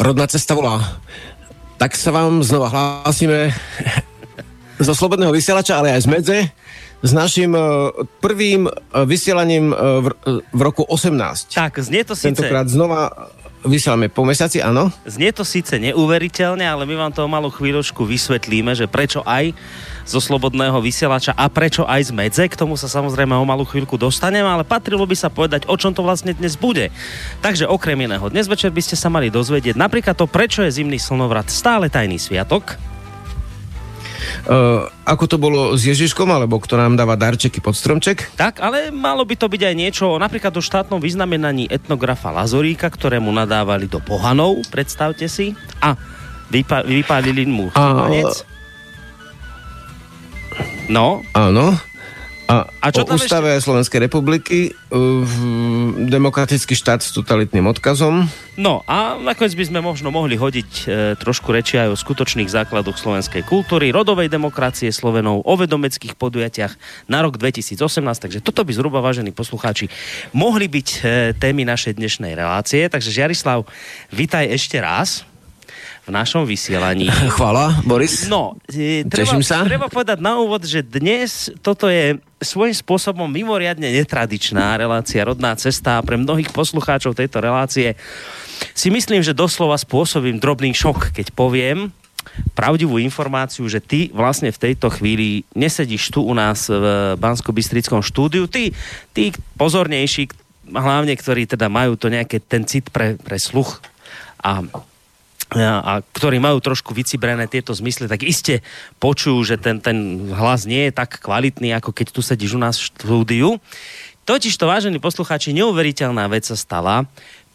Rodná cesta volá. Tak sa vám znova hlásime zo Slobodného vysielača, ale aj z Medze, s našim uh, prvým uh, vysielaním v, v roku 18. Tak, znie to síce... Tentokrát znova vysielame po mesiaci, áno? Znie to síce neuveriteľne, ale my vám to malú chvíľočku vysvetlíme, že prečo aj zo Slobodného vysielača a prečo aj z Medze. K tomu sa samozrejme o malú chvíľku dostaneme, ale patrilo by sa povedať, o čom to vlastne dnes bude. Takže okrem iného, dnes večer by ste sa mali dozvedieť napríklad to, prečo je zimný slnovrat stále tajný sviatok. Uh, ako to bolo s Ježiškom, alebo kto nám dáva darčeky pod stromček? Tak, ale malo by to byť aj niečo, napríklad o štátnom vyznamenaní etnografa Lazoríka, ktorému nadávali do pohanov, predstavte si, a vypa- vypálili mu a... No? Áno. A, a čo o ústave ešte? Slovenskej republiky, uh, demokratický štát s totalitným odkazom. No a nakoniec by sme možno mohli hodiť e, trošku reči aj o skutočných základoch slovenskej kultúry, rodovej demokracie Slovenov, o vedomeckých podujatiach na rok 2018. Takže toto by zhruba, vážení poslucháči, mohli byť e, témy našej dnešnej relácie. Takže Žiarislav, vitaj ešte raz v našom vysielaní. Chvala, Boris. No, e, treba, sa. treba povedať na úvod, že dnes toto je svojím spôsobom mimoriadne netradičná relácia Rodná cesta a pre mnohých poslucháčov tejto relácie si myslím, že doslova spôsobím drobný šok, keď poviem, pravdivú informáciu, že ty vlastne v tejto chvíli nesedíš tu u nás v Bansko-Bystrickom štúdiu. Ty, ty pozornejší, hlavne ktorí teda majú to nejaké ten cit pre, pre sluch a a ktorí majú trošku vycibrené tieto zmysly, tak iste počujú, že ten, ten hlas nie je tak kvalitný, ako keď tu sedíš u nás v štúdiu. Totiž to, vážení poslucháči, neuveriteľná vec sa stala.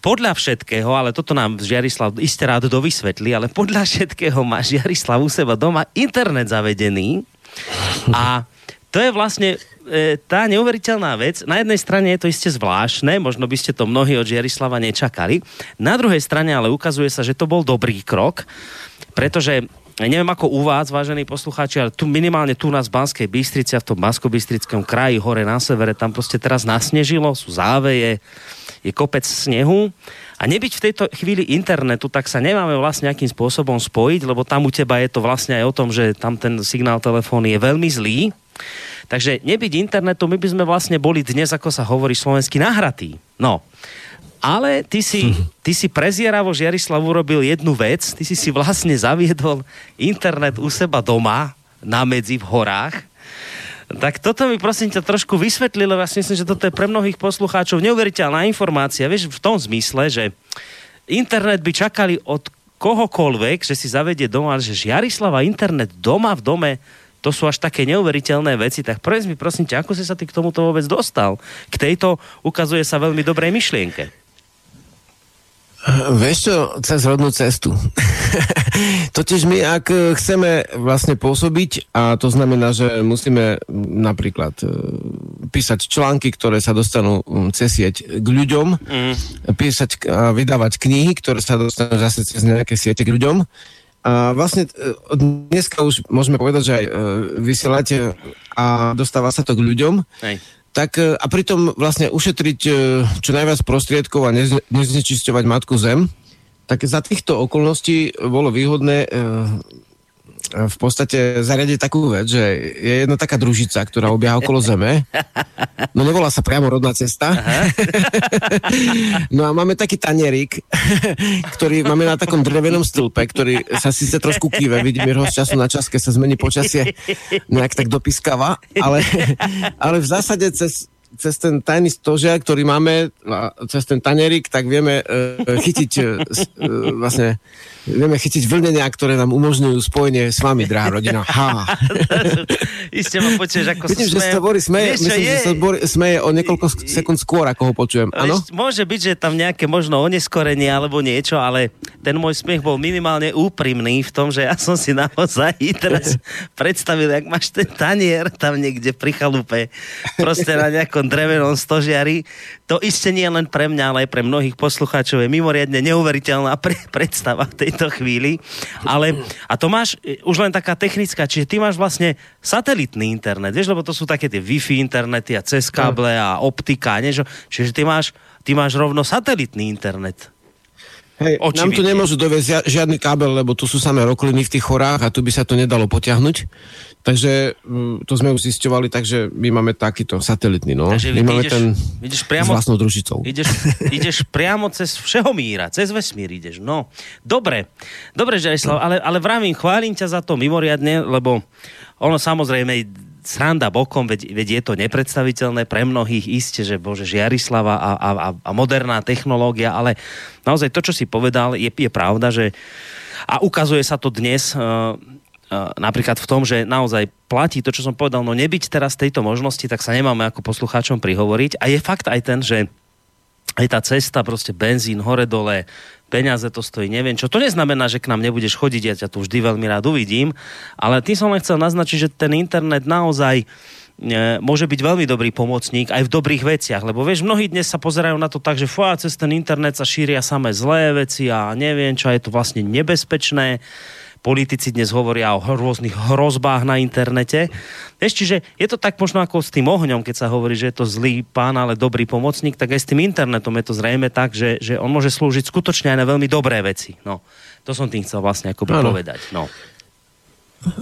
Podľa všetkého, ale toto nám Žiarislav iste rád dovysvetlí, ale podľa všetkého má Žiarislav u seba doma internet zavedený a to je vlastne e, tá neuveriteľná vec. Na jednej strane je to iste zvláštne, možno by ste to mnohí od Žiarislava nečakali. Na druhej strane ale ukazuje sa, že to bol dobrý krok, pretože ja neviem ako u vás, vážení poslucháči, ale tu minimálne tu nás v Banskej Bystrici a v tom bansko kraji, hore na severe, tam proste teraz nasnežilo, sú záveje, je kopec snehu a nebyť v tejto chvíli internetu, tak sa nemáme vlastne nejakým spôsobom spojiť, lebo tam u teba je to vlastne aj o tom, že tam ten signál telefóny je veľmi zlý Takže nebyť internetu, my by sme vlastne boli dnes, ako sa hovorí slovensky, nahratí. No. Ale ty si, ty si prezieravo Žiarislav urobil jednu vec, ty si si vlastne zaviedol internet u seba doma, na medzi v horách. Tak toto mi prosím ťa trošku vysvetlilo, ja si myslím, že toto je pre mnohých poslucháčov neuveriteľná informácia, vieš, v tom zmysle, že internet by čakali od kohokoľvek, že si zavedie doma, že Žiarislava internet doma v dome to sú až také neuveriteľné veci, tak povedz mi prosím ťa, ako si sa ty k tomuto vôbec dostal? K tejto ukazuje sa veľmi dobrej myšlienke. Vieš čo, cez rodnú cestu. Totiž my, ak chceme vlastne pôsobiť, a to znamená, že musíme napríklad e, písať články, ktoré sa dostanú cez sieť k ľuďom, mm. písať a vydávať knihy, ktoré sa dostanú zase cez nejaké siete k ľuďom, a vlastne e, dneska už môžeme povedať, že aj e, vysielate a dostáva sa to k ľuďom. Hej. Tak e, a pritom vlastne ušetriť čo najviac prostriedkov a neznečisťovať Matku Zem, tak za týchto okolností bolo výhodné v podstate zariadiť takú vec, že je jedna taká družica, ktorá obieha okolo Zeme. No nevolá sa priamo rodná cesta. no a máme taký tanierik, ktorý máme na takom drevenom stĺpe, ktorý sa síce trošku kýve, vidíme ho z času na čas, keď sa zmení počasie, nejak tak dopískava, ale, ale v zásade cez, cez ten tajný stožiak, ktorý máme, cez ten tanierik, tak vieme uh, chytiť uh, vlastne vieme chytiť vlnenia, ktoré nám umožňujú spojenie s vami, drahá rodina. Ha. Isté ma počuješ, ako Vidím, sa že sa Boris smeje, Vieš, myslím, je... že sa Boris smeje o niekoľko sekúnd skôr, ako ho počujem. Ano? Môže byť, že tam nejaké možno oneskorenie alebo niečo, ale ten môj smiech bol minimálne úprimný v tom, že ja som si naozaj teraz predstavil, jak máš ten tanier tam niekde pri chalupe, proste na nejakom drevenom stožiari. To isté nie len pre mňa, ale aj pre mnohých poslucháčov je mimoriadne neuveriteľná pre, predstava tej tejto chvíli. Ale, a to máš e, už len taká technická, čiže ty máš vlastne satelitný internet, vieš, lebo to sú také tie Wi-Fi internety a cez káble a optika, nie? čiže ty máš, ty máš rovno satelitný internet. Hej, nám tu nemôžu doviezť žiadny kábel, lebo tu sú samé rokliny v tých horách a tu by sa to nedalo potiahnuť. Takže mm, to sme už zisťovali, takže my máme takýto satelitný, no. Takže my máme ideš, ten ideš priamo, s vlastnou družicou. Ideš, ideš priamo cez všeho míra, cez vesmír ideš, no. Dobre, dobre, Žarislav, ale, ale vravím, chválim ťa za to mimoriadne, lebo ono samozrejme sranda bokom, veď, veď je to nepredstaviteľné pre mnohých iste, že bože, Jarislava a, a, a moderná technológia, ale naozaj to, čo si povedal, je, je pravda, že a ukazuje sa to dnes uh, uh, napríklad v tom, že naozaj platí to, čo som povedal, no nebyť teraz tejto možnosti, tak sa nemáme ako poslucháčom prihovoriť. A je fakt aj ten, že aj tá cesta, proste benzín, hore-dole, peniaze to stojí, neviem čo. To neznamená, že k nám nebudeš chodiť, ja ťa tu vždy veľmi rád uvidím, ale tým som len chcel naznačiť, že ten internet naozaj e, môže byť veľmi dobrý pomocník aj v dobrých veciach, lebo vieš, mnohí dnes sa pozerajú na to tak, že fú, cez ten internet sa šíria samé zlé veci a neviem čo, je to vlastne nebezpečné politici dnes hovoria o rôznych hrozbách na internete. Vieš, čiže je to tak možno ako s tým ohňom, keď sa hovorí, že je to zlý pán, ale dobrý pomocník, tak aj s tým internetom je to zrejme tak, že, že on môže slúžiť skutočne aj na veľmi dobré veci. No, to som tým chcel vlastne ano. povedať. No.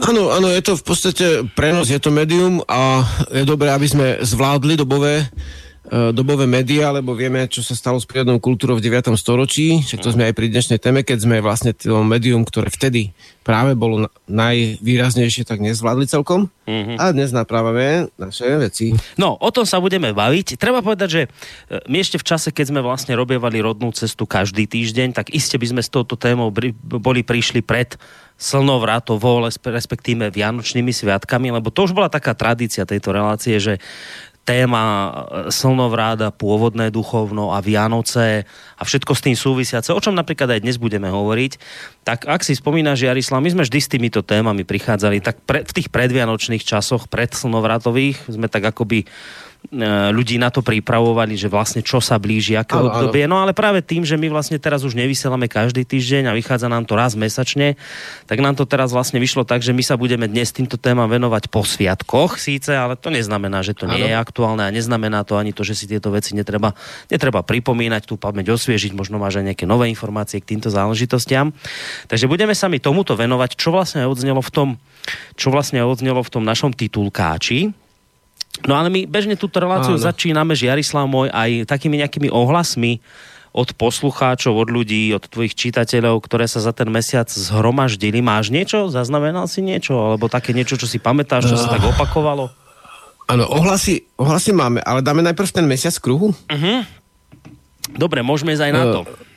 Áno, áno, je to v podstate prenos, je to médium a je dobré, aby sme zvládli dobové dobové médiá, lebo vieme, čo sa stalo s prírodnou kultúrou v 9. storočí, však to sme aj pri dnešnej téme, keď sme vlastne to médium, ktoré vtedy práve bolo najvýraznejšie, tak nezvládli celkom. Mm-hmm. A dnes napravame naše veci. No, o tom sa budeme baviť. Treba povedať, že e, my ešte v čase, keď sme vlastne robievali rodnú cestu každý týždeň, tak iste by sme s touto témou boli prišli pred slnovratovo, respektíve Vianočnými sviatkami, lebo to už bola taká tradícia tejto relácie, že téma e, slnovráda, pôvodné duchovno a Vianoce a všetko s tým súvisiace, o čom napríklad aj dnes budeme hovoriť, tak ak si spomínaš, Jarislav, my sme vždy s týmito témami prichádzali, tak pre, v tých predvianočných časoch, pred slnovratových, sme tak akoby ľudí na to pripravovali, že vlastne čo sa blíži, aké obdobie. No ale práve tým, že my vlastne teraz už nevysielame každý týždeň a vychádza nám to raz mesačne, tak nám to teraz vlastne vyšlo tak, že my sa budeme dnes týmto témam venovať po sviatkoch síce, ale to neznamená, že to ano. nie je aktuálne a neznamená to ani to, že si tieto veci netreba, netreba pripomínať, tú pamäť osviežiť, možno máš aj nejaké nové informácie k týmto záležitostiam. Takže budeme sa mi tomuto venovať, čo vlastne odznelo v tom, čo vlastne odznelo v tom našom titulkáči, No ale my bežne túto reláciu Áno. začíname, Jarislav môj, aj takými nejakými ohlasmi od poslucháčov, od ľudí, od tvojich čitateľov, ktoré sa za ten mesiac zhromaždili. Máš niečo? Zaznamenal si niečo? Alebo také niečo, čo si pamätáš, čo sa tak opakovalo? Áno, ohlasy, ohlasy máme, ale dáme najprv ten mesiac kruhu? Uh-huh. Dobre, môžeme ísť aj na to. Uh,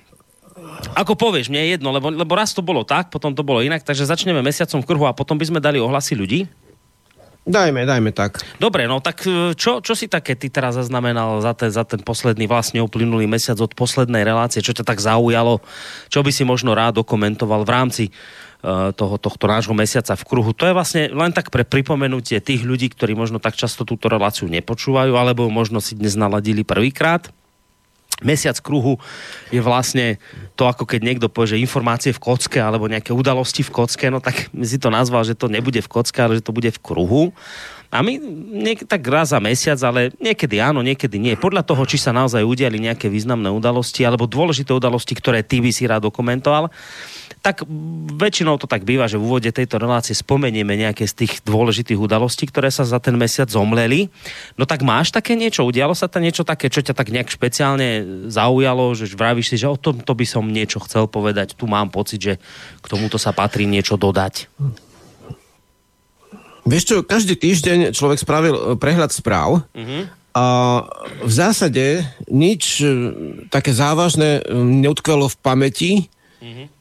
ako povieš, mne je jedno, lebo, lebo raz to bolo tak, potom to bolo inak, takže začneme mesiacom v kruhu a potom by sme dali ohlasy ľudí. Dajme, dajme tak. Dobre, no tak e, čo, čo si také ty teraz zaznamenal za ten, za ten posledný vlastne uplynulý mesiac od poslednej relácie? Čo ťa tak zaujalo? Čo by si možno rád dokumentoval v rámci uh, toho, tohto nášho mesiaca v kruhu? To je vlastne len tak pre pripomenutie tých ľudí, ktorí možno tak často túto reláciu nepočúvajú, alebo možno si dnes naladili prvýkrát mesiac kruhu je vlastne to, ako keď niekto povie, že informácie v kocke alebo nejaké udalosti v kocke, no tak si to nazval, že to nebude v kocke, ale že to bude v kruhu. A my niek- tak raz za mesiac, ale niekedy áno, niekedy nie. Podľa toho, či sa naozaj udiali nejaké významné udalosti alebo dôležité udalosti, ktoré ty by si rád dokumentoval, tak väčšinou to tak býva, že v úvode tejto relácie spomenieme nejaké z tých dôležitých udalostí, ktoré sa za ten mesiac zomleli. No tak máš také niečo? Udialo sa tam niečo také, čo ťa tak nejak špeciálne zaujalo, že vravíš si, že o tomto by som niečo chcel povedať. Tu mám pocit, že k tomuto sa patrí niečo dodať. Vieš čo, každý týždeň človek spravil e, prehľad správ uh-huh. a v zásade nič e, také závažné e, neutkvelo v pamäti, uh-huh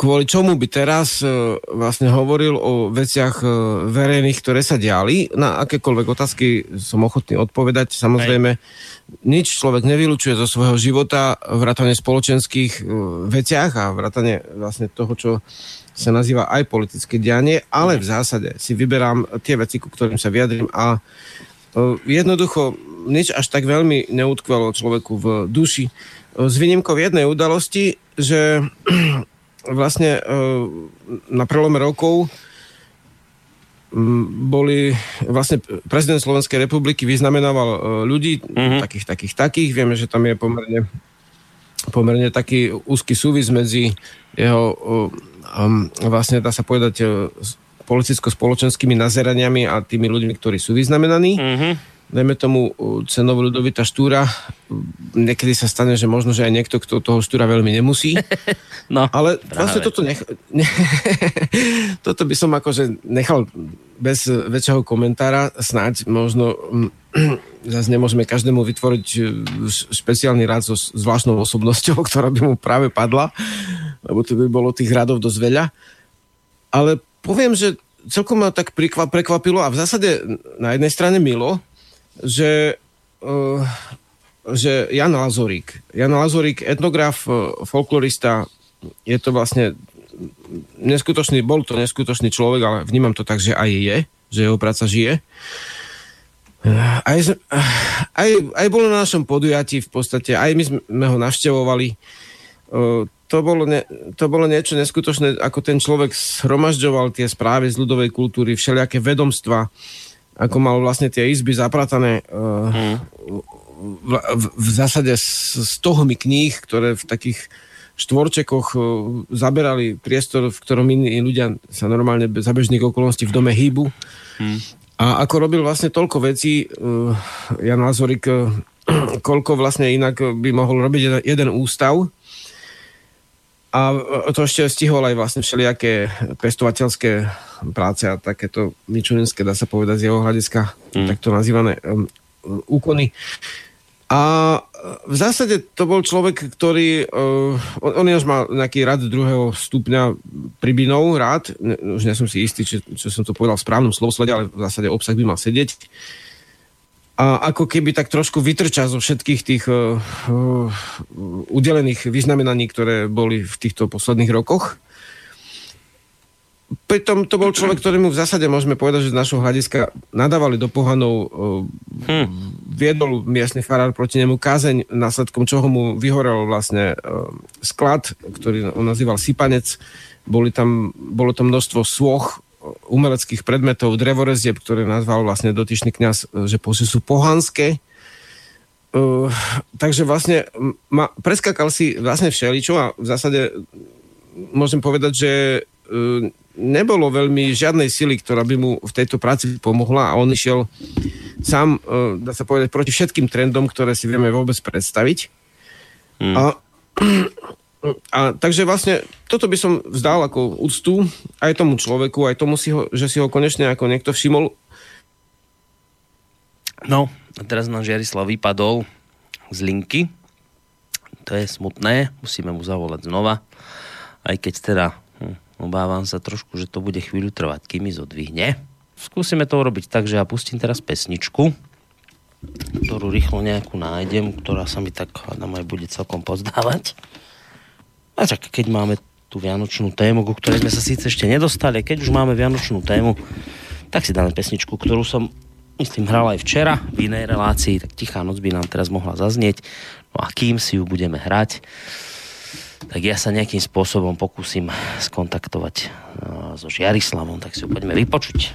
kvôli čomu by teraz vlastne hovoril o veciach verejných, ktoré sa diali. Na akékoľvek otázky som ochotný odpovedať. Samozrejme, Aj. nič človek nevylučuje zo svojho života, vrátane spoločenských veciach a vrátane vlastne toho, čo sa nazýva aj politické dianie, ale v zásade si vyberám tie veci, ku ktorým sa vyjadrím a jednoducho nič až tak veľmi neutkvelo človeku v duši. S výnimkou jednej udalosti, že vlastne na prelome rokov boli, vlastne prezident Slovenskej republiky vyznamenával ľudí, mm-hmm. takých, takých, takých. Vieme, že tam je pomerne pomerne taký úzky súvis medzi jeho, um, vlastne dá sa povedať, politicko-spoločenskými nazeraniami a tými ľuďmi, ktorí sú vyznamenaní. Mm-hmm dajme tomu cenovú ľudovita štúra, niekedy sa stane, že možno, že aj niekto, kto toho štúra veľmi nemusí. No, Ale práve. vlastne toto, nech, ne, toto by som akože nechal bez väčšieho komentára. Snáď možno zase nemôžeme každému vytvoriť e, špeciálny rád so zvláštnou osobnosťou, ktorá by mu práve padla, lebo to by bolo tých radov dosť veľa. Ale poviem, že celkom ma tak prekvapilo a v zásade na jednej strane milo, že, uh, že Jan Lazorík, Jan Lazorík, etnograf, uh, folklorista, je to vlastne neskutočný, bol to neskutočný človek, ale vnímam to tak, že aj je, že jeho práca žije. Aj, aj, aj bol na našom podujatí v podstate, aj my sme ho navštevovali. To bolo, ne, to bolo niečo neskutočné, ako ten človek shromažďoval tie správy z ľudovej kultúry, všelijaké vedomstva, ako mal vlastne tie izby zapratané uh, mm. v, v, v zásade s, s tohmi kníh, ktoré v takých štvorčekoch uh, zaberali priestor, v ktorom iní ľudia sa normálne za bežných okolností v dome hýbu. Mm. A ako robil vlastne toľko vecí, uh, Jan Lazorik, uh, koľko vlastne inak by mohol robiť jeden, jeden ústav, a to ešte stihol aj vlastne všelijaké pestovateľské práce a takéto ničuninské, dá sa povedať z jeho hľadiska, mm. takto nazývané um, úkony. A v zásade to bol človek, ktorý, uh, on, on už mal nejaký rad druhého stupňa pribinov, rád, ne, už nie som si istý, či, čo som to povedal v správnom slovoslede, ale v zásade obsah by mal sedieť. A ako keby tak trošku vytrča zo všetkých tých uh, uh, udelených vyznamenaní, ktoré boli v týchto posledných rokoch pritom to bol človek, ktorému v zásade môžeme povedať, že z našho hľadiska nadávali do pohanov, hm. viedol miestny farár proti nemu kázeň, následkom čoho mu vyhorel vlastne sklad, ktorý on nazýval Sypanec. Boli tam, bolo tam množstvo svoch, umeleckých predmetov, drevorezieb, ktoré nazval vlastne dotyčný kňaz, že sú pohanské. Uh, takže vlastne ma, preskakal si vlastne všeličo a v zásade môžem povedať, že uh, nebolo veľmi žiadnej sily, ktorá by mu v tejto práci pomohla a on išiel sám, e, dá sa povedať, proti všetkým trendom, ktoré si vieme vôbec predstaviť. Hmm. A, a takže vlastne toto by som vzdal ako úctu aj tomu človeku, aj tomu, si ho, že si ho konečne ako niekto všimol. No, a teraz nám Žiarislav vypadol z linky. To je smutné, musíme mu zavolať znova. Aj keď teda Obávam sa trošku, že to bude chvíľu trvať, kým mi zodvihne. Skúsime to urobiť tak, že ja pustím teraz pesničku, ktorú rýchlo nejakú nájdem, ktorá sa mi tak nám aj bude celkom pozdávať. A tak keď máme tú vianočnú tému, ku ktorej sme sa síce ešte nedostali, keď už máme vianočnú tému, tak si dáme pesničku, ktorú som myslím hral aj včera v inej relácii, tak Tichá noc by nám teraz mohla zaznieť. No a kým si ju budeme hrať, tak ja sa nejakým spôsobom pokúsim skontaktovať no, so Žiarislavom, tak si ho poďme vypočuť.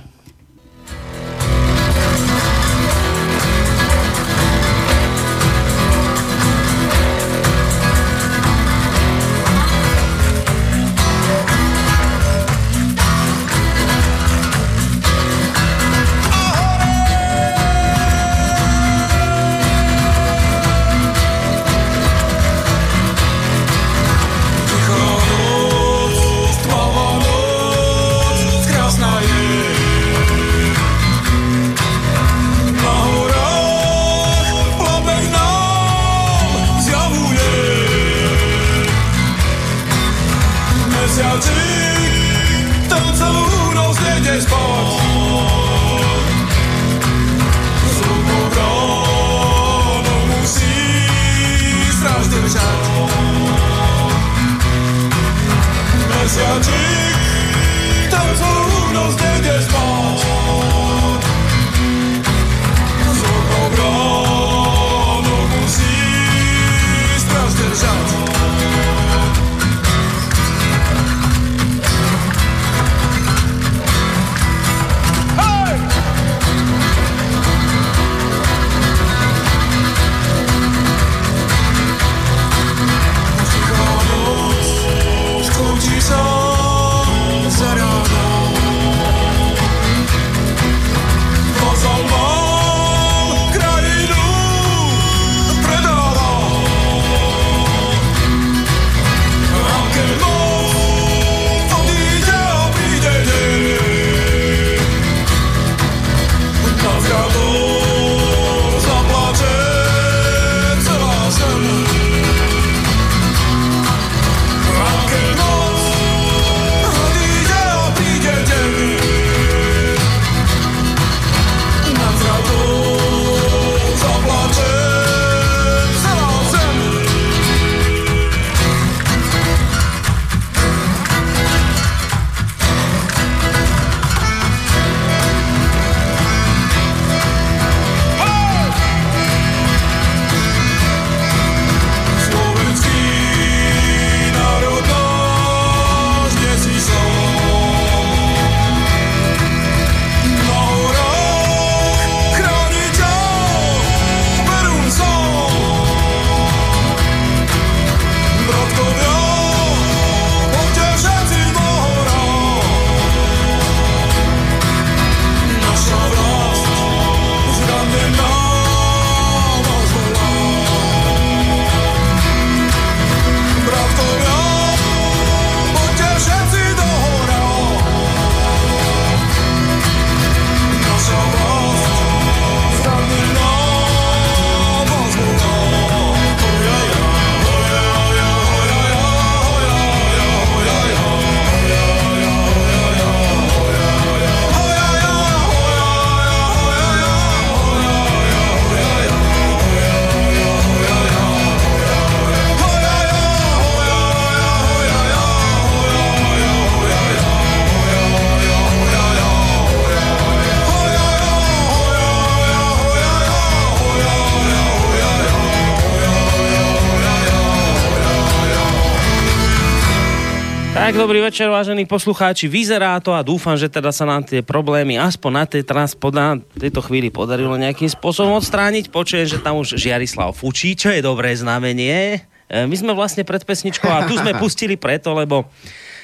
Dobrý večer, vážení poslucháči. Vyzerá to a dúfam, že teda sa nám tie problémy aspoň na, tej transpoda, tejto chvíli podarilo nejakým spôsobom odstrániť. Počujem, že tam už Žiarislav fučí, čo je dobré znamenie. E, my sme vlastne pred pesničkou a tu sme pustili preto, lebo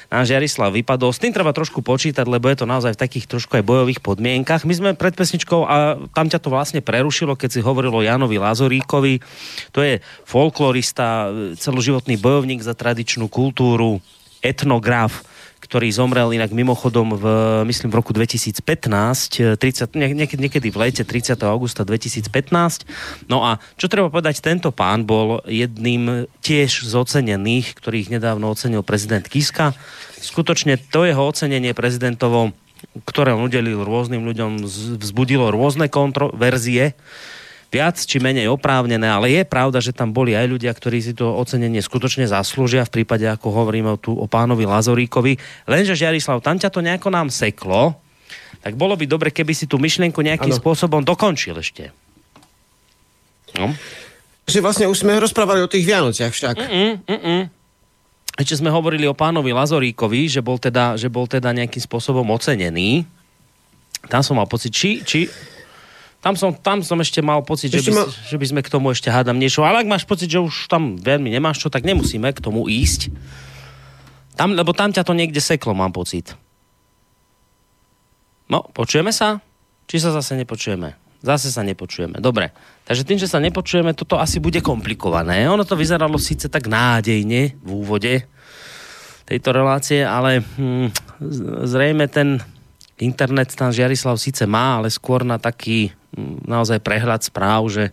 náš Jarislav vypadol. S tým treba trošku počítať, lebo je to naozaj v takých trošku aj bojových podmienkach. My sme pred pesničkou a tam ťa to vlastne prerušilo, keď si hovoril o Janovi Lazoríkovi. To je folklorista, celoživotný bojovník za tradičnú kultúru, etnograf, ktorý zomrel inak mimochodom v, myslím, v roku 2015, 30, niekedy, niekedy v lete 30. augusta 2015. No a čo treba povedať, tento pán bol jedným tiež z ocenených, ktorých nedávno ocenil prezident Kiska. Skutočne to jeho ocenenie prezidentovo, ktoré on udelil rôznym ľuďom, vzbudilo rôzne kontroverzie viac či menej oprávnené, ale je pravda, že tam boli aj ľudia, ktorí si to ocenenie skutočne zaslúžia v prípade, ako hovoríme tu o pánovi Lazoríkovi. Lenže Žiarislav, tam ťa to nejako nám seklo, tak bolo by dobre, keby si tú myšlienku nejakým ano. spôsobom dokončil ešte. No. Že vlastne už sme rozprávali o tých Vianociach však. Mm-mm, mm-mm. Ešte sme hovorili o pánovi Lazoríkovi, že bol teda, že bol teda nejakým spôsobom ocenený. Tam som mal pocit, či, či tam som, tam som ešte mal pocit, že by, ma... že by sme k tomu ešte hádam niečo. Ale ak máš pocit, že už tam veľmi nemáš čo, tak nemusíme k tomu ísť. Tam, lebo tam ťa to niekde seklo, mám pocit. No, počujeme sa? Či sa zase nepočujeme? Zase sa nepočujeme. Dobre. Takže tým, že sa nepočujeme, toto asi bude komplikované. Ono to vyzeralo síce tak nádejne v úvode tejto relácie, ale hm, zrejme ten internet tam Žiarislav síce má, ale skôr na taký naozaj prehľad správ, že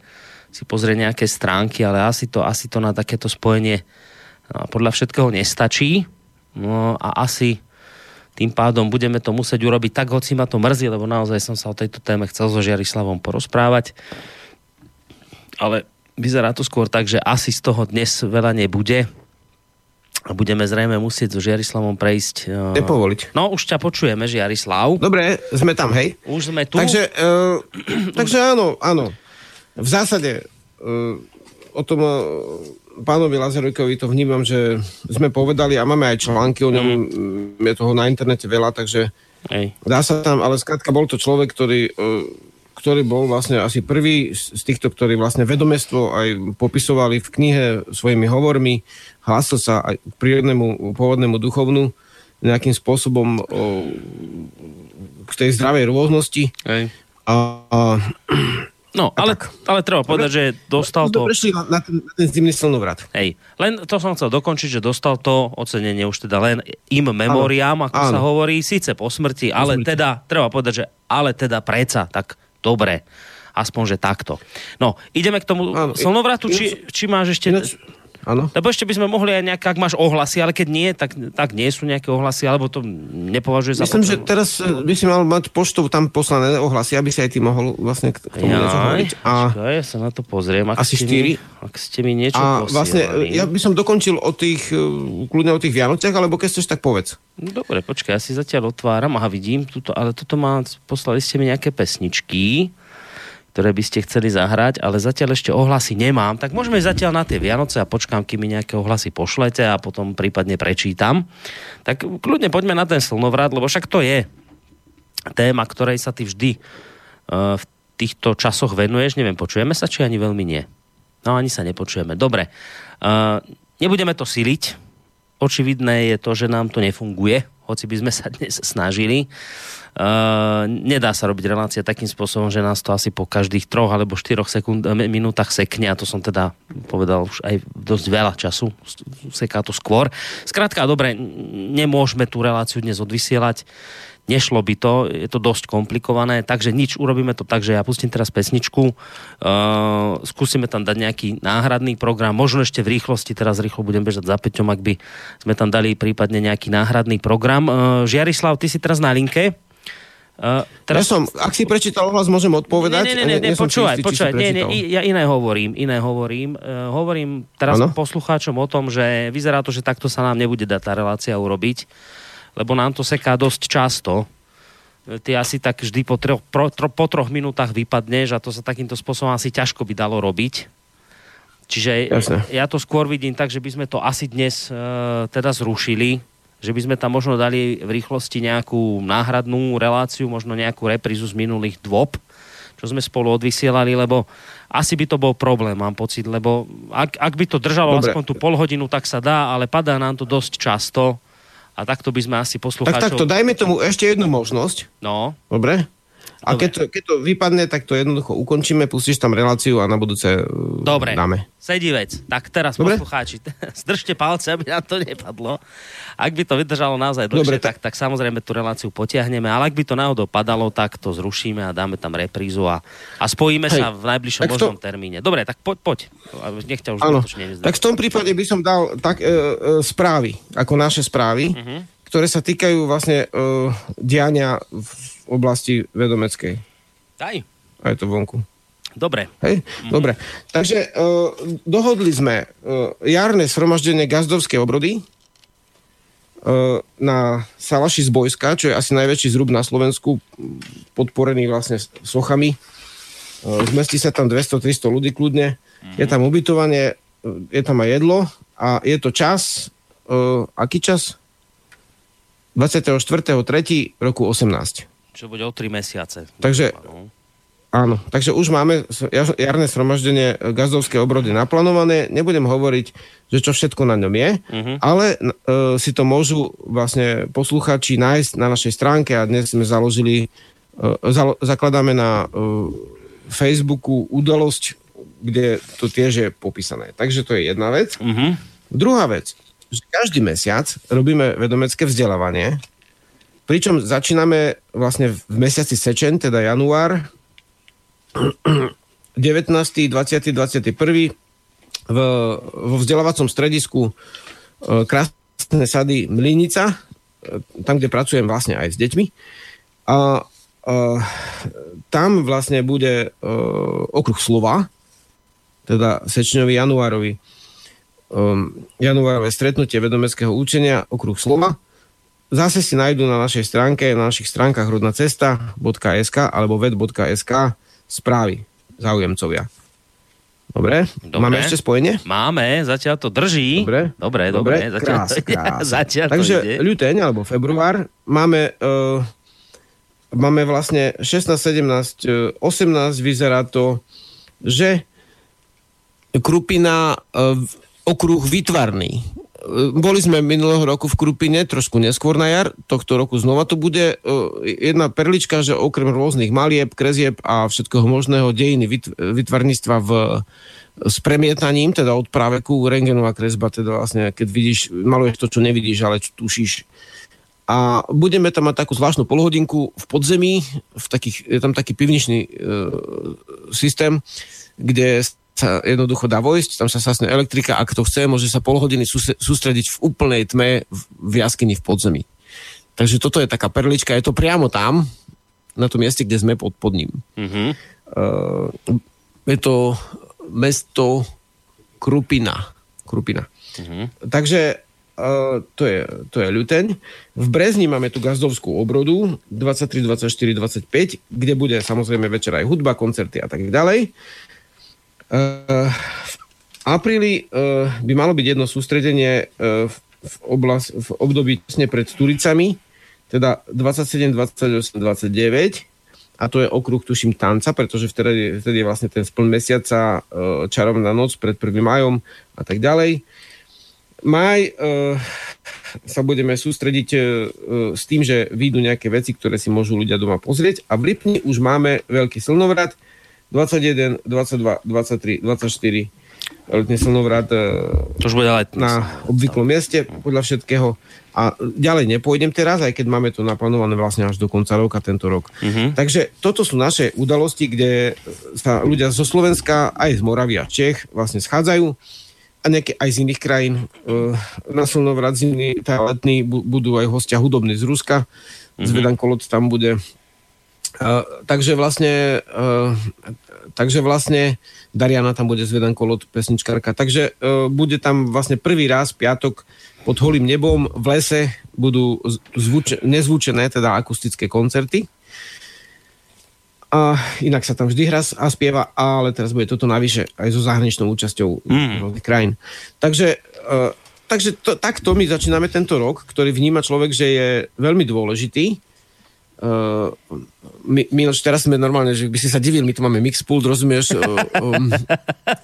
si pozrie nejaké stránky, ale asi to, asi to na takéto spojenie podľa všetkého nestačí. No a asi tým pádom budeme to musieť urobiť tak, hoci ma to mrzí, lebo naozaj som sa o tejto téme chcel so Žiarislavom porozprávať. Ale vyzerá to skôr tak, že asi z toho dnes veľa nebude a budeme zrejme musieť so Žiarislavom prejsť. Uh... Nepovoliť. No, už ťa počujeme, Žiarislav. Dobre, sme tam, hej? Už sme tu. Takže, uh, takže áno, áno. V zásade uh, o tom uh, pánovi Lazarujkovi to vnímam, že sme povedali a máme aj články o ňom, mm. je toho na internete veľa, takže Hej. dá sa tam, ale skrátka bol to človek, ktorý uh, ktorý bol vlastne asi prvý z týchto, ktorí vlastne vedomestvo aj popisovali v knihe svojimi hovormi, hlásil sa aj k prírodnému pôvodnému duchovnu nejakým spôsobom o, k tej zdravej rôznosti. Hej. A, a, No, ale, ale treba povedať, že dostal to... Prešli na, na, ten, na ten zimný slnovrat. Hej, len to som chcel dokončiť, že dostal to ocenenie už teda len im memoriám, ako ano. sa hovorí, síce po smrti, po ale smrti. teda, treba povedať, že ale teda preca, tak dobre. Aspoň, že takto. No, ideme k tomu ano, slnovratu, či, či máš ešte... Áno. Lebo ešte by sme mohli aj nejak, ak máš ohlasy, ale keď nie, tak, tak nie sú nejaké ohlasy, alebo to nepovažuje za Myslím, potrebu. že teraz eh, by si mal mať poštou tam poslané ohlasy, aby si aj ty mohol vlastne k tomu ja, niečo hovoriť. A... Počkaj, ja sa na to pozriem. Ak asi štyri. ak ste mi niečo A posielali. vlastne ja by som dokončil o tých, eh, kľudne o tých Vianociach, alebo keď chceš, tak povedz. Dobre, počkaj, ja si zatiaľ otváram, aha, vidím, tuto, ale toto má, poslali ste mi nejaké pesničky ktoré by ste chceli zahrať, ale zatiaľ ešte ohlasy nemám, tak môžeme zatiaľ na tie Vianoce a počkám, kým mi nejaké ohlasy pošlete a potom prípadne prečítam. Tak kľudne poďme na ten slnovrat, lebo však to je téma, ktorej sa ty vždy uh, v týchto časoch venuješ. Neviem, počujeme sa, či ani veľmi nie? No ani sa nepočujeme. Dobre. Uh, nebudeme to siliť. Očividné je to, že nám to nefunguje, hoci by sme sa dnes snažili. Uh, nedá sa robiť relácia takým spôsobom, že nás to asi po každých troch alebo štyroch sekund, eh, minútach sekne a to som teda povedal už aj dosť veľa času, seká to skôr. Skrátka, dobre, nemôžeme tú reláciu dnes odvysielať, nešlo by to, je to dosť komplikované, takže nič, urobíme to tak, že ja pustím teraz pesničku, uh, skúsime tam dať nejaký náhradný program, možno ešte v rýchlosti, teraz rýchlo budem bežať za Peťom, ak by sme tam dali prípadne nejaký náhradný program. Uh, Žiarislav, ty si teraz na linke. Uh, teraz... Ja som, ak si prečítal ohlas, môžem odpovedať. Nie, nie, nie, nie, nie počúvaj, počúvaj, nie, nie, ja iné hovorím, iné hovorím. Uh, hovorím teraz ano? poslucháčom o tom, že vyzerá to, že takto sa nám nebude dať tá relácia urobiť, lebo nám to seká dosť často. Ty asi tak vždy po, troch, po, po troch minútach vypadneš a to sa takýmto spôsobom asi ťažko by dalo robiť. Čiže Jasne. ja to skôr vidím tak, že by sme to asi dnes uh, teda zrušili že by sme tam možno dali v rýchlosti nejakú náhradnú reláciu, možno nejakú reprízu z minulých dôb, čo sme spolu odvysielali, lebo asi by to bol problém, mám pocit, lebo ak, ak by to držalo Dobre. aspoň tú pol hodinu, tak sa dá, ale padá nám to dosť často a takto by sme asi poslucháčov... Tak takto, dajme tomu ešte jednu možnosť. No. Dobre? A keď to, keď to vypadne, tak to jednoducho ukončíme, pustíš tam reláciu a na budúce uh, Dobre, dáme. sedí vec. Tak teraz Dobre? poslucháči, zdržte palce, aby nám to nepadlo. Ak by to vydržalo naozaj dlhšie, Dobre, tak, tak samozrejme tú reláciu potiahneme, ale ak by to náhodou padalo, tak to zrušíme a dáme tam reprízu a, a spojíme Hej, sa v najbližšom možnom to... termíne. Dobre, tak poď, poď. Nech ťa už ano, Tak v tom prípade by som dal tak, e, e, správy, ako naše správy, uh-huh. ktoré sa týkajú vlastne e, diania v oblasti vedomeckej. Daj. A je to vonku. Dobre. Hej? Mm-hmm. Dobre. Takže uh, dohodli sme uh, jarné sromaždenie gazdovskej obrody uh, na Salaši z Bojska, čo je asi najväčší zrub na Slovensku, podporený vlastne sochami. Uh, zmestí sa tam 200-300 ľudí kľudne. Mm-hmm. Je tam ubytovanie, je tam aj jedlo a je to čas, uh, aký čas? 24.3. roku 18. Čo bude o 3 mesiace. Takže, áno, takže už máme jarné sromaždenie gazdovské obrody naplánované. Nebudem hovoriť, že čo všetko na ňom je, uh-huh. ale uh, si to môžu vlastne posluchači nájsť na našej stránke a dnes sme založili, uh, zalo, zakladáme na uh, Facebooku udalosť, kde to tiež je popísané. Takže to je jedna vec. Uh-huh. Druhá vec, že každý mesiac robíme vedomecké vzdelávanie, Pričom začíname vlastne v mesiaci Sečen, teda január, 19., 20., 21. V, vo vzdelávacom stredisku e, Krásne sady Mlinica, e, tam, kde pracujem vlastne aj s deťmi. A, a tam vlastne bude a, e, okruh slova, teda sečňový januárový um, januárové stretnutie vedomeckého učenia, okruh slova Zase si nájdú na našej stránke, na našich stránkach rodnacesta.sk alebo ved.sk správy záujemcovia. Dobre? dobre? Máme ešte spojenie? Máme, zatiaľ to drží. Dobre, dobre, dobre. dobre. Zatiaľ, krás, krás. zatiaľ Takže ide. ľuteň alebo február máme, uh, máme vlastne 16, 17, 18, vyzerá to, že Krupina uh, okruh vytvarný boli sme minulého roku v Krupine, trošku neskôr na jar, tohto roku znova to bude. E, jedna perlička, že okrem rôznych malieb, krezieb a všetkoho možného dejiny vytvarníctva v s premietaním, teda od práveku, rengenová kresba, teda vlastne, keď vidíš, maluješ to, čo nevidíš, ale čo tušíš. A budeme tam mať takú zvláštnu polhodinku v podzemí, v takých, je tam taký pivničný e, systém, kde sa jednoducho dá vojsť, tam sa sasne elektrika, ak to chce, môže sa pol hodiny sústrediť v úplnej tme v jaskyni v podzemí. Takže toto je taká perlička, je to priamo tam, na tom mieste, kde sme pod, pod ním. Mm-hmm. Uh, je to mesto Krupina. Krupina. Mm-hmm. Takže uh, to, je, to je ľuteň. V Brezni máme tu gazdovskú obrodu 23, 24, 25, kde bude samozrejme večer aj hudba, koncerty a tak ďalej. Uh, v apríli uh, by malo byť jedno sústredenie uh, v, oblast, v období tesne pred Turicami, teda 27, 28, 29 a to je okruh, tuším, tanca, pretože vtedy, vtedy je vlastne ten spln mesiaca, čarovná noc pred 1. majom a tak ďalej. Maj sa budeme sústrediť s tým, že výjdu nejaké veci, ktoré si môžu ľudia doma pozrieť a v lipni už máme veľký slnovrat, 21, 22, 23, 24 letný slnovrat to už bude letný. na obvyklom mieste podľa všetkého. A ďalej nepôjdem teraz, aj keď máme to naplánované vlastne až do konca roka tento rok. Uh-huh. Takže toto sú naše udalosti, kde sa ľudia zo Slovenska, aj z Moravy a Čech vlastne schádzajú a nejaké aj z iných krajín. Na slnovrat zimný, tá letný budú aj hostia hudobní z Ruska. Uh-huh. Zvedan Kolot tam bude Uh, takže vlastne uh, takže vlastne Dariana tam bude zvedan kolot pesničkárka. Takže uh, bude tam vlastne prvý raz piatok pod holým nebom v lese budú zvuč- nezvučené, teda akustické koncerty. A inak sa tam vždy hra a spieva, ale teraz bude toto navyše aj so zahraničnou účasťou mm. krajín. Takže uh, takže to, takto my začíname tento rok, ktorý vníma človek, že je veľmi dôležitý Uh, my, teraz sme normálne, že by si sa divil, my tu máme mixpult, rozumieš, uh, um,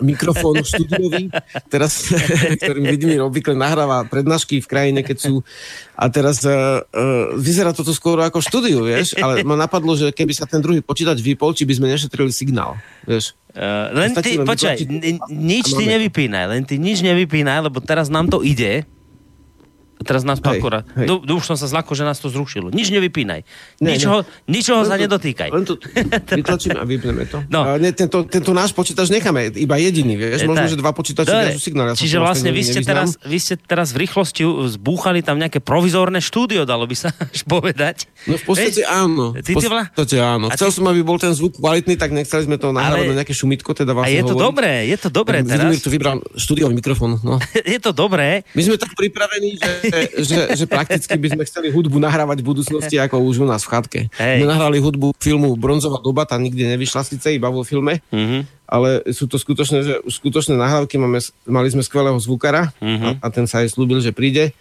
mikrofón štúdiový, teraz, ktorým Vidimír obvykle nahráva prednášky v krajine, keď sú a teraz uh, uh, vyzerá toto skoro ako štúdiu, vieš, ale ma napadlo, že keby sa ten druhý počítač vypol, či by sme nešetrili signál, vieš. Uh, len ty, počkaj, nič ty nevypínaj, len ty nič nevypínaj, lebo teraz nám to ide Teraz nás hej, akurát... Hej. Do, už som sa zlako, že nás to zrušilo. Nič nevypínaj. Ne, Ničoho, ne. ničoho len sa to, nedotýkaj. Len to vytlačíme a vypneme to. No. A ne, tento, tento náš počítač necháme, iba jediný, vieš? Je, Možno, tak. že dva počítače viažú signál. Ja Čiže vlastne vy ste, teraz, vy ste teraz v rýchlosti zbúchali tam nejaké provizórne štúdio, dalo by sa až povedať. No v podstate Veď? áno. V podstate áno. Chcel ty... som, aby bol ten zvuk kvalitný, tak nechceli sme to nahrávať Ale... na nejaké šumitko, teda A je to dobré, je to dobré teraz. tu vybral štúdiový mikrofón. No. je to dobré. My sme tak pripravení, že, že, že prakticky by sme chceli hudbu nahrávať v budúcnosti ako už u nás v chatke. Hey. My nahrali hudbu filmu Bronzová doba, tá nikdy nevyšla síce iba vo filme, mm-hmm. ale sú to skutočné, že skutočné nahrávky, máme, mali sme skvelého zvukara mm-hmm. a, a ten sa aj slúbil, že príde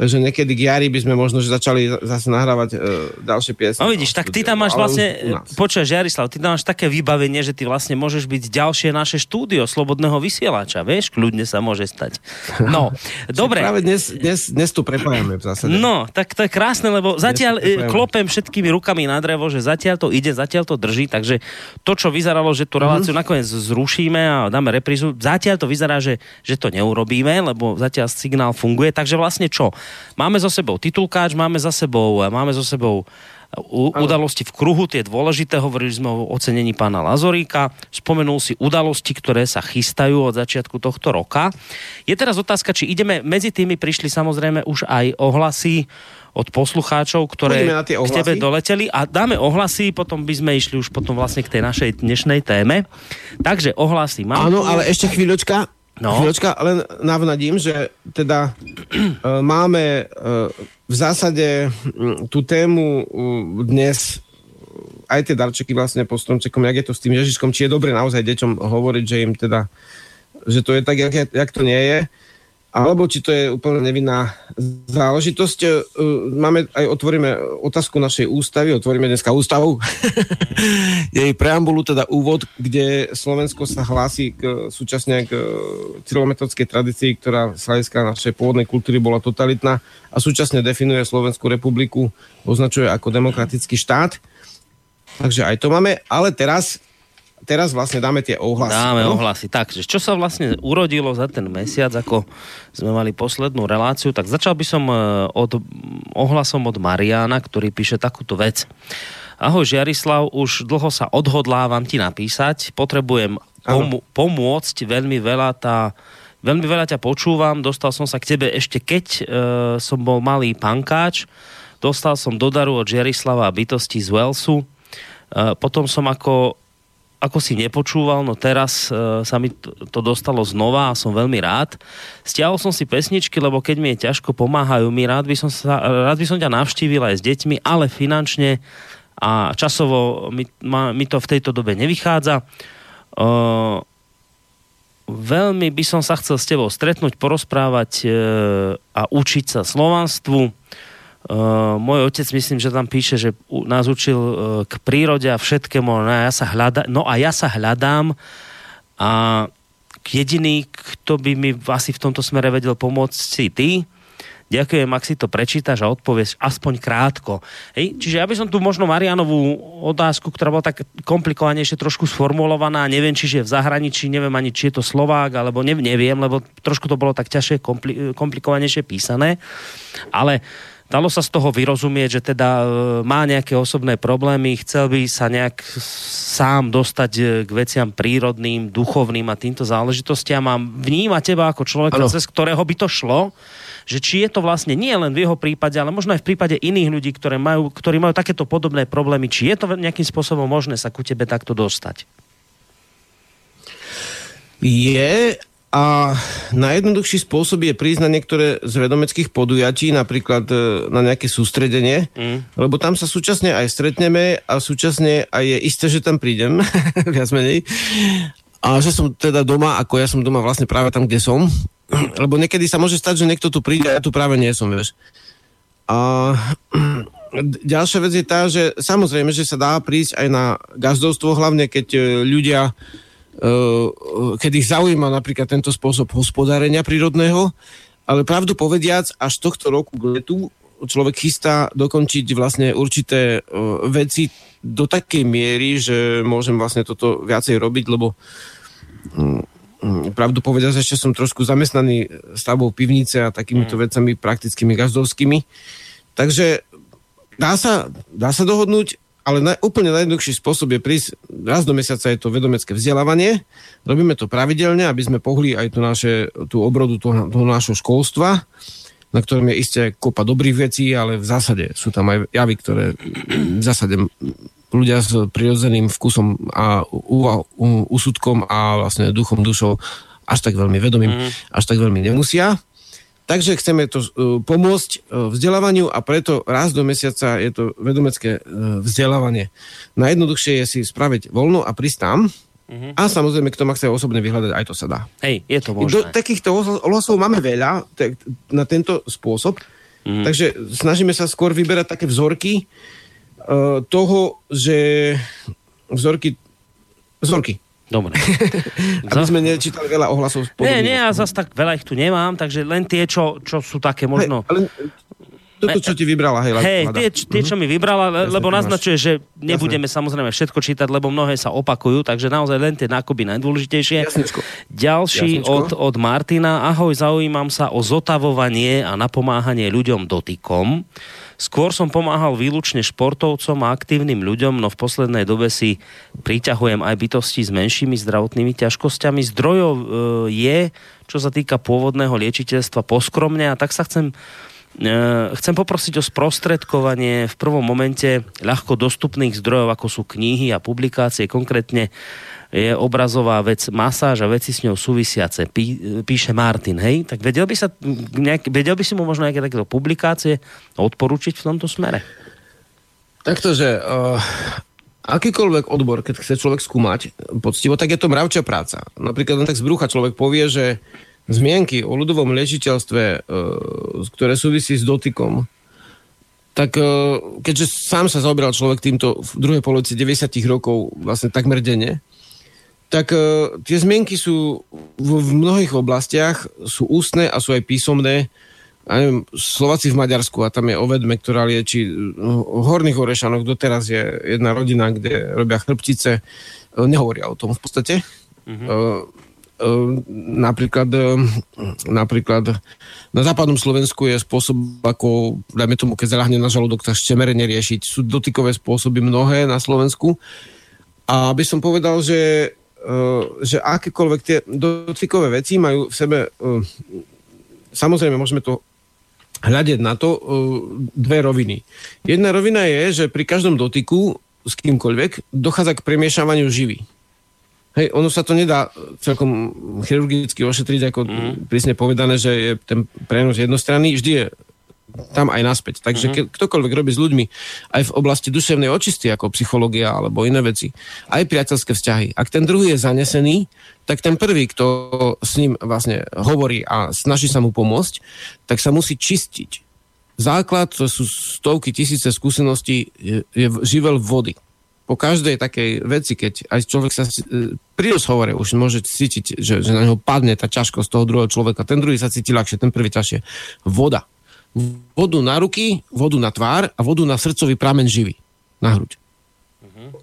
Takže niekedy k jari by sme možno že začali zase nahrávať e, ďalšie piesne. No vidíš, tak ty tam máš vlastne, počuješ Jarislav, ty tam máš také vybavenie, že ty vlastne môžeš byť ďalšie naše štúdio slobodného vysielača, vieš, kľudne sa môže stať. No, dobre. Práve dnes, dnes, dnes tu prepájame v zásade. No, tak to je krásne, lebo zatiaľ e, klopem všetkými rukami na drevo, že zatiaľ to ide, zatiaľ to drží, takže to, čo vyzeralo, že tú reláciu mm-hmm. nakoniec zrušíme a dáme reprízu, zatiaľ to vyzerá, že, že to neurobíme, lebo zatiaľ signál funguje, takže vlastne čo? Máme za sebou titulkáč, máme za sebou, máme za sebou u, udalosti v kruhu, tie dôležité, hovorili sme o ocenení pána Lazoríka, spomenul si udalosti, ktoré sa chystajú od začiatku tohto roka. Je teraz otázka, či ideme, medzi tými prišli samozrejme už aj ohlasy od poslucháčov, ktoré k tebe doleteli a dáme ohlasy, potom by sme išli už potom vlastne k tej našej dnešnej téme. Takže ohlasy mám. Áno, ale ešte chvíľočka, No. Chvíľočka, len navnadím, že teda uh, máme uh, v zásade um, tú tému uh, dnes aj tie darčeky vlastne po stromčekom, jak je to s tým Ježiškom, či je dobre naozaj deťom hovoriť, že im teda, že to je tak, jak, jak to nie je alebo či to je úplne nevinná záležitosť. E, máme aj otvoríme otázku našej ústavy, otvoríme dneska ústavu. Jej preambulu, teda úvod, kde Slovensko sa hlási k, súčasne k cyrilometodskej tradícii, ktorá z hľadiska našej pôvodnej kultúry bola totalitná a súčasne definuje Slovenskú republiku, označuje ako demokratický štát. Takže aj to máme, ale teraz teraz vlastne dáme tie ohlasy. Dáme no? ohlasy. Tak, čo sa vlastne urodilo za ten mesiac, ako sme mali poslednú reláciu, tak začal by som e, od, ohlasom od Mariana, ktorý píše takúto vec. Ahoj Žiarislav, už dlho sa odhodlávam ti napísať, potrebujem pom- pomôcť, veľmi veľa tá Veľmi veľa ťa počúvam, dostal som sa k tebe ešte keď e, som bol malý pankáč, dostal som do daru od Žiarislava bytosti z Walesu, e, potom som ako ako si nepočúval, no teraz uh, sa mi to, to dostalo znova a som veľmi rád. Stiahol som si pesničky, lebo keď mi je ťažko, pomáhajú mi. Rád by som, sa, rád by som ťa navštívil aj s deťmi, ale finančne a časovo mi, ma, mi to v tejto dobe nevychádza. Uh, veľmi by som sa chcel s tebou stretnúť, porozprávať uh, a učiť sa slovanstvu Uh, môj otec, myslím, že tam píše, že nás učil uh, k prírode a všetkému, no a ja sa, hľada, no a ja sa hľadám a jediný, kto by mi asi v tomto smere vedel pomôcť, si ty. Ďakujem, ak si to prečítaš a odpovieš aspoň krátko. Hej? Čiže ja by som tu možno Marianovú otázku, ktorá bola tak komplikovanejšie trošku sformulovaná, neviem, či je v zahraničí, neviem ani, či je to Slovák, alebo neviem, lebo trošku to bolo tak ťažšie, kompli- komplikovanejšie písané. Ale Dalo sa z toho vyrozumieť, že teda e, má nejaké osobné problémy, chcel by sa nejak sám dostať e, k veciam prírodným, duchovným a týmto záležitostiam a vníma teba ako človeka, ano. cez ktorého by to šlo, že či je to vlastne nie len v jeho prípade, ale možno aj v prípade iných ľudí, ktoré majú, ktorí majú takéto podobné problémy, či je to nejakým spôsobom možné sa ku tebe takto dostať? Je, a najjednoduchší spôsob je prísť na niektoré z vedomeckých podujatí, napríklad e, na nejaké sústredenie, mm. lebo tam sa súčasne aj stretneme a súčasne aj je isté, že tam prídem, viac menej. A že som teda doma, ako ja som doma vlastne práve tam, kde som, lebo niekedy sa môže stať, že niekto tu príde a ja tu práve nie som, vieš. A ďalšia vec je tá, že samozrejme, že sa dá prísť aj na gazdovstvo, hlavne keď e, ľudia, keď ich zaujíma napríklad tento spôsob hospodárenia prírodného, ale pravdu povediac, až tohto roku k letu človek chystá dokončiť vlastne určité veci do takej miery, že môžem vlastne toto viacej robiť, lebo mm, pravdu povedať, ešte som trošku zamestnaný stavbou pivnice a takýmito mm. vecami praktickými gazdovskými. Takže dá sa, dá sa dohodnúť, ale na, úplne najjednoduchší spôsob je prísť raz do mesiaca je to vedomecké vzdelávanie. Robíme to pravidelne, aby sme pohli aj tú, naše, tú obrodu toho, toho nášho školstva, na ktorom je isté kopa dobrých vecí, ale v zásade sú tam aj javy, ktoré v zásade ľudia s prirodzeným vkusom a úsudkom a vlastne duchom, dušou až tak veľmi vedomým, mm. až tak veľmi nemusia. Takže chceme to uh, pomôcť uh, vzdelávaniu a preto raz do mesiaca je to vedomecké uh, vzdelávanie. Najjednoduchšie je si spraviť voľno a prísť tam. Uh-huh. A samozrejme, kto ma chce osobne vyhľadať, aj to sa dá. Hej, je to možné. Do takýchto ohlasov máme veľa tak, na tento spôsob. Uh-huh. Takže snažíme sa skôr vyberať také vzorky uh, toho, že vzorky vzorky Dobre. Aby sme nečítali veľa ohlasov. Nie, nie, ja zase tak veľa ich tu nemám, takže len tie, čo, čo sú také možno... Ale toto, čo ti vybrala, hej, hej tie, tie, čo mi vybrala, Jasne, lebo naznačuje, že nebudeme Jasne. samozrejme všetko čítať, lebo mnohé sa opakujú, takže naozaj len tie nákupy najdôležitejšie. Jasnečko. Ďalší Jasnečko. Od, od Martina. Ahoj, zaujímam sa o zotavovanie a napomáhanie ľuďom dotykom. Skôr som pomáhal výlučne športovcom a aktívnym ľuďom, no v poslednej dobe si priťahujem aj bytosti s menšími zdravotnými ťažkosťami. Zdrojov e, je, čo sa týka pôvodného liečiteľstva, poskromne a tak sa chcem e, chcem poprosiť o sprostredkovanie v prvom momente ľahko dostupných zdrojov, ako sú knihy a publikácie, konkrétne je obrazová vec masáž a veci s ňou súvisiace, pí, píše Martin, hej? Tak vedel by, sa nejak, vedel by si mu možno nejaké takéto publikácie odporúčiť v tomto smere? Takto, že uh, akýkoľvek odbor, keď chce človek skúmať poctivo, tak je to mravčia práca. Napríklad len tak z brucha človek povie, že zmienky o ľudovom liečiteľstve, uh, ktoré súvisí s dotykom, tak uh, keďže sám sa zaoberal človek týmto v druhej polovici 90 rokov vlastne takmer denne, tak uh, tie zmienky sú v, v mnohých oblastiach, sú ústne a sú aj písomné. A neviem, Slováci v Maďarsku a tam je ovedme, ktorá lieči v Horných Orešanoch, doteraz je jedna rodina, kde robia chrbtice, uh, nehovoria o tom v podstate. Uh-huh. Uh, napríklad, napríklad na západnom Slovensku je spôsob, ako, dajme tomu, keď zalahne na žalúdok, tak štemerenie riešiť. Sú dotykové spôsoby mnohé na Slovensku. A aby som povedal, že že akékoľvek tie dotykové veci majú v sebe, eh, samozrejme môžeme to hľadiť na to eh, dve roviny. Jedna rovina je, že pri každom dotyku s kýmkoľvek dochádza k premiešavaniu živy. Hej, ono sa to nedá celkom chirurgicky ošetriť, ako mm. prísne povedané, že je ten prenos jednostranný. Vždy je tam aj naspäť. Takže mm-hmm. ktokoľvek robí s ľuďmi aj v oblasti duševnej očisty, ako psychológia alebo iné veci, aj priateľské vzťahy. Ak ten druhý je zanesený, tak ten prvý, kto s ním vlastne hovorí a snaží sa mu pomôcť, tak sa musí čistiť. Základ, to sú stovky, tisíce skúseností, je, je živel vody. Po každej takej veci, keď aj človek sa e, pri rozhovore už môže cítiť, že, že na neho padne tá ťažkosť toho druhého človeka, ten druhý sa cíti ľahšie, ten prvý ťažšie. Voda vodu na ruky, vodu na tvár a vodu na srdcový pramen živý. Na hruď. Uh-huh.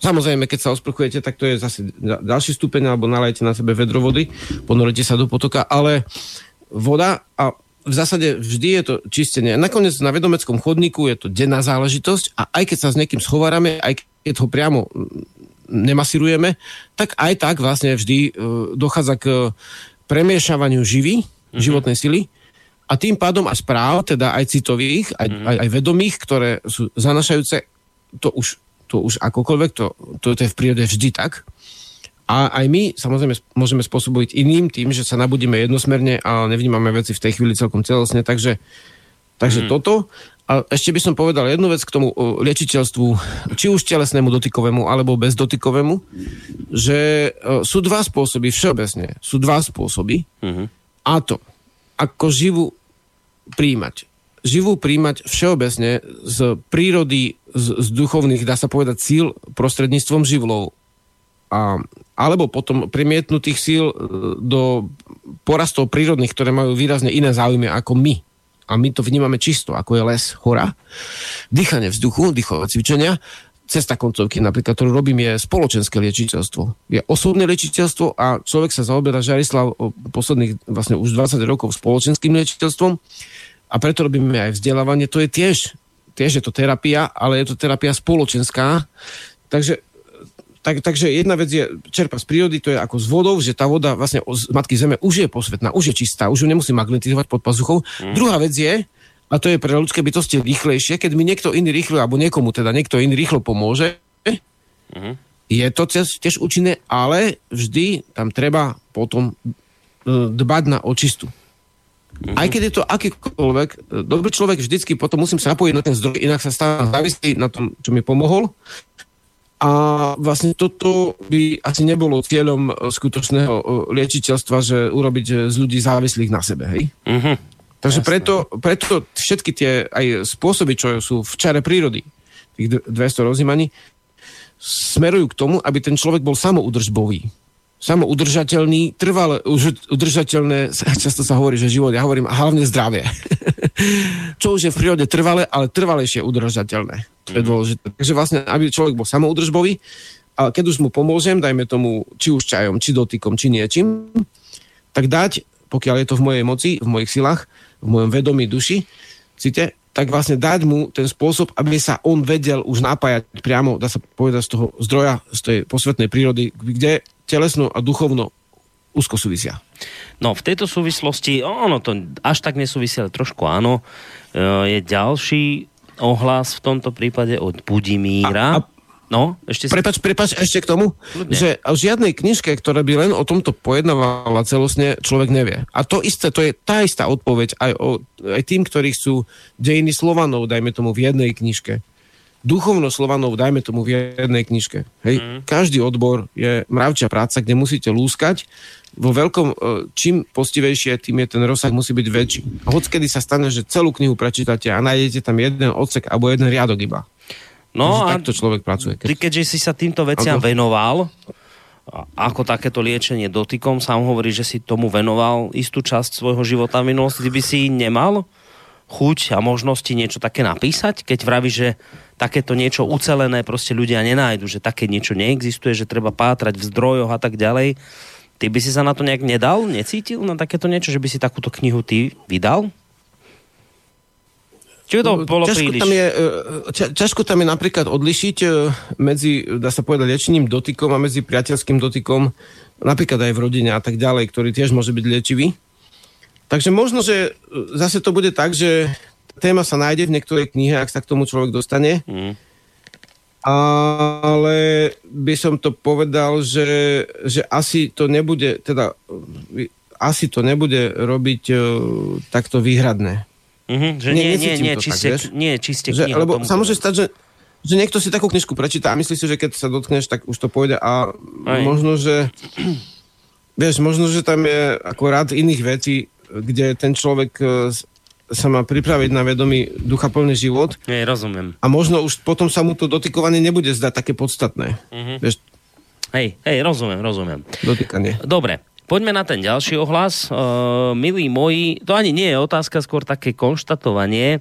Samozrejme, keď sa osprchujete, tak to je zase ďalší stupeň, alebo nalajete na sebe vedro vody, ponorete sa do potoka, ale voda a v zásade vždy je to čistenie. Nakoniec na vedomeckom chodníku je to denná záležitosť a aj keď sa s niekým schovárame, aj keď ho priamo nemasírujeme, tak aj tak vlastne vždy uh, dochádza k premiešavaniu živy, uh-huh. životnej sily a tým pádom aj správ, teda aj citových, aj, mm. aj, aj vedomých, ktoré sú zanašajúce, to už, to už akokoľvek, to, to, to je v prírode vždy tak. A aj my samozrejme môžeme spôsobiť iným tým, že sa nabudíme jednosmerne a nevnímame veci v tej chvíli celkom celosne. Takže, takže mm. toto. A ešte by som povedal jednu vec k tomu liečiteľstvu, či už telesnému dotykovému, alebo bezdotykovému, že sú dva spôsoby, všeobecne, sú dva spôsoby, mm-hmm A to, ako živú príjmať. Živú príjmať všeobecne z prírody, z, z duchovných, dá sa povedať, síl prostredníctvom živlov. A, alebo potom premietnutých síl e, do porastov prírodných, ktoré majú výrazne iné záujmy ako my. A my to vnímame čisto, ako je les, hora. Dýchanie vzduchu, dýchové cvičenia, cesta koncovky napríklad, ktorú robím, je spoločenské liečiteľstvo. Je osobné liečiteľstvo a človek sa zaoberá Žarislav posledných vlastne už 20 rokov spoločenským liečiteľstvom a preto robíme aj vzdelávanie. To je tiež, tiež je to terapia, ale je to terapia spoločenská. Takže tak, takže jedna vec je čerpa z prírody, to je ako z vodou, že tá voda vlastne z Matky Zeme už je posvetná, už je čistá, už ju nemusí magnetizovať pod pazuchou. Mm. Druhá vec je, a to je pre ľudské bytosti rýchlejšie, keď mi niekto iný rýchlo, alebo niekomu teda niekto iný rýchlo pomôže, uh-huh. je to tiež, účinné, ale vždy tam treba potom e, dbať na očistu. Uh-huh. Aj keď je to akýkoľvek, e, dobrý človek vždycky potom musím sa napojiť na ten zdroj, inak sa stávam závislý na tom, čo mi pomohol. A vlastne toto by asi nebolo cieľom e, skutočného liečiteľstva, že urobiť z ľudí závislých na sebe, hej? Uh-huh. Takže preto, preto všetky tie aj spôsoby, čo sú v čare prírody, tých 200 rozímaní, smerujú k tomu, aby ten človek bol samoudržbový. Samoudržateľný, trvalé, udržateľné, často sa hovorí, že život, ja hovorím, hlavne zdravie. čo už je v prírode trvalé, ale trvalejšie udržateľné. To je mhm. dôležité. Takže vlastne, aby človek bol samoudržbový, a keď už mu pomôžem, dajme tomu, či už čajom, či dotykom, či niečím, tak dať, pokiaľ je to v mojej moci, v mojich silách, v mojom vedomí duši, cíte, tak vlastne dať mu ten spôsob, aby sa on vedel už napájať priamo, dá sa povedať, z toho zdroja, z tej posvetnej prírody, kde telesno a duchovno úzko súvisia. No, v tejto súvislosti, ono to až tak nesúvisia, ale trošku áno, e, je ďalší ohlas v tomto prípade od Budimíra. A, a No, ešte si... Prepač, prepač ešte k tomu, Ľudne. že o žiadnej knižke, ktorá by len o tomto pojednávala celosne, človek nevie. A to isté, to je tá istá odpoveď aj, o, aj tým, ktorí sú dejiny Slovanov, dajme tomu v jednej knižke. Duchovno Slovanov, dajme tomu v jednej knižke. Hej? Mm. Každý odbor je mravčia práca, kde musíte lúskať. Vo veľkom, e, čím postivejšie, tým je ten rozsah musí byť väčší. A hoď kedy sa stane, že celú knihu prečítate a nájdete tam jeden odsek alebo jeden riadok iba. No a takto človek pracuje. Keď... Ty keďže si sa týmto veciam venoval, ako takéto liečenie dotykom, sám hovorí, že si tomu venoval istú časť svojho života v minulosti, by si nemal chuť a možnosti niečo také napísať, keď vraví, že takéto niečo ucelené proste ľudia nenájdu, že také niečo neexistuje, že treba pátrať v zdrojoch a tak ďalej. Ty by si sa na to nejak nedal, necítil na takéto niečo, že by si takúto knihu ty vydal? Či to bolo ťažko príliš? Tam je, e, ťažko tam je napríklad odlišiť e, medzi, dá sa povedať, liečením dotykom a medzi priateľským dotykom, napríklad aj v rodine a tak ďalej, ktorý tiež môže byť liečivý. Takže možno, že e, zase to bude tak, že téma sa nájde v niektorej knihe, ak sa k tomu človek dostane. Mm. Ale by som to povedal, že, že asi to nebude, teda asi to nebude robiť takto výhradné. Mm-hmm, že nie, nie, nie, nie, čiste, tak, nie čiste že, Lebo sa môže stať, že, že niekto si takú knižku prečíta a myslí si, že keď sa dotkneš, tak už to pôjde a Aj. možno, že vieš, možno, že tam je ako rád iných vecí, kde ten človek e, sa má pripraviť na vedomý ducha plný život. Nie, rozumiem. A možno už potom sa mu to dotykovanie nebude zdať také podstatné. Mm-hmm. Vieš, Hej, hej, rozumiem, rozumiem. Dotýkanie. Dobre, Poďme na ten ďalší ohlas. Uh, milí moji, to ani nie je otázka, skôr také konštatovanie.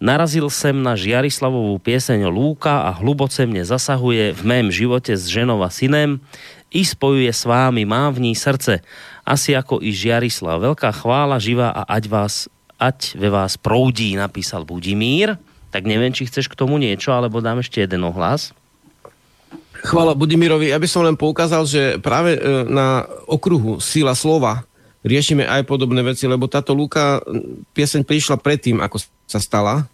Narazil sem na Žiarislavovú pieseň Lúka a hluboce mne zasahuje v mém živote s ženou a synem i spojuje s vámi, mám v ní srdce, asi ako i Žiarislav. Veľká chvála živá a ať, vás, ať ve vás proudí, napísal Budimír. Tak neviem, či chceš k tomu niečo, alebo dám ešte jeden ohlas. Chvala Budimirovi. Ja by som len poukázal, že práve e, na okruhu Sila slova riešime aj podobné veci, lebo táto Luka pieseň prišla predtým, ako sa stala.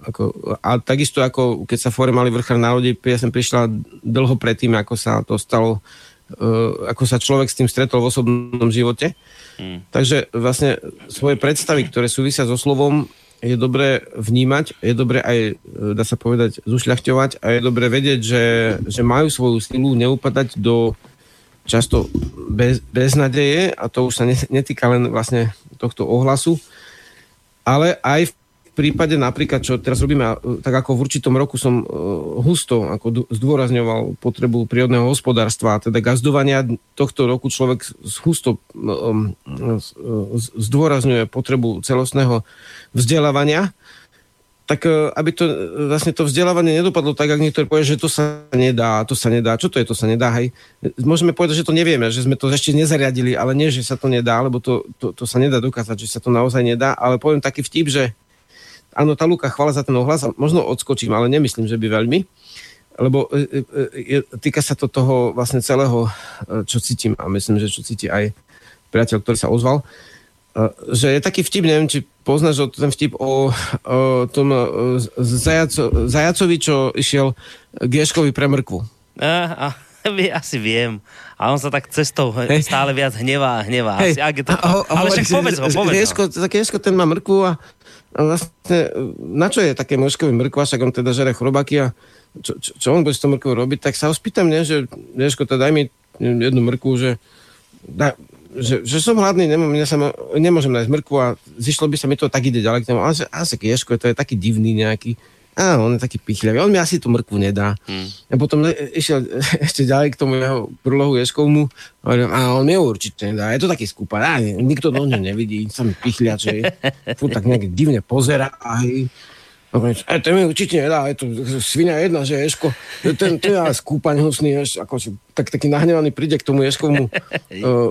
Ako, a takisto ako keď sa mali vrchár národe, pieseň prišla dlho predtým, ako sa to stalo, uh, ako sa človek s tým stretol v osobnom živote. Hmm. Takže vlastne svoje predstavy, ktoré súvisia so slovom, je dobré vnímať, je dobré aj, e, dá sa povedať, zušľachťovať a je dobré vedieť, že, že majú svoju silu neupadať do často bez, bez nadeje a to už sa netýka len vlastne tohto ohlasu, ale aj v prípade napríklad, čo teraz robíme, tak ako v určitom roku som uh, husto ako zdôrazňoval potrebu prírodného hospodárstva, teda gazdovania tohto roku človek husto um, zdôrazňuje potrebu celostného vzdelávania, tak aby to vlastne to vzdelávanie nedopadlo tak, ak niektorí povie, že to sa nedá, to sa nedá. Čo to je, to sa nedá? Hej. Môžeme povedať, že to nevieme, že sme to ešte nezariadili, ale nie, že sa to nedá, lebo to, to, to sa nedá dokázať, že sa to naozaj nedá, ale poviem taký vtip, že áno, tá Luka, chvála za ten ohlas, možno odskočím, ale nemyslím, že by veľmi, lebo e, e, e, týka sa to toho vlastne celého, čo cítim a myslím, že čo cíti aj priateľ, ktorý sa ozval, že je taký vtip, neviem, či poznáš ten vtip o, o tom zajaco, zajacovi, čo išiel Geškovi pre mrkvu. A, a, asi viem. A on sa tak cestou hey. stále viac hnevá a hnevá. Hey. Asi, ak je to... a, a, ale však povedz ho, povedz ho. Geško, ten má mrkvu a vlastne, na čo je také mrškový mrkva, však on teda žere chrobaky a čo, čo, čo on bude s tou mrkvou robiť, tak sa ho spýtam, ne, že Ježko, teda daj mi jednu mrkvu, že, da, že, že som hladný, nemám, ja sa, nemôžem nájsť mrkvu a zišlo by sa mi to tak ide ďalej k tomu, ale že asi Ježko, to je taký divný nejaký, a on je taký pichľavý, on mi asi tú mrkvu nedá. Hmm. A potom išiel ešte ďalej k tomu jeho prúlohu Ješkovmu a on mi určite nedá. Je to taký skúpar, a nikto do neho nevidí, sa mi pichľače, furt tak nejak divne pozera a hej. To mi určite nedá, je to svinia jedna, že Ješko, ten, ten je skúpaň hnusný, ješ, ako tak, taký nahnevaný príde k tomu Ješkovmu uh,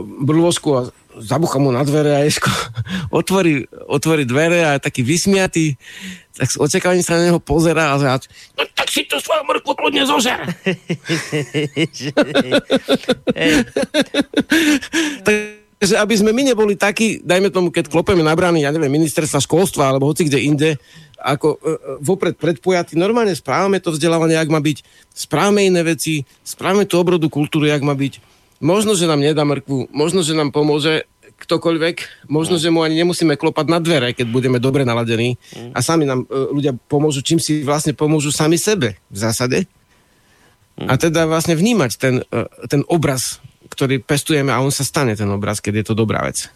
brlovosku a zabucha mu na dvere a Ješko otvorí, otvorí dvere a je taký vysmiatý tak s očakávaním sa na neho pozerá a zráč, no tak si to svoju mrkvu kľudne zožer. Takže aby sme my neboli takí, dajme tomu, keď klopeme na brány, ja neviem, ministerstva školstva alebo hoci kde inde, ako e, e, vopred predpojatí, normálne správame to vzdelávanie, ak má byť, správame iné veci, správame tú obrodu kultúry, ak má byť. Možno, že nám nedá mrkvu, možno, že nám pomôže, ktokoľvek, možno, mm. že mu ani nemusíme klopať na dvere, keď budeme dobre naladení mm. a sami nám e, ľudia pomôžu, čím si vlastne pomôžu sami sebe v zásade. Mm. A teda vlastne vnímať ten, e, ten obraz, ktorý pestujeme a on sa stane ten obraz, keď je to dobrá vec.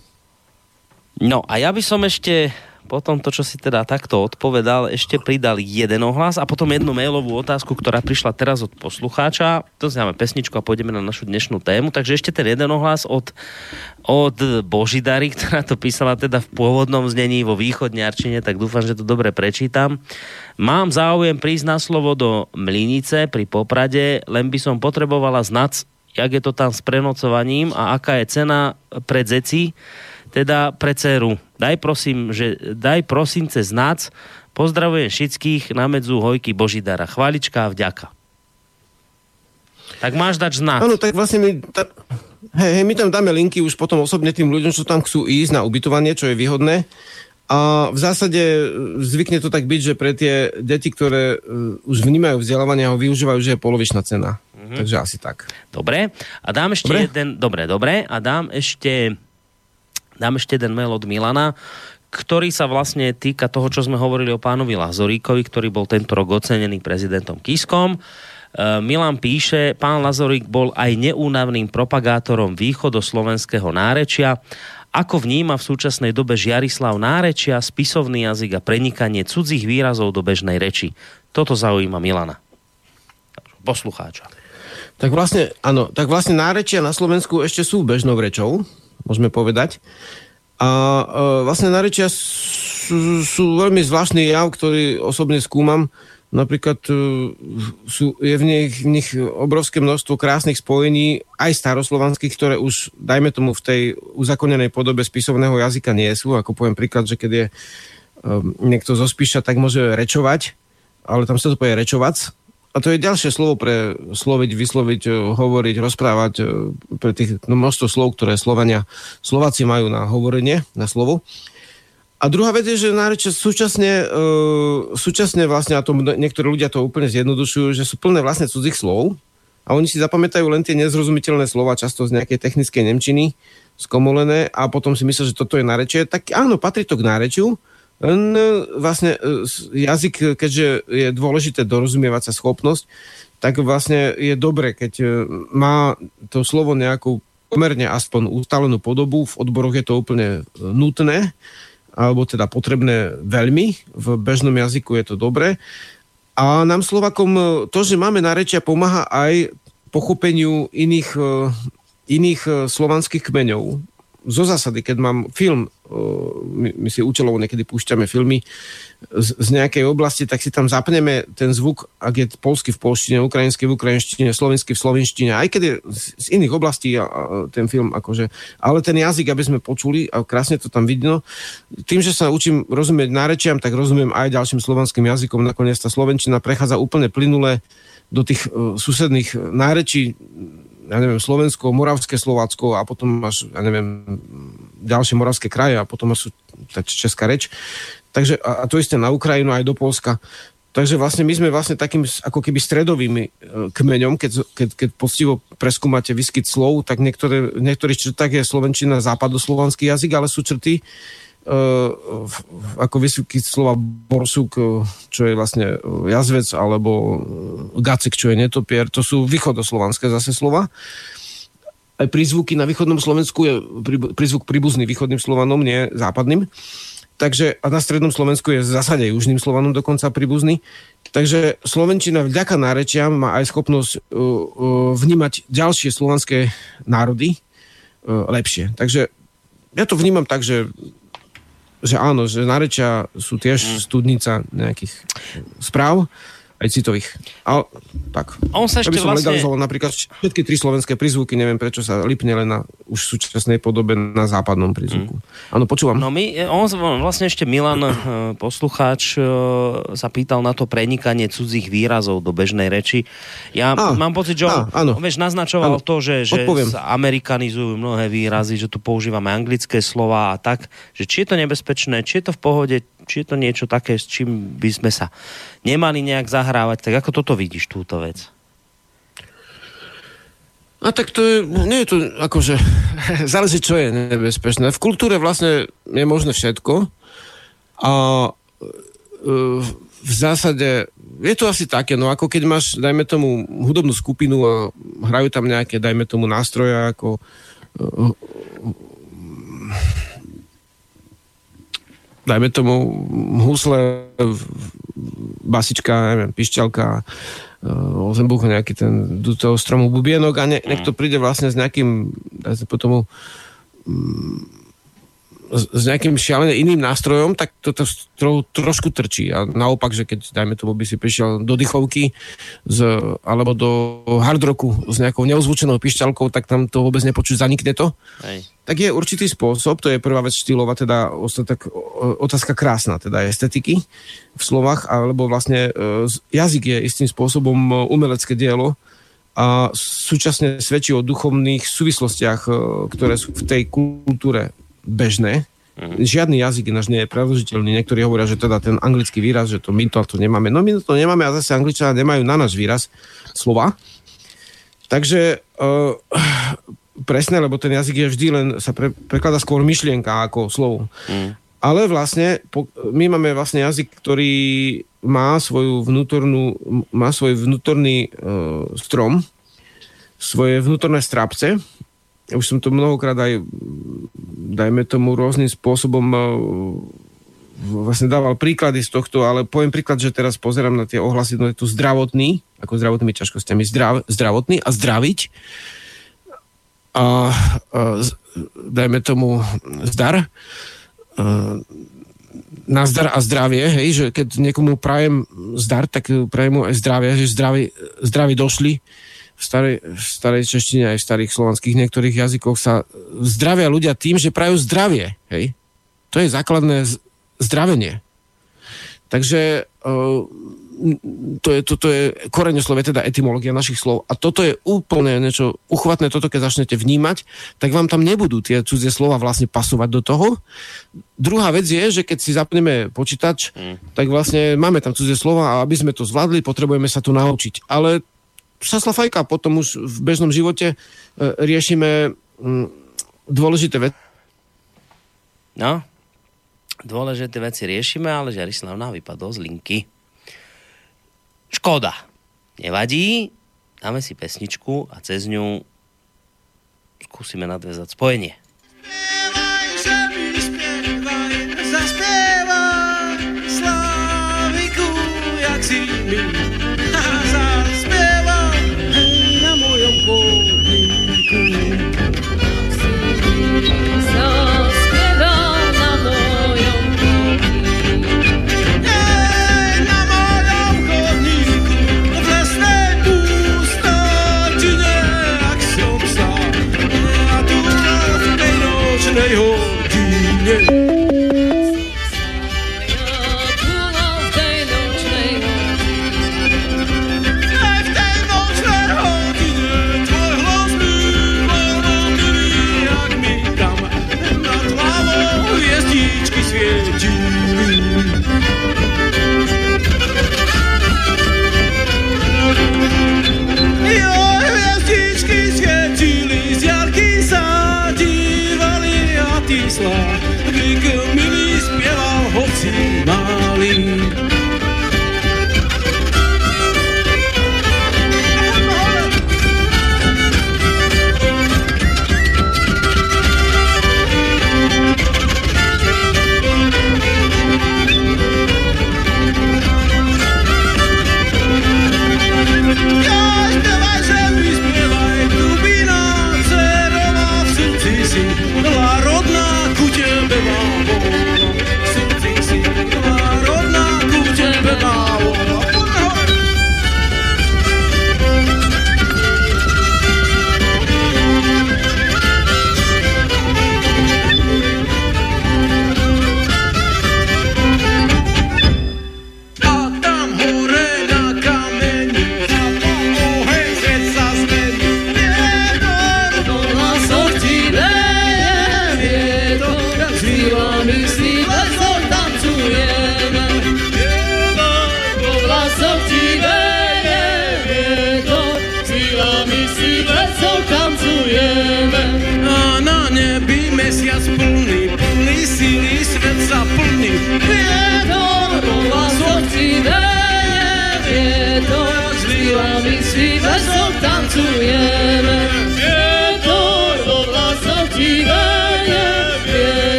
No a ja by som ešte potom to, čo si teda takto odpovedal, ešte pridal jeden ohlas a potom jednu mailovú otázku, ktorá prišla teraz od poslucháča. To znamená pesničku a pôjdeme na našu dnešnú tému. Takže ešte ten jeden ohlas od, od Božidary, ktorá to písala teda v pôvodnom znení vo východňarčine, tak dúfam, že to dobre prečítam. Mám záujem prísť na slovo do Mlinice pri Poprade, len by som potrebovala znať, jak je to tam s prenocovaním a aká je cena pre dzeci, teda pre dceru. Daj prosím, že, daj prosím cez nác, pozdravujem všetkých na medzu hojky Božidara. Chválička a vďaka. Tak máš dať znát. Áno, tak vlastne my, ta, hej, hej, my tam dáme linky už potom osobne tým ľuďom, čo tam chcú ísť na ubytovanie, čo je výhodné. A v zásade e, zvykne to tak byť, že pre tie deti, ktoré uh, už vnímajú vzdelávanie, ho využívajú, že je polovičná cena. Mm-hmm. Takže asi tak. Dobre. A dám ešte dobre? jeden... Dobre, dobre. A dám ešte Dám ešte jeden mail od Milana, ktorý sa vlastne týka toho, čo sme hovorili o pánovi Lazoríkovi, ktorý bol tento rok ocenený prezidentom Kiskom. E, Milan píše, pán Lazorík bol aj neúnavným propagátorom východoslovenského nárečia. Ako vníma v súčasnej dobe Žiarislav nárečia, spisovný jazyk a prenikanie cudzích výrazov do bežnej reči? Toto zaujíma Milana. Poslucháča. Tak vlastne, áno, tak vlastne nárečia na Slovensku ešte sú bežnou rečou môžeme povedať. A e, vlastne narečia sú, sú veľmi zvláštny jav, ktorý osobne skúmam. Napríklad e, sú, je v nich, v nich obrovské množstvo krásnych spojení, aj staroslovanských, ktoré už, dajme tomu, v tej uzakonenej podobe spisovného jazyka nie sú. Ako poviem príklad, že keď je um, niekto zo Spíša, tak môže rečovať, ale tam sa to povie rečovac, a to je ďalšie slovo pre sloviť, vysloviť, e, hovoriť, rozprávať, e, pre tých no, množstvo slov, ktoré Slovania, Slováci majú na hovorenie, na slovo. A druhá vec je, že nárečie súčasne, uh, súčasne vlastne, a to niektorí ľudia to úplne zjednodušujú, že sú plné vlastne cudzích slov a oni si zapamätajú len tie nezrozumiteľné slova, často z nejakej technickej nemčiny, skomolené a potom si myslia, že toto je nárečie. Tak áno, patrí to k nárečiu, vlastne jazyk, keďže je dôležité dorozumievať sa schopnosť, tak vlastne je dobre, keď má to slovo nejakú pomerne aspoň ustálenú podobu, v odboroch je to úplne nutné, alebo teda potrebné veľmi, v bežnom jazyku je to dobré. A nám Slovakom to, že máme narečia, pomáha aj pochopeniu iných, iných slovanských kmeňov. Zo zásady, keď mám film, my, my si účelovo niekedy púšťame filmy. Z, z nejakej oblasti, tak si tam zapneme ten zvuk, ak je polsky v polštine, ukrajinsky v ukrajinštine, slovenský v slovenštine, aj keď je z iných oblastí a, a, ten film, akože, ale ten jazyk, aby sme počuli, a krásne to tam vidno, tým, že sa učím rozumieť nárečiam, tak rozumiem aj ďalším slovanským jazykom, nakoniec tá slovenčina prechádza úplne plynule do tých uh, susedných nárečí, ja neviem, Slovensko, Moravské Slovácko a potom máš, ja neviem, ďalšie moravské kraje a potom máš tá česká reč. Takže, a, a to isté na Ukrajinu aj do Polska. Takže vlastne my sme vlastne takým ako keby stredovým e, kmeňom, keď, keď, keď poctivo preskúmate výskyt slov, tak niektoré, v niektorých črtách je slovenčina západoslovanský jazyk, ale sú črty, uh, ako vysoký slova borsuk, e, čo je vlastne jazvec, alebo gacek, čo je netopier, to sú východoslovanské zase slova. Aj prízvuky na východnom Slovensku je prízvuk príbuzný východným Slovanom, nie západným. Takže a na strednom Slovensku je v zásade južným Slovanom dokonca príbuzný. Takže Slovenčina vďaka nárečiam má aj schopnosť uh, uh, vnímať ďalšie slovanské národy uh, lepšie. Takže ja to vnímam tak, že že áno, že narečia sú tiež mm. studnica nejakých správ aj citových. A, tak. On sa ešte som vlastne... legalizoval napríklad všetky tri slovenské prízvuky, neviem prečo sa lipne len na už súčasnej podobe na západnom prízvuku. Mm. Áno, počúvam. No my, on vlastne ešte Milan, eh, poslucháč, eh, sa pýtal na to prenikanie cudzích výrazov do bežnej reči. Ja a, mám pocit, že on, a, vieš, naznačoval áno, to, že, že sa amerikanizujú mnohé výrazy, že tu používame anglické slova a tak, že či je to nebezpečné, či je to v pohode, či je to niečo také, s čím by sme sa nemali nejak zahrávať. Tak ako toto vidíš, túto vec? A tak to je, nie je to akože, záleží, čo je nebezpečné. V kultúre vlastne je možné všetko a e, v zásade je to asi také, no ako keď máš, dajme tomu, hudobnú skupinu a hrajú tam nejaké, dajme tomu, nástroje ako e, dajme tomu husle, basička, neviem, pišťalka, eh, ozembuch, nejaký ten do toho stromu bubienok a ne, niekto príde vlastne s nejakým, dajme tomu, mm, s nejakým šialené iným nástrojom, tak to, to tro, trošku trčí. A naopak, že keď, dajme tomu, by si prišiel do dychovky z, alebo do hard rocku s nejakou neozvučenou pišťalkou, tak tam to vôbec nepočuť, zanikne to. Hej. Tak je určitý spôsob, to je prvá vec štýlova, teda ostatak, otázka krásna, teda estetiky v slovách, alebo vlastne e, jazyk je istým spôsobom umelecké dielo, a súčasne svedčí o duchovných súvislostiach, e, ktoré sú v tej kultúre bežné. Mm. Žiadny jazyk náš nie je preložiteľný. Niektorí hovoria, že teda ten anglický výraz, že to my to, to nemáme. No my to nemáme a zase angličania nemajú na náš výraz slova. Takže uh, presne, lebo ten jazyk je vždy len, sa pre, prekladá skôr myšlienka ako slovo. Mm. Ale vlastne po, my máme vlastne jazyk, ktorý má svoju vnútornú, má svoj vnútorný uh, strom, svoje vnútorné strapce už som to mnohokrát aj, dajme tomu, rôznym spôsobom e, vlastne dával príklady z tohto, ale poviem príklad, že teraz pozerám na tie ohlasy, no je tu zdravotný, ako zdravotnými ťažkosťami, zdrav, zdravotný a zdraviť. A, a dajme tomu zdar. A, na zdar a zdravie, hej, že keď niekomu prajem zdar, tak prajem mu aj zdravie, že zdraví, zdraví došli v starej, v starej češtine aj v starých slovanských niektorých jazykoch sa zdravia ľudia tým, že prajú zdravie. Hej? To je základné zdravenie. Takže uh, to je, toto je koreňoslove, teda etymológia našich slov. A toto je úplne niečo uchvatné, toto keď začnete vnímať, tak vám tam nebudú tie cudzie slova vlastne pasovať do toho. Druhá vec je, že keď si zapneme počítač, mm. tak vlastne máme tam cudzie slova a aby sme to zvládli, potrebujeme sa to naučiť. Ale šasla fajka, potom už v bežnom živote e, riešime m, mm, dôležité veci. No? dôležité veci riešime, ale Žiarislav nám vypadol z linky. Škoda. Nevadí, dáme si pesničku a cez ňu skúsime nadvezať spojenie. No,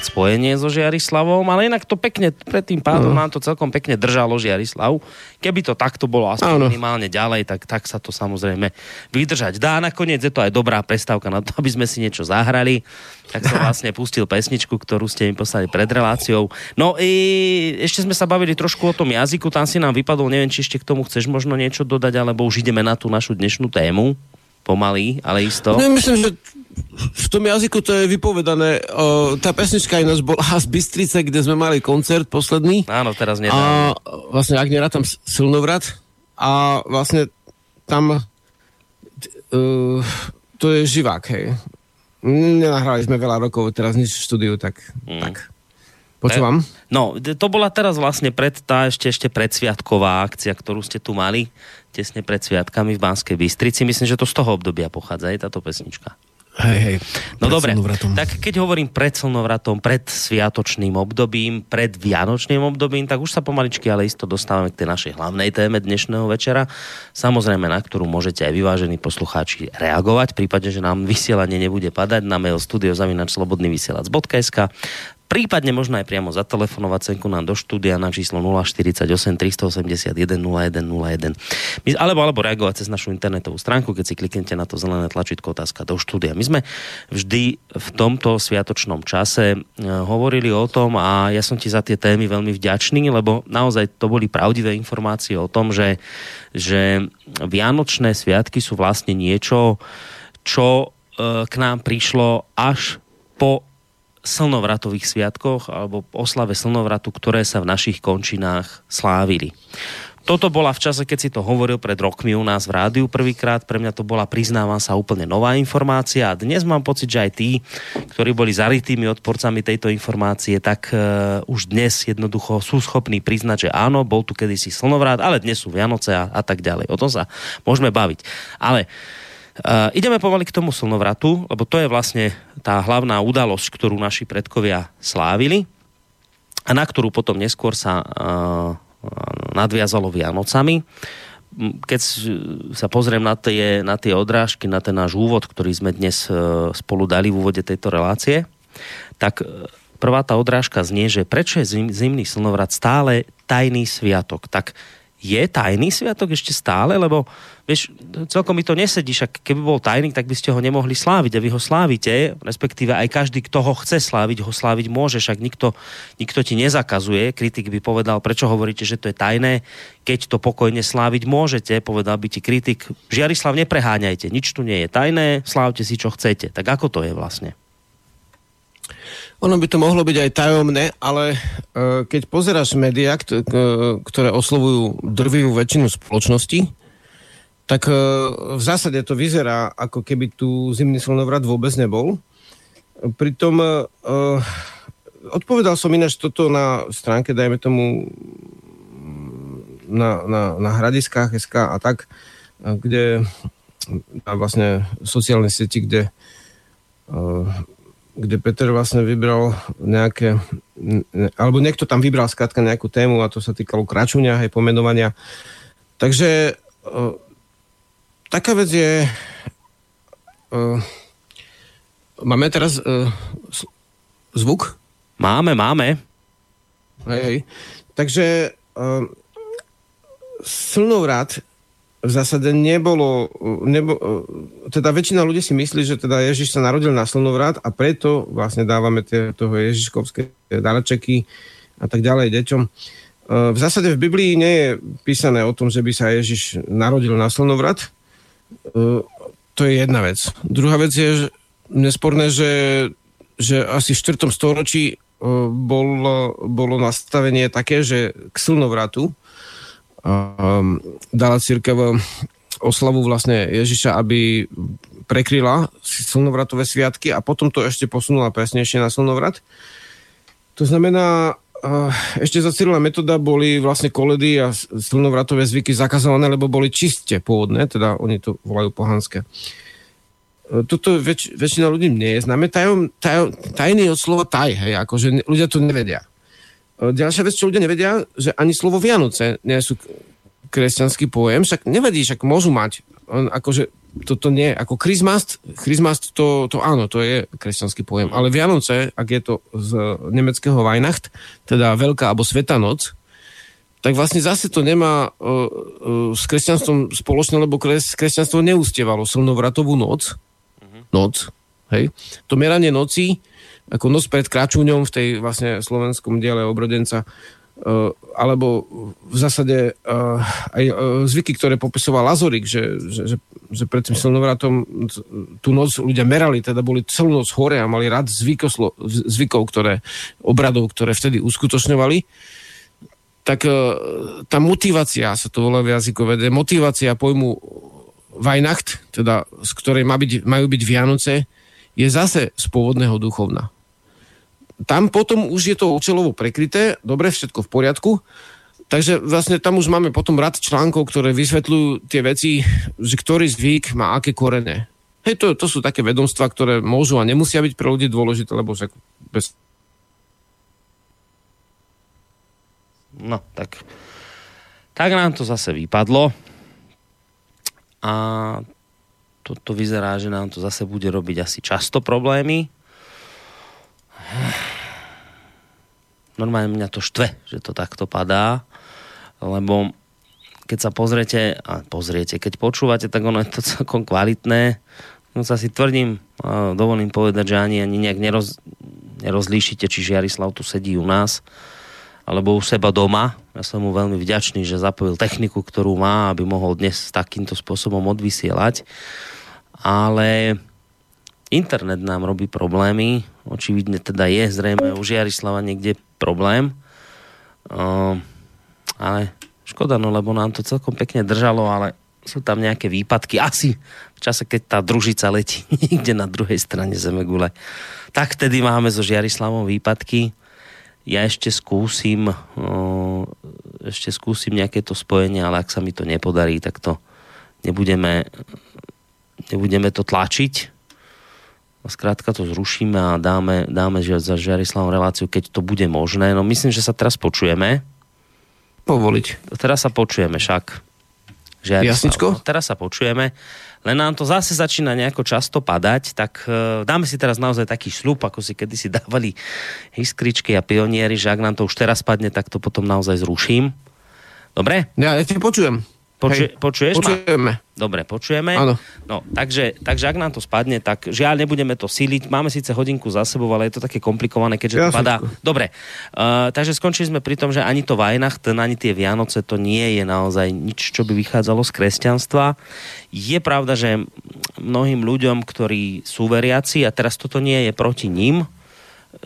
nazviazať spojenie so Žiarislavom, ale inak to pekne, pred tým pádom no. nám to celkom pekne držalo Žiarislav. Keby to takto bolo aspoň ano. minimálne ďalej, tak, tak sa to samozrejme vydržať dá. Nakoniec je to aj dobrá prestávka na to, aby sme si niečo zahrali. Tak som vlastne pustil pesničku, ktorú ste mi poslali pred reláciou. No i ešte sme sa bavili trošku o tom jazyku, tam si nám vypadol, neviem, či ešte k tomu chceš možno niečo dodať, alebo už ideme na tú našu dnešnú tému pomaly, ale isto. No, myslím, že tom jazyku to je vypovedané. O, tá pesnička ináč bola z Bystrice, kde sme mali koncert posledný. Áno, teraz nedá. A vlastne, ak tam Silnovrat. A vlastne tam uh, to je živák, hej. Nenahrali sme veľa rokov, teraz nič v štúdiu, tak, mm. tak. Počúvam. No, to bola teraz vlastne pred, tá ešte, ešte predsviatková akcia, ktorú ste tu mali, tesne pred sviatkami v Banskej Bystrici. Myslím, že to z toho obdobia pochádza, aj táto pesnička. Hej, hej. No dobre, tak keď hovorím pred slnovratom, pred sviatočným obdobím, pred vianočným obdobím, tak už sa pomaličky ale isto dostávame k tej našej hlavnej téme dnešného večera. Samozrejme, na ktorú môžete aj vyvážení poslucháči reagovať, v prípade, že nám vysielanie nebude padať na mail studiozavinačslobodnyvysielac.sk prípadne možno aj priamo zatelefonovať senku nám do štúdia na číslo 048 381 0101. My, alebo, alebo reagovať cez našu internetovú stránku, keď si kliknete na to zelené tlačítko otázka do štúdia. My sme vždy v tomto sviatočnom čase e, hovorili o tom a ja som ti za tie témy veľmi vďačný, lebo naozaj to boli pravdivé informácie o tom, že, že Vianočné sviatky sú vlastne niečo, čo e, k nám prišlo až po slnovratových sviatkoch alebo oslave slnovratu, ktoré sa v našich končinách slávili. Toto bola v čase, keď si to hovoril pred rokmi u nás v rádiu prvýkrát. Pre mňa to bola, priznávam sa, úplne nová informácia a dnes mám pocit, že aj tí, ktorí boli zarytými odporcami tejto informácie, tak uh, už dnes jednoducho sú schopní priznať, že áno, bol tu kedysi slnovrát, ale dnes sú Vianoce a, a tak ďalej. O tom sa môžeme baviť. Ale Uh, ideme pomaly k tomu slnovratu, lebo to je vlastne tá hlavná udalosť, ktorú naši predkovia slávili a na ktorú potom neskôr sa uh, nadviazalo Vianocami. Keď sa pozriem na tie, na tie odrážky, na ten náš úvod, ktorý sme dnes uh, spolu dali v úvode tejto relácie, tak prvá tá odrážka znie, že prečo je zim, zimný slnovrat stále tajný sviatok. Tak je tajný sviatok ešte stále? Lebo vieš, celkom mi to nesedí, však keby bol tajný, tak by ste ho nemohli sláviť a vy ho slávite, respektíve aj každý, kto ho chce sláviť, ho sláviť môže, však nikto, nikto ti nezakazuje. Kritik by povedal, prečo hovoríte, že to je tajné, keď to pokojne sláviť môžete, povedal by ti kritik, Žiarislav, nepreháňajte, nič tu nie je tajné, slávte si, čo chcete. Tak ako to je vlastne? Ono by to mohlo byť aj tajomné, ale uh, keď pozeráš médiá, ktoré oslovujú drvivú väčšinu spoločnosti, tak uh, v zásade to vyzerá, ako keby tu zimný slnovrat vôbec nebol. Pritom uh, odpovedal som ináč toto na stránke, dajme tomu na, na, na hradiskách SK a tak, kde na vlastne sociálne sieti, kde kde Peter vlastne vybral nejaké, alebo niekto tam vybral skrátka nejakú tému a to sa týkalo kračuňa, aj pomenovania. Takže taká vec je, uh, máme teraz uh, zvuk? Máme, máme. Hej, hej. Takže uh, slnovrat v zásade nebolo, nebo, teda väčšina ľudí si myslí, že teda Ježiš sa narodil na slnovrat a preto vlastne dávame tie, toho Ježiškovské darčeky a tak ďalej deťom. V zásade v Biblii nie je písané o tom, že by sa Ježiš narodil na slnovrat. To je jedna vec. Druhá vec je že nesporné, že, že asi v 4. storočí bolo, bolo nastavenie také, že k slnovratu um, dala církev oslavu vlastne Ježiša, aby prekryla slnovratové sviatky a potom to ešte posunula presnejšie na slnovrat. To znamená, ešte za Cyrila metoda boli vlastne koledy a slnovratové zvyky zakazované, lebo boli čiste pôvodné, teda oni to volajú pohanské. Uh, toto väč, väčšina ľudí nie je známe. Tajom, tajom, tajný od slova taj, hej, akože ľudia to nevedia. Ďalšia vec, čo ľudia nevedia, že ani slovo Vianoce nie sú kresťanský pojem, však nevedí, však môžu mať. Akože toto nie, ako Christmas, Christmas to, to áno, to je kresťanský pojem, ale Vianoce, ak je to z nemeckého Weihnacht, teda Veľká alebo Sveta noc, tak vlastne zase to nemá uh, uh, s kresťanstvom spoločné, lebo kres, kresťanstvo neústievalo slnovratovú noc, uh-huh. noc, hej. To meranie noci ako noc pred Kračúňom v tej vlastne slovenskom diele obrodenca, alebo v zásade uh, aj uh, zvyky, ktoré popisoval Lazorik, že, že, že, že pred tým silnovratom tú noc ľudia merali, teda boli celú noc hore a mali rád zvykoslo, zvykov, ktoré, obradov, ktoré vtedy uskutočňovali, tak tá motivácia, sa to volá v jazykové, motivácia pojmu Weihnacht, teda z ktorej má byť, majú byť Vianoce, je zase z pôvodného duchovna tam potom už je to účelovo prekryté, dobre, všetko v poriadku, takže vlastne tam už máme potom rad článkov, ktoré vysvetľujú tie veci, že ktorý zvyk má aké korene. Hej, to, to sú také vedomstva, ktoré môžu a nemusia byť pre ľudí dôležité, lebo však bez... No, tak... Tak nám to zase vypadlo. A toto vyzerá, že nám to zase bude robiť asi často problémy. Normálne mňa to štve, že to takto padá, lebo keď sa pozriete, a pozriete, keď počúvate, tak ono je to celkom kvalitné. No sa si tvrdím, dovolím povedať, že ani, ani nejak neroz, nerozlíšite, či Žiarislav tu sedí u nás, alebo u seba doma. Ja som mu veľmi vďačný, že zapojil techniku, ktorú má, aby mohol dnes takýmto spôsobom odvysielať. Ale internet nám robí problémy. Očividne teda je zrejme u Žiarislava niekde problém. Uh, ale Škoda, no lebo nám to celkom pekne držalo, ale sú tam nejaké výpadky. Asi v čase, keď tá družica letí niekde na druhej strane Zemegule. Tak vtedy máme so Žiarislavom výpadky. Ja ešte skúsim ešte skúsim nejaké to spojenie, ale ak sa mi to nepodarí, tak to nebudeme nebudeme to tlačiť. Skrátka to zrušíme a dáme, dáme za Žiarislavom reláciu, keď to bude možné. No myslím, že sa teraz počujeme povoliť. Teraz sa počujeme však. Jasničko? No, teraz sa počujeme. Len nám to zase začína nejako často padať, tak uh, dáme si teraz naozaj taký šľub, ako si kedysi dávali iskričky a pionieri, že ak nám to už teraz padne, tak to potom naozaj zruším. Dobre? Ja, ja te počujem. Poču, počuješ počujeme. ma? Dobre, počujeme. Áno. No, takže, takže ak nám to spadne, tak žiaľ, nebudeme to síliť. Máme síce hodinku za sebou, ale je to také komplikované, keďže ja to padá. Dobre, uh, takže skončili sme pri tom, že ani to Weihnachten, ani tie Vianoce, to nie je naozaj nič, čo by vychádzalo z kresťanstva. Je pravda, že mnohým ľuďom, ktorí sú veriaci, a teraz toto nie je proti ním,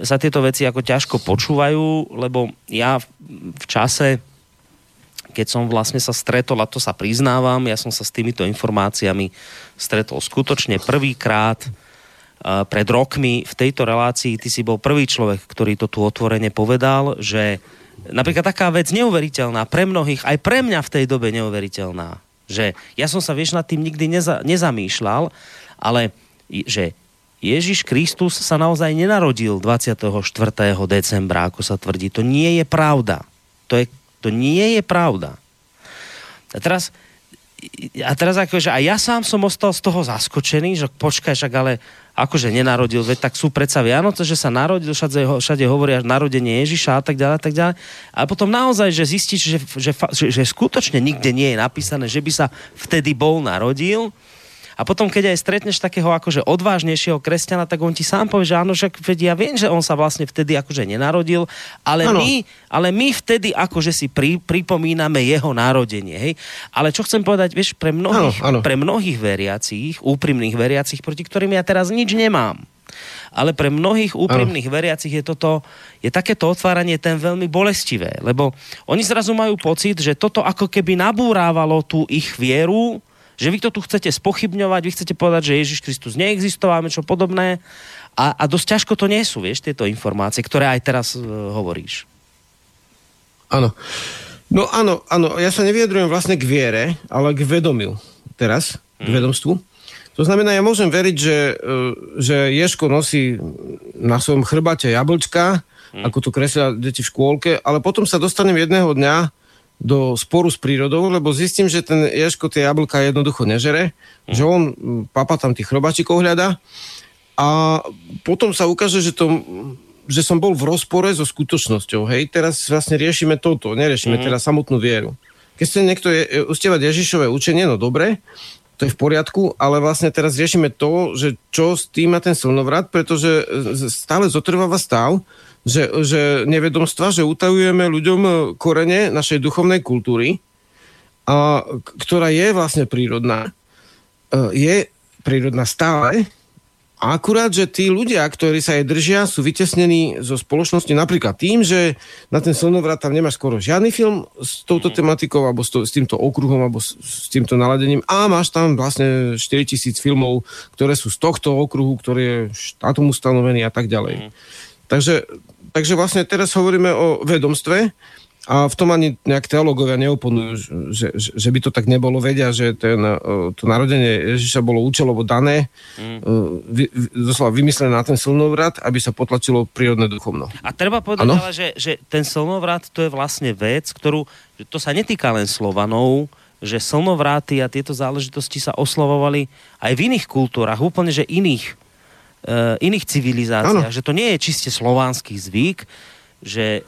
sa tieto veci ako ťažko počúvajú, lebo ja v čase keď som vlastne sa stretol, a to sa priznávam, ja som sa s týmito informáciami stretol skutočne prvýkrát uh, pred rokmi v tejto relácii. Ty si bol prvý človek, ktorý to tu otvorene povedal, že napríklad taká vec neuveriteľná pre mnohých, aj pre mňa v tej dobe neuveriteľná, že ja som sa, vieš, nad tým nikdy neza, nezamýšľal, ale že Ježiš Kristus sa naozaj nenarodil 24. decembra, ako sa tvrdí. To nie je pravda. To je to nie je pravda. A teraz, a teraz akože, a ja sám som ostal z toho zaskočený, že počkaj, však ale akože nenarodil, veď tak sú predsa Vianoce, že sa narodil, všade, všade hovoria narodenie Ježiša a tak ďalej, a tak ďalej. A potom naozaj, že zistíš, že, že, že, že skutočne nikde nie je napísané, že by sa vtedy bol narodil, a potom, keď aj stretneš takého akože odvážnejšieho kresťana, tak on ti sám povie, že áno, že ja viem, že on sa vlastne vtedy akože nenarodil, ale, my, ale my vtedy akože si pri, pripomíname jeho narodenie. Hej? Ale čo chcem povedať, vieš, pre mnohých, ano, ano. pre mnohých veriacich, úprimných veriacich, proti ktorým ja teraz nič nemám, ale pre mnohých úprimných ano. veriacich je toto, je takéto otváranie ten veľmi bolestivé, lebo oni zrazu majú pocit, že toto ako keby nabúrávalo tú ich vieru, že vy to tu chcete spochybňovať, vy chcete povedať, že Ježiš Kristus neexistoval, čo podobné a, a dosť ťažko to nie sú, vieš, tieto informácie, ktoré aj teraz uh, hovoríš. Áno. No áno, áno, ja sa neviedrujem vlastne k viere, ale k vedomiu teraz, k hmm. vedomstvu. To znamená, ja môžem veriť, že, e, že Ješko nosí na svojom chrbate jablčka, hmm. ako to kreslia deti v škôlke, ale potom sa dostanem jedného dňa do sporu s prírodou, lebo zistím, že ten Ješko tie jablka jednoducho nežere, mm. že on papa tam tých chrobačikov hľadá a potom sa ukáže, že to že som bol v rozpore so skutočnosťou. Hej, teraz vlastne riešime toto, neriešime mm. teraz samotnú vieru. Keď chce niekto je, ustievať Ježišové učenie, no dobre, to je v poriadku, ale vlastne teraz riešime to, že čo s tým má ten slnovrat, pretože stále zotrváva stav, že, že nevedomstva, že utajujeme ľuďom e, korene našej duchovnej kultúry, a, ktorá je vlastne prírodná. E, je prírodná stále, a akurát, že tí ľudia, ktorí sa jej držia, sú vytesnení zo spoločnosti napríklad tým, že na ten slnovrat tam nemáš skoro žiadny film s touto mhm. tematikou alebo s, to, s týmto okruhom alebo s, s týmto naladením a máš tam vlastne 4000 filmov, ktoré sú z tohto okruhu, ktorý je štátom ustanovený a tak ďalej. Mm. Takže takže vlastne teraz hovoríme o vedomstve a v tom ani nejak teológovia neoponujú, že, že, že by to tak nebolo. Vedia, že ten, to narodenie Ježiša bolo účelovo dané, mm. vy, doslova vymyslené na ten slnovrat, aby sa potlačilo prírodné duchovno. A treba povedať ale, že, že ten slnovrat to je vlastne vec, ktorú, to sa netýka len Slovanov, že slnovráty a tieto záležitosti sa oslovovali aj v iných kultúrach, úplne že iných iných civilizáciách, ano. že to nie je čiste slovanský zvyk, že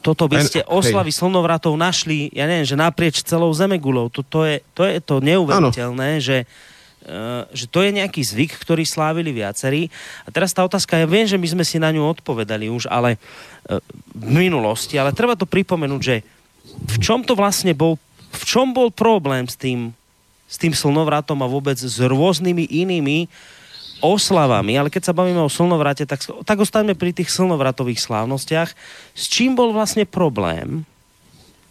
toto by ste oslavy hej. slnovratov našli, ja neviem, že naprieč celou zemegulou. To, to, je, to je to neuveriteľné, že, uh, že to je nejaký zvyk, ktorý slávili viacerí. A teraz tá otázka, ja viem, že my sme si na ňu odpovedali už, ale uh, v minulosti, ale treba to pripomenúť, že v čom to vlastne bol, v čom bol problém s tým, s tým slnovratom a vôbec s rôznymi inými uh, oslavami, ale keď sa bavíme o slnovrate, tak, tak ostaňme pri tých slnovratových slávnostiach. S čím bol vlastne problém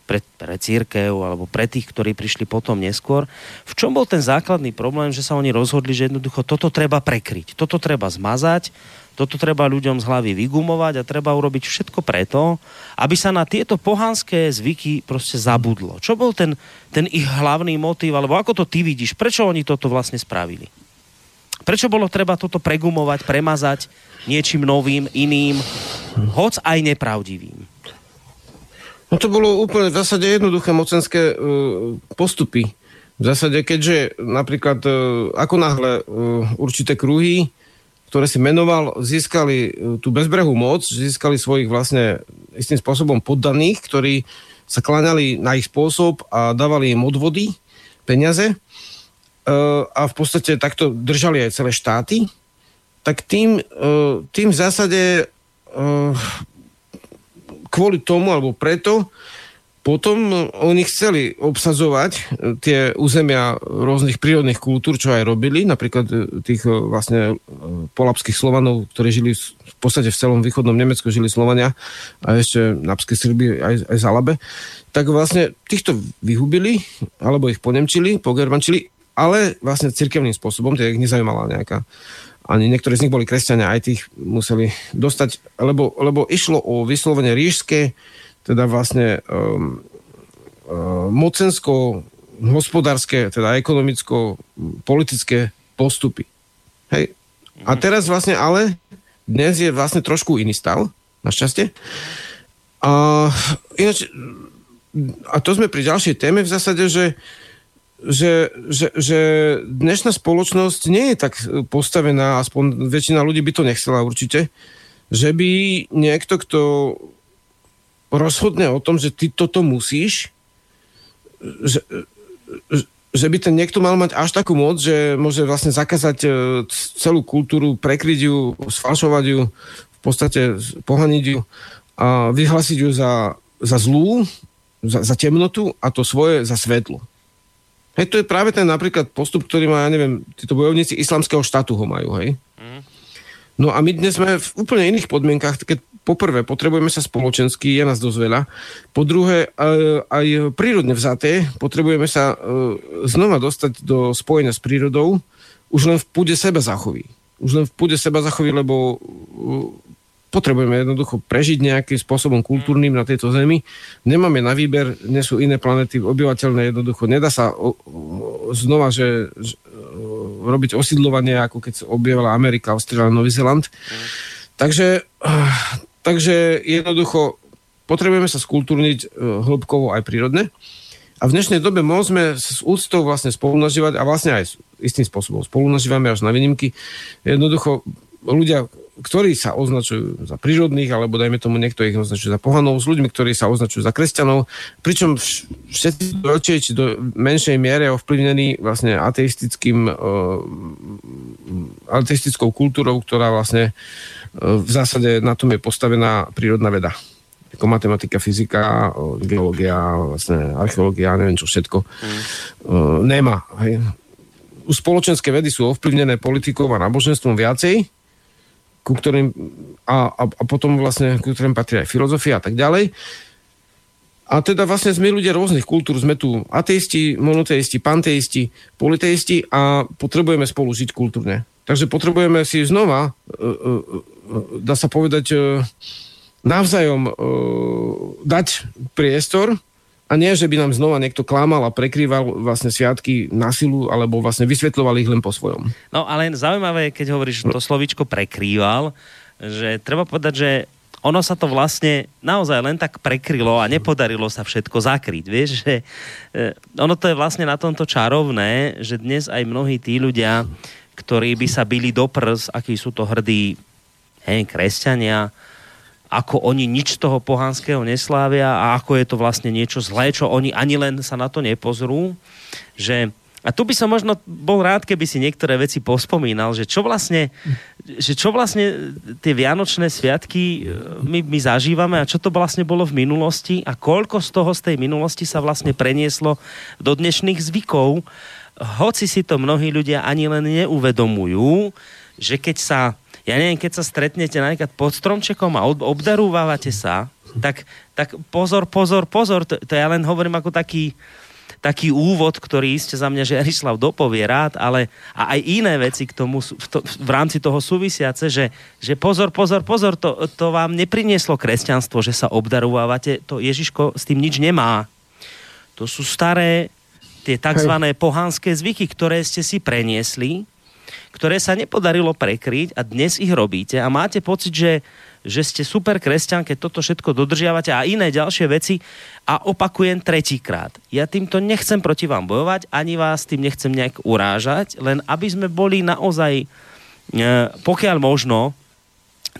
pre, pre církev alebo pre tých, ktorí prišli potom neskôr? V čom bol ten základný problém, že sa oni rozhodli, že jednoducho toto treba prekryť, toto treba zmazať, toto treba ľuďom z hlavy vygumovať a treba urobiť všetko preto, aby sa na tieto pohanské zvyky proste zabudlo. Čo bol ten, ten ich hlavný motív, alebo ako to ty vidíš? Prečo oni toto vlastne spravili? Prečo bolo treba toto pregumovať, premazať niečím novým, iným, hoc aj nepravdivým? No to bolo úplne v zásade jednoduché mocenské uh, postupy. V zásade, keďže napríklad uh, ako náhle uh, určité kruhy, ktoré si menoval, získali uh, tú bezbrehú moc, získali svojich vlastne istým spôsobom poddaných, ktorí sa kláňali na ich spôsob a dávali im odvody, peniaze, a v podstate takto držali aj celé štáty, tak tým, tým v zásade kvôli tomu alebo preto potom oni chceli obsadzovať tie územia rôznych prírodných kultúr, čo aj robili, napríklad tých vlastne polapských Slovanov, ktorí žili v podstate v celom východnom Nemecku, žili Slovania a ešte napské Srby aj, aj Zalabe, tak vlastne týchto vyhubili, alebo ich ponemčili, pogermančili ale vlastne cirkevným spôsobom, teda ich nezaujímala nejaká ani niektorí z nich boli kresťania, aj tých museli dostať, lebo, lebo išlo o vyslovene rížské, teda vlastne um, um, mocensko, hospodárske, teda ekonomicko-politické postupy. Hej. A mhm. teraz vlastne ale dnes je vlastne trošku iný stav, našťastie. A, ináč, a to sme pri ďalšej téme v zásade, že uh, že, že, že dnešná spoločnosť nie je tak postavená, aspoň väčšina ľudí by to nechcela určite, že by niekto, kto rozhodne o tom, že ty toto musíš, že, že by ten niekto mal mať až takú moc, že môže vlastne zakázať e, celú kultúru, prekryť ju, sfalšovať ju, v podstate pohaniť ju a vyhlasiť ju za, za zlú, za, za temnotu a to svoje za svetlo. Hej, to je práve ten napríklad postup, ktorý má, ja neviem, títo bojovníci islamského štátu ho majú, hej. Mm. No a my dnes sme v úplne iných podmienkach, keď poprvé potrebujeme sa spoločensky, je nás dosť veľa. Po druhé, aj prírodne vzaté, potrebujeme sa e, znova dostať do spojenia s prírodou, už len v púde seba zachoví. Už len v púde seba zachoví, lebo potrebujeme jednoducho prežiť nejakým spôsobom kultúrnym na tejto zemi. Nemáme na výber, nie sú iné planety obyvateľné jednoducho. Nedá sa o, o, znova, že, že robiť osídlovanie, ako keď sa objavila Amerika, Austrália, Nový Zeland. Mm. Takže, takže jednoducho potrebujeme sa skultúrniť e, hĺbkovo aj prírodne. A v dnešnej dobe môžeme s úctou vlastne spolunažívať a vlastne aj istým spôsobom spolunažívame až na výnimky. Jednoducho ľudia, ktorí sa označujú za prírodných, alebo dajme tomu niekto ich označuje za pohanov, s ľuďmi, ktorí sa označujú za kresťanov, pričom všetci do väčšej či do menšej miere ovplyvnení vlastne ateistickým, uh, ateistickou kultúrou, ktorá vlastne uh, v zásade na tom je postavená prírodná veda ako matematika, fyzika, geológia, vlastne archeológia, neviem čo všetko. Mm. Uh, nemá. Hej. Spoločenské vedy sú ovplyvnené politikou a náboženstvom viacej, ku ktorým a, a, a potom vlastne ku ktorým patrí aj filozofia a tak ďalej. A teda vlastne sme ľudia rôznych kultúr, sme tu ateisti, monoteisti, panteisti, politeisti a potrebujeme spolu žiť kultúrne. Takže potrebujeme si znova, e, e, e, dá sa povedať, navzájom dať priestor a nie, že by nám znova niekto klamal a prekrýval vlastne sviatky na silu, alebo vlastne vysvetľoval ich len po svojom. No ale zaujímavé, keď hovoríš to slovičko prekrýval, že treba povedať, že ono sa to vlastne naozaj len tak prekrylo a nepodarilo sa všetko zakryť. Vieš, že e, ono to je vlastne na tomto čarovné, že dnes aj mnohí tí ľudia, ktorí by sa byli do prs, akí sú to hrdí hej, kresťania, ako oni nič toho pohanského neslávia a ako je to vlastne niečo zlé, čo oni ani len sa na to nepozrú, že a tu by som možno bol rád, keby si niektoré veci pospomínal, že čo vlastne, že čo vlastne tie Vianočné sviatky e, my, my zažívame a čo to vlastne bolo v minulosti a koľko z toho z tej minulosti sa vlastne prenieslo do dnešných zvykov, hoci si to mnohí ľudia ani len neuvedomujú, že keď sa, ja neviem, keď sa stretnete napríklad pod stromčekom a obdarúvávate sa, tak, tak pozor, pozor, pozor, to, to ja len hovorím ako taký, taký úvod, ktorý ste za mňa Žerislav dopovie rád, ale a aj iné veci k tomu v, to, v rámci toho súvisiace, že, že pozor, pozor, pozor, to, to vám neprinieslo kresťanstvo, že sa obdarúvate, to Ježiško s tým nič nemá. To sú staré tie tzv. pohanské zvyky, ktoré ste si preniesli, ktoré sa nepodarilo prekryť a dnes ich robíte a máte pocit, že že ste super kresťan, keď toto všetko dodržiavate a iné ďalšie veci a opakujem tretíkrát. Ja týmto nechcem proti vám bojovať, ani vás tým nechcem nejak urážať, len aby sme boli naozaj, e, pokiaľ možno,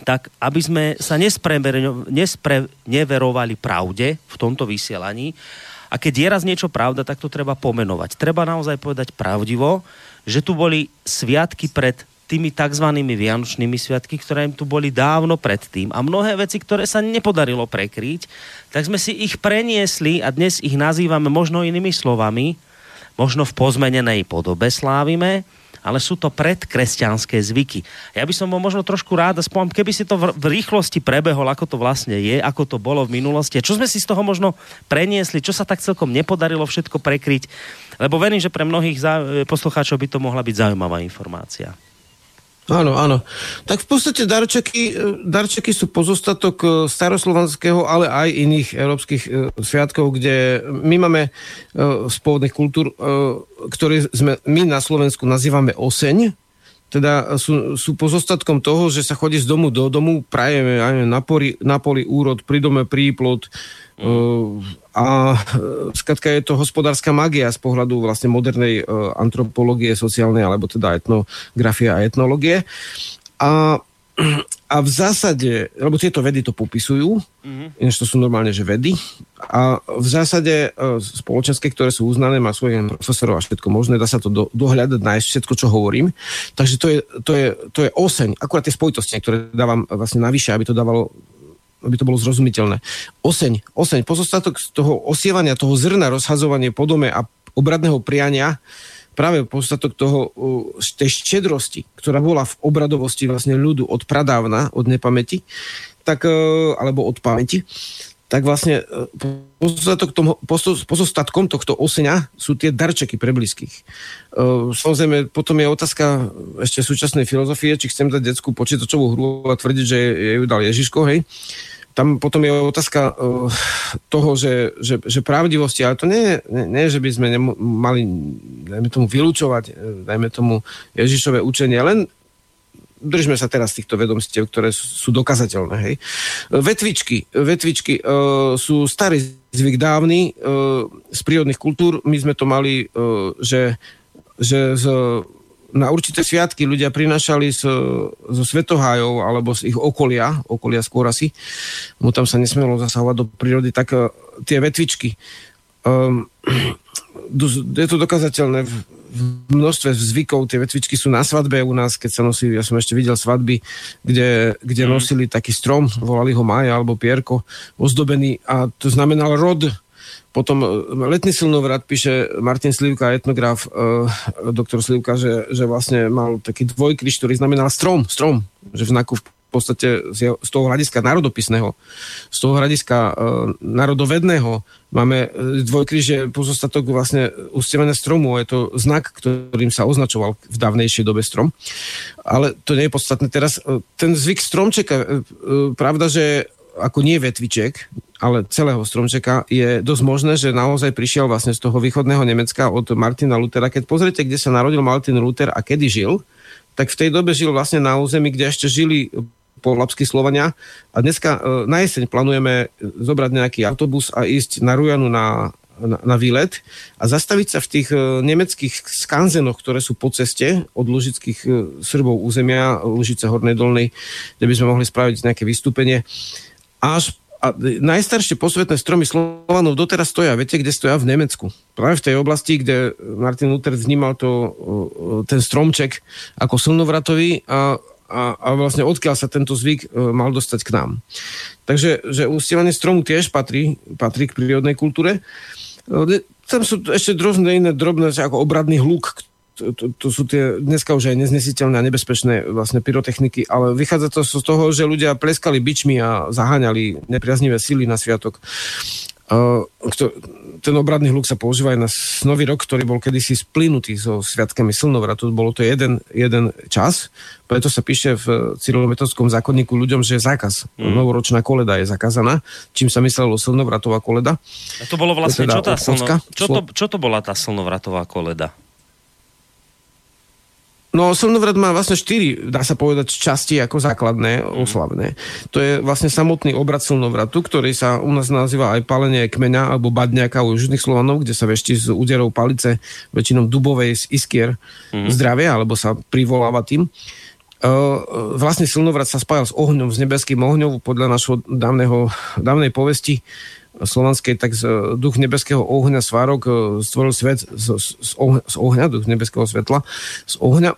tak aby sme sa nespreneverovali pravde v tomto vysielaní. A keď je raz niečo pravda, tak to treba pomenovať. Treba naozaj povedať pravdivo, že tu boli sviatky pred tými tzv. vianočnými sviatky, ktoré im tu boli dávno predtým. A mnohé veci, ktoré sa nepodarilo prekryť, tak sme si ich preniesli a dnes ich nazývame možno inými slovami, možno v pozmenenej podobe slávime, ale sú to predkresťanské zvyky. Ja by som bol možno trošku rád, aspoň keby si to v, rýchlosti prebehol, ako to vlastne je, ako to bolo v minulosti a čo sme si z toho možno preniesli, čo sa tak celkom nepodarilo všetko prekryť, lebo verím, že pre mnohých poslucháčov by to mohla byť zaujímavá informácia. Áno, áno. Tak v podstate darčeky, e, darčeky sú pozostatok e, staroslovanského, ale aj iných európskych e, sviatkov, kde my máme z pôvodných kultúr, ktoré sme my na Slovensku nazývame oseň, teda sú, sú pozostatkom toho, že sa chodí z domu do domu, prajeme aj na, poli, na poli úrod, pri dome príplod, mm. a skratka je to hospodárska magia z pohľadu vlastne modernej antropológie sociálnej, alebo teda etnografie a etnológie. A a v zásade, lebo tieto vedy to popisujú, mm-hmm. ináč to sú normálne, že vedy, a v zásade e, spoločenské, ktoré sú uznané, má svojich profesorov a všetko možné, dá sa to do, dohľadať, nájsť všetko, čo hovorím. Takže to je, to je, to je oseň, akurát tie spojitosti, ktoré dávam vlastne navyše, aby to dávalo aby to bolo zrozumiteľné. Oseň, oseň, pozostatok z toho osievania, toho zrna, rozhazovanie po dome a obradného priania, práve postatok toho, tej štedrosti, ktorá bola v obradovosti vlastne ľudu od pradávna, od nepamäti, tak, e, alebo od pamäti, tak vlastne e, pozostatok tomu, pozostatkom tohto osenia sú tie darčeky pre blízkych. E, samozrejme, potom je otázka ešte súčasnej filozofie, či chcem dať detskú počítačovú hru a tvrdiť, že ju dal Ježiško, hej tam potom je otázka uh, toho, že, že, že pravdivosti, ale to nie, nie, nie že by sme nemo, mali, dajme tomu, vylúčovať, eh, dajme tomu Ježišové učenie, len držme sa teraz týchto vedomstiev, ktoré sú dokazateľné. Hej. Vetvičky, vetvičky uh, sú starý zvyk dávny uh, z prírodných kultúr. My sme to mali, uh, že, že z na určité sviatky ľudia prinašali z, zo svetohájov alebo z ich okolia, okolia skôr asi, mu tam sa nesmelo zasahovať do prírody, tak uh, tie vetvičky. Um, je to dokazateľné v, v množstve zvykov, tie vetvičky sú na svadbe u nás, keď sa nosili, ja som ešte videl svadby, kde, kde mm. nosili taký strom, volali ho Maja alebo Pierko, ozdobený a to znamenal rod potom e, letný silnovrat píše Martin Slivka, etnograf, uh, doktor Slivka, že, že vlastne mal taký dvojkryž, ktorý znamenal strom, strom, že v znaku v podstate z, z toho hľadiska národopisného, z toho hľadiska uh, národovedného máme dvojkryž, že pozostatok vlastne ustievané stromu, je to znak, ktorým sa označoval v dávnejšej dobe strom. Ale to nie je podstatné teraz. Ten zvyk stromčeka, uh, pravda, že ako nie vetviček, ale celého stromčeka, je dosť možné, že naozaj prišiel vlastne z toho východného Nemecka od Martina Lutera. Keď pozriete, kde sa narodil Martin Luther a kedy žil, tak v tej dobe žil vlastne na území, kde ešte žili polapskí Slovania a dneska e, na jeseň plánujeme zobrať nejaký autobus a ísť na Rujanu na, na, na výlet a zastaviť sa v tých e, nemeckých skanzenoch, ktoré sú po ceste od lužických e, Srbov územia, Lužice Hornej Dolnej, kde by sme mohli spraviť nejaké vystúpenie až a najstaršie posvetné stromy Slovanov doteraz stoja. Viete, kde stoja? V Nemecku. Práve v tej oblasti, kde Martin Luther vnímal to, ten stromček ako slnovratový a, a, a vlastne odkiaľ sa tento zvyk e, mal dostať k nám. Takže že ustievanie stromu tiež patrí, patrí k prírodnej kultúre. E, tam sú ešte drobné iné drobné, ako obradný hluk, to, to, sú tie dneska už aj neznesiteľné a nebezpečné vlastne pyrotechniky, ale vychádza to z toho, že ľudia pleskali bičmi a zaháňali nepriaznivé síly na sviatok. Uh, ten obradný hluk sa používa aj na nový rok, ktorý bol kedysi splynutý so sviatkami slnovratu. Bolo to jeden, jeden čas, preto sa píše v cyrilometodskom zákonníku ľuďom, že zákaz. Mm. Novoročná koleda je zakázaná, čím sa myslelo slnovratová koleda. A to bolo vlastne, to teda čo, tá slno, čo, to, čo to bola tá slnovratová koleda? No, slnovrat má vlastne štyri, dá sa povedať, časti ako základné, oslavné. To je vlastne samotný obrad slnovratu, ktorý sa u nás nazýva aj palenie kmeňa alebo badňaka u južných Slovanov, kde sa vešti z úderov palice, väčšinou dubovej z iskier mm. zdravia, alebo sa privoláva tým. Uh, vlastne slnovrat sa spájal s ohňom, s nebeským ohňom, podľa našho dávneho, dávnej povesti slovanskej, tak z duch nebeského ohňa Svárok e, stvoril svet z, z, ohňa, z ohňa, duch nebeského svetla, z ohňa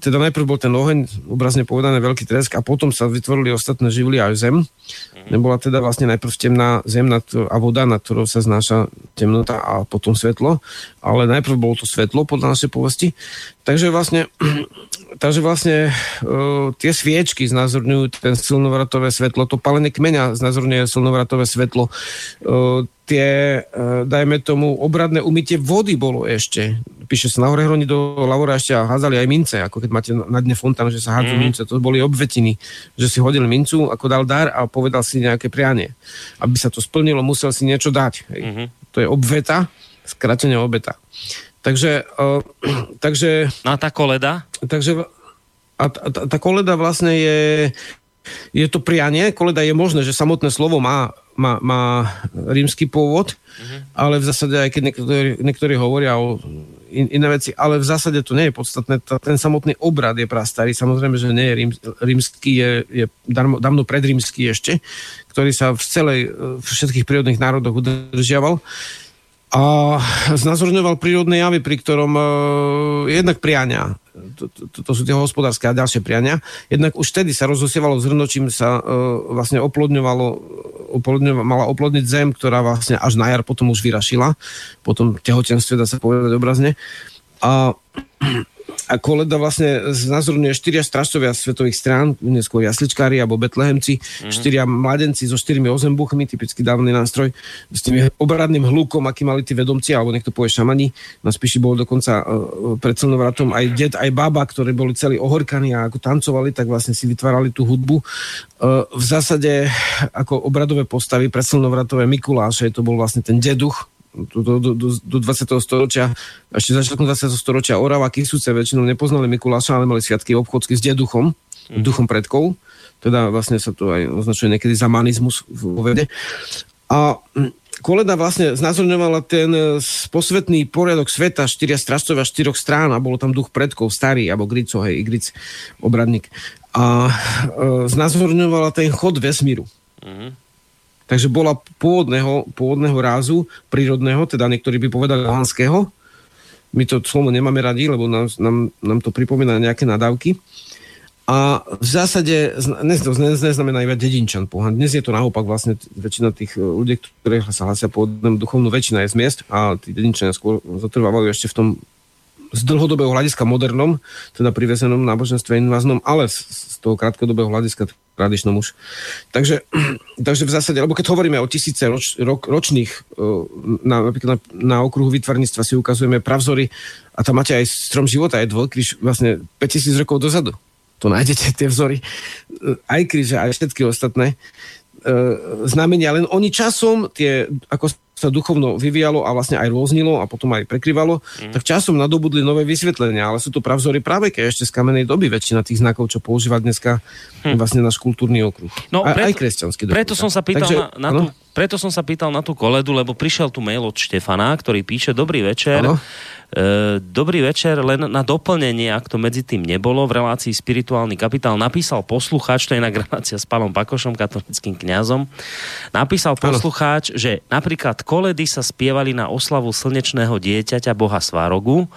teda najprv bol ten oheň, obrazne povedané veľký tresk a potom sa vytvorili ostatné živly aj zem. Mhm. Nebola teda vlastne najprv temná zem nad, a voda, nad ktorou sa znáša temnota a potom svetlo, ale najprv bolo to svetlo podľa našej povesti. Takže vlastne, takže vlastne uh, tie sviečky znázorňujú ten silnovratové svetlo, to palenie kmeňa znázorňuje silnovratové svetlo, uh, tie, uh, dajme tomu, obradné umytie vody bolo ešte píše sa na hore hroni do lavora ešte a házali aj mince, ako keď máte na dne fontán, že sa hádzú mm. mince. To boli obvetiny, že si hodil mincu, ako dal dar a povedal si nejaké prianie. Aby sa to splnilo, musel si niečo dať. Hej. Mm-hmm. To je obveta, skratenie obeta. Takže, uh, takže... No a tá koleda? Takže a tá, tá koleda vlastne je, je to prianie. Koleda je možné, že samotné slovo má, má, má rímsky pôvod, mm-hmm. ale v zásade aj keď niektorí, niektorí hovoria o in, iné veci, ale v zásade to nie je podstatné. Ten samotný obrad je prastarý, samozrejme, že nie je rím, rímsky, je, je dávno predrímsky ešte, ktorý sa v celej, v všetkých prírodných národoch udržiaval a znázorňoval prírodné javy, pri ktorom uh, jednak priania, to, to, to sú tie hospodárske a ďalšie priania, jednak už vtedy sa rozosievalo zrno, čím sa uh, vlastne oplodňovalo, oplodňovalo, mala oplodniť zem, ktorá vlastne až na jar potom už vyrašila, potom tehotenstve, dá sa povedať obrazne. A a koleda vlastne znázorňuje štyria strážcovia svetových strán, neskôr jasličkári alebo betlehemci, mm-hmm. štyria mladenci so štyrmi ozembuchmi, typický dávny nástroj, s tým obradným hlukom, aký mali tí vedomci, alebo niekto povie šamani. Na spíši bol dokonca uh, pred slnovratom aj ded, aj baba, ktorí boli celí ohorkaní a ako tancovali, tak vlastne si vytvárali tú hudbu. Uh, v zásade ako obradové postavy pre slnovratové Mikuláše, to bol vlastne ten deduch, do, do, do, do 20. storočia, ešte začiatkom 20. storočia Orava, Kisúce väčšinou nepoznali Mikuláša, ale mali sviatky obchodsky s deduchom, mm. duchom predkov. Teda vlastne sa to aj označuje niekedy za manizmus vo vede. A mm, koleda vlastne znázorňovala ten e, posvetný poriadok sveta, štyria stražcovia štyroch strán a bolo tam duch predkov, starý, alebo Grico, hej, Igric, obradník. A e, znázorňovala ten chod vesmíru. Mm-hmm Takže bola pôvodného, pôvodného rázu, prírodného, teda niektorí by povedali holandského. My to slovo nemáme radi, lebo nám, nám, nám to pripomína nejaké nadávky. A v zásade dnes to neznamená iba dedinčan pohan. Dnes je to naopak vlastne väčšina tých e, ľudí, ktorí sa hlasia po duchovnú väčšina je z miest a tí dedinčania skôr zotrvávajú ešte v tom z dlhodobého hľadiska modernom, teda privezenom náboženstve inváznom, ale z, z toho krátkodobého hľadiska tradičnom už. Takže, takže v zásade, lebo keď hovoríme o tisíce roč, rok, ročných, e, na, napríklad na, na okruhu vytvarníctva si ukazujeme pravzory a tam máte aj strom života, aj dvojkríž vlastne 5000 rokov dozadu. To nájdete tie vzory, e, aj kríže, aj všetky ostatné e, znamenia, len oni časom tie, ako sa duchovno vyvíjalo a vlastne aj rôznilo a potom aj prekryvalo, mm. tak časom nadobudli nové vysvetlenia, ale sú to pravzory práve keď ešte z kamenej doby väčšina tých znakov, čo používa dneska hm. vlastne náš kultúrny okruh. No, a, preto, aj kresťanský. Preto som sa pýtal Takže, na, na tú preto som sa pýtal na tú koledu, lebo prišiel tu mail od Štefana, ktorý píše Dobrý večer. Ano. E, dobrý večer, len na doplnenie, ak to medzi tým nebolo, v relácii Spirituálny kapitál napísal poslucháč, to je na relácia s Palom Pakošom, katolickým kňazom, napísal poslucháč, že napríklad koledy sa spievali na oslavu slnečného dieťaťa Boha Svarogu,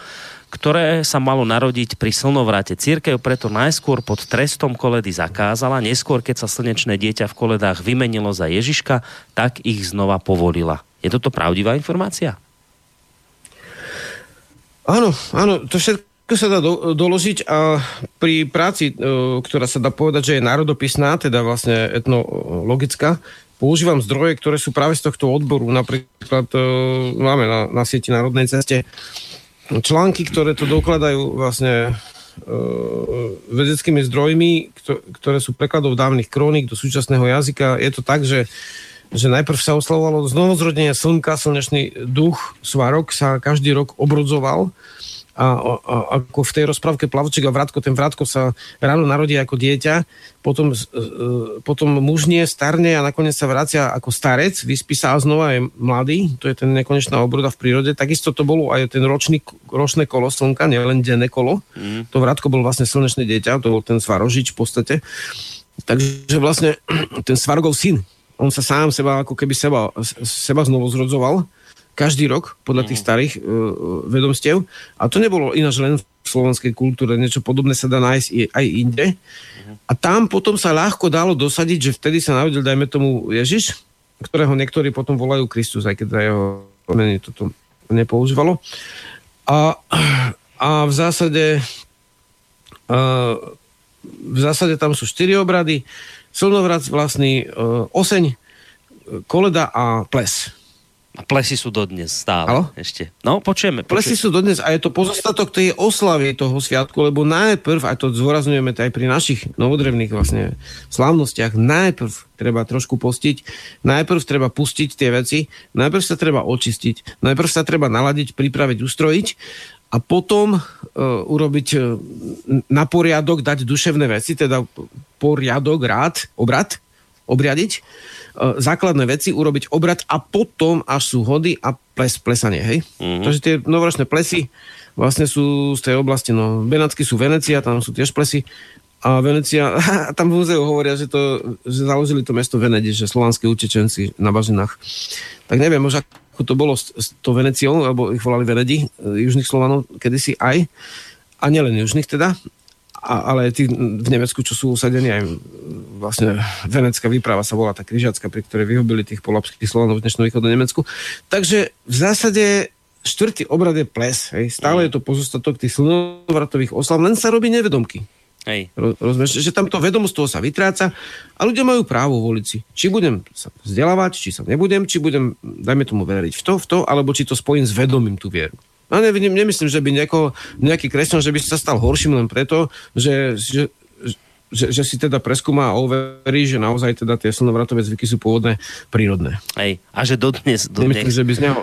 ktoré sa malo narodiť pri slnovrate. Církev preto najskôr pod trestom koledy zakázala, neskôr, keď sa slnečné dieťa v koledách vymenilo za Ježiška, tak ich znova povolila. Je toto pravdivá informácia? Áno, áno, to všetko sa dá do, doložiť a pri práci, e, ktorá sa dá povedať, že je národopisná, teda vlastne etnologická, používam zdroje, ktoré sú práve z tohto odboru. Napríklad e, máme na, na sieti Národnej ceste články, ktoré to dokladajú vlastne e, vedeckými zdrojmi, ktoré sú prekladov dávnych krónik do súčasného jazyka. Je to tak, že, že najprv sa oslavovalo znovuzrodenie slnka, slnečný duch, svarok sa každý rok obrodzoval a, a ako v tej rozprávke Plavčík a Vrátko, ten Vrátko sa ráno narodí ako dieťa, potom, e, potom mužnie, starne a nakoniec sa vracia ako starec, vyspí sa a znova je mladý, to je ten nekonečná obroda v prírode. Takisto to bolo aj ten ročný, ročné kolo slnka, nielen denné kolo. Mm. To Vrátko bol vlastne slnečné dieťa, to bol ten Svarožič v podstate. Takže vlastne ten Svargov syn, on sa sám seba, ako keby seba, seba znovu zrodzoval každý rok podľa tých mhm. starých uh, vedomstiev. A to nebolo ináč len v slovenskej kultúre, niečo podobné sa dá nájsť aj inde. A tam potom sa ľahko dalo dosadiť, že vtedy sa narodil, dajme tomu, Ježiš, ktorého niektorí potom volajú Kristus, aj keď za jeho mene toto nepoužívalo. A, a v zásade uh, v zásade tam sú štyri obrady, slnovrat vlastný, uh, oseň, koleda a ples. A plesy sú dodnes stále Halo? ešte. No, počujeme, počujeme. Plesy sú dodnes a je to pozostatok tej oslavy toho sviatku, lebo najprv, a to zdôrazňujeme aj pri našich novodrevných vlastne slávnostiach, najprv treba trošku postiť, najprv treba pustiť tie veci, najprv sa treba očistiť, najprv sa treba naladiť, pripraviť, ustrojiť a potom uh, urobiť uh, na poriadok, dať duševné veci, teda poriadok, rád, obrad, obriadiť E, základné veci, urobiť obrad a potom až sú hody a ples, plesanie, hej? Mm-hmm. Takže tie novoročné plesy vlastne sú z tej oblasti, no Benatsky sú Venecia, tam sú tiež plesy a Venecia, tam v múzeu hovoria, že, to, že založili to mesto Venedi, že slovanské utečenci na bažinách. Tak neviem, možno ako to bolo s, s to Veneciou, alebo ich volali Venedi, e, južných Slovanov kedysi aj, a nielen južných teda, a, ale tí v Nemecku, čo sú usadení aj vlastne Venecká výprava sa volá tá križacká, pri ktorej vyhubili tých polapských Slovanov v dnešnom východnom Nemecku. Takže v zásade štvrtý obrad je ples. Hej. Stále je to pozostatok tých slnovratových oslav, len sa robí nevedomky. Hej. Rozumieš, že tamto vedomstvo sa vytráca a ľudia majú právo voliť si. Či budem sa vzdelávať, či sa nebudem, či budem, dajme tomu, veriť v to, v to, alebo či to spojím s vedomím tú vieru. A ne, nemyslím, že by nejako, nejaký kresťan, že by sa stal horším len preto, že, že, že, že si teda preskúma a overí, že naozaj teda tie slnovratové zvyky sú pôvodné, prírodné. Hej. A že dodnes... dodnes... Nemyslím, že by z neho...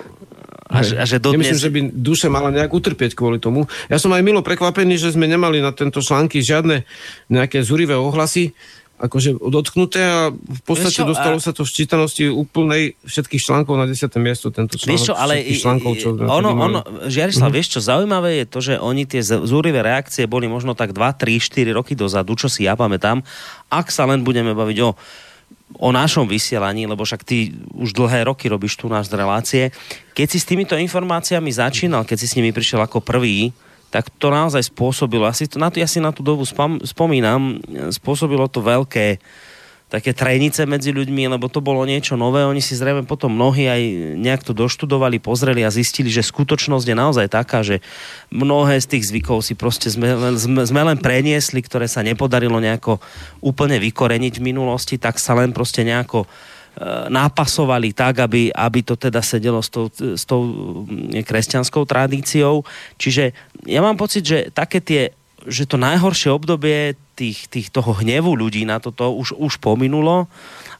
A že, a že dodnes... Nemyslím, že by duša mala nejak utrpieť kvôli tomu. Ja som aj milo prekvapený, že sme nemali na tento články žiadne nejaké zúrivé ohlasy, akože dotknuté a v podstate čo, dostalo a... sa to v čítanosti úplnej všetkých článkov na 10. miesto tento článok. Vieš čo, ale článkov, čo ono, ono, Žiarislav, mm-hmm. vieš čo, zaujímavé je to, že oni tie zúrivé reakcie boli možno tak 2, 3, 4 roky dozadu, čo si ja pamätám, ak sa len budeme baviť o o našom vysielaní, lebo však ty už dlhé roky robíš tu nás relácie. Keď si s týmito informáciami začínal, keď si s nimi prišiel ako prvý, tak to naozaj spôsobilo, asi to, na to, ja si na tú dobu spom, spomínam, spôsobilo to veľké také trenice medzi ľuďmi, lebo to bolo niečo nové. Oni si zrejme potom mnohí aj nejak to doštudovali, pozreli a zistili, že skutočnosť je naozaj taká, že mnohé z tých zvykov si proste sme, sme, sme len preniesli, ktoré sa nepodarilo nejako úplne vykoreniť v minulosti, tak sa len proste nejako nápasovali tak, aby, aby to teda sedelo s tou, s tou mm, kresťanskou tradíciou. Čiže ja mám pocit, že také tie že to najhoršie obdobie tých, tých toho hnevu ľudí na toto už, už pominulo.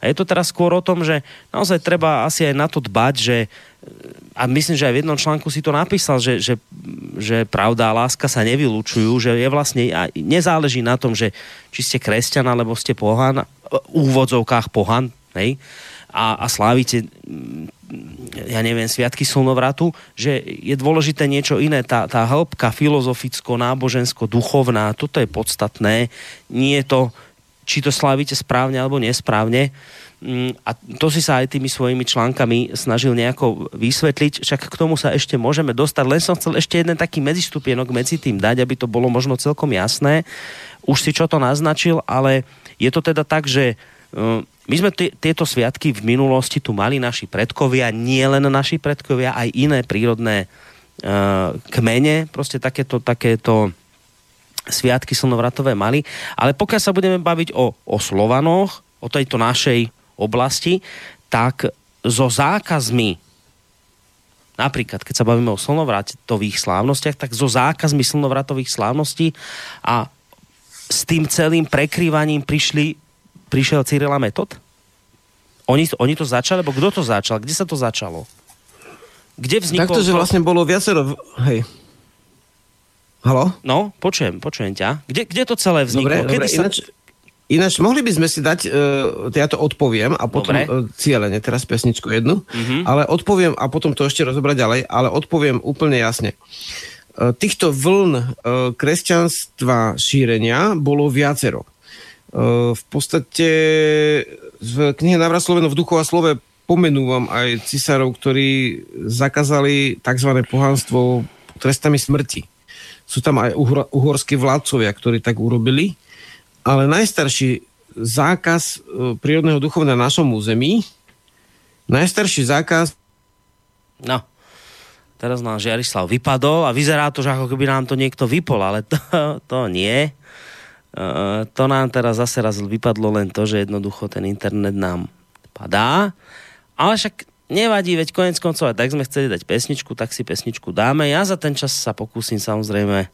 A je to teraz skôr o tom, že naozaj treba asi aj na to dbať, že a myslím, že aj v jednom článku si to napísal, že, že, že pravda a láska sa nevylučujú, že je vlastne, a nezáleží na tom, že či ste kresťan alebo ste pohan, v úvodzovkách pohan, hej, a, a slávite mm, ja neviem, sviatky slnovratu, že je dôležité niečo iné. Tá, tá hĺbka filozoficko, nábožensko, duchovná, toto je podstatné. Nie je to, či to slávite správne alebo nesprávne. Mm, a to si sa aj tými svojimi článkami snažil nejako vysvetliť, však k tomu sa ešte môžeme dostať, len som chcel ešte jeden taký medzistupienok medzi tým dať, aby to bolo možno celkom jasné. Už si čo to naznačil, ale je to teda tak, že my sme t- tieto sviatky v minulosti tu mali naši predkovia, nie len naši predkovia, aj iné prírodné uh, kmene, proste takéto, takéto sviatky slnovratové mali. Ale pokiaľ sa budeme baviť o, o Slovanoch, o tejto našej oblasti, tak so zákazmi napríklad, keď sa bavíme o slnovratových slávnostiach, tak so zákazmi slnovratových slávností a s tým celým prekrývaním prišli, prišiel Cyril a Metod? Oni, oni to začali, alebo kto to začal? Kde sa to začalo? Kde vzniklo... Takto, že vlastne bolo viacero... Hej. Halo? No, počujem, počujem ťa. Kde, kde to celé vzniklo? Dobre, Kedy dobre, sa... ináč, Ináč, mohli by sme si dať, uh, ja to odpoviem a potom uh, cieľene, teraz pesničku jednu, uh-huh. ale odpoviem a potom to ešte rozobrať ďalej, ale odpoviem úplne jasne. Uh, týchto vln uh, kresťanstva šírenia bolo viacero. Uh, v podstate v knihe Navrat Sloveno v duchu a slove pomenúvam aj cisárov, ktorí zakázali tzv. pohanstvo trestami smrti. Sú tam aj uhor- uhorskí vládcovia, ktorí tak urobili ale najstarší zákaz e, prírodného duchovna na našom území, najstarší zákaz... No, teraz nám Žiarislav vypadol a vyzerá to, že ako keby nám to niekto vypol, ale to, to nie. Uh, to nám teraz zase raz vypadlo len to, že jednoducho ten internet nám padá. Ale však nevadí, veď konec koncov, tak sme chceli dať pesničku, tak si pesničku dáme. Ja za ten čas sa pokúsim samozrejme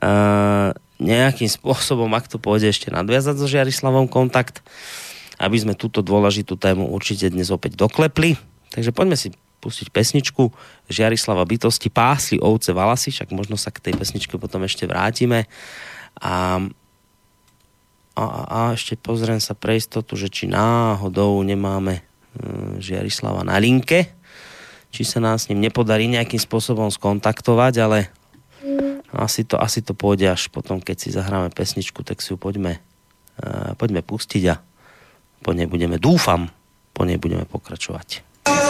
uh, nejakým spôsobom, ak to pôjde ešte nadviazať so Žiarislavom kontakt, aby sme túto dôležitú tému určite dnes opäť doklepli. Takže poďme si pustiť pesničku Žiarislava bytosti Pásli ovce valasy, však možno sa k tej pesničke potom ešte vrátime. A, a, a ešte pozriem sa pre istotu, že či náhodou nemáme hm, Žiarislava na linke, či sa nás s ním nepodarí nejakým spôsobom skontaktovať, ale asi to, asi to pôjde až potom, keď si zahráme pesničku, tak si ju poďme, uh, poďme pustiť a po nej budeme, dúfam, po nej budeme pokračovať. No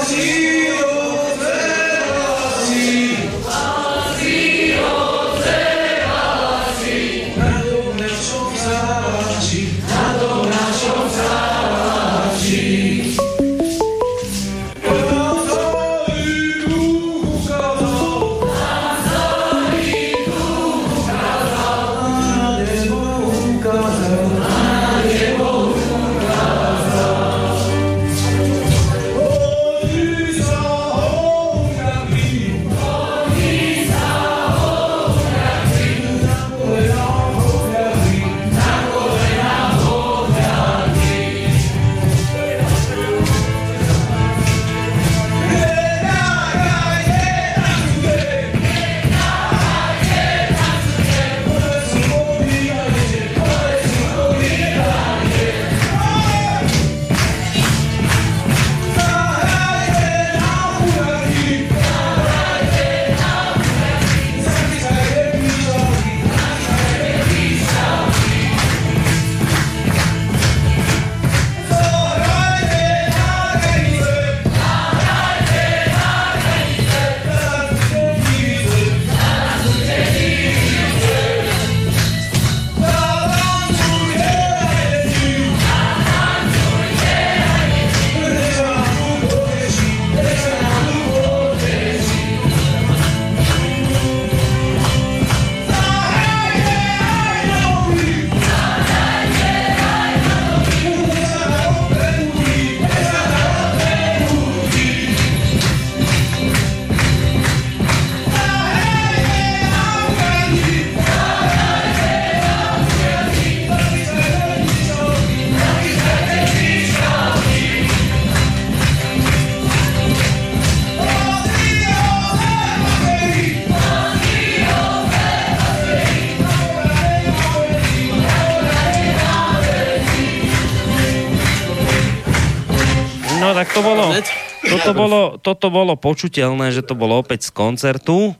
toto bolo, toto bolo počuteľné, že to bolo opäť z koncertu.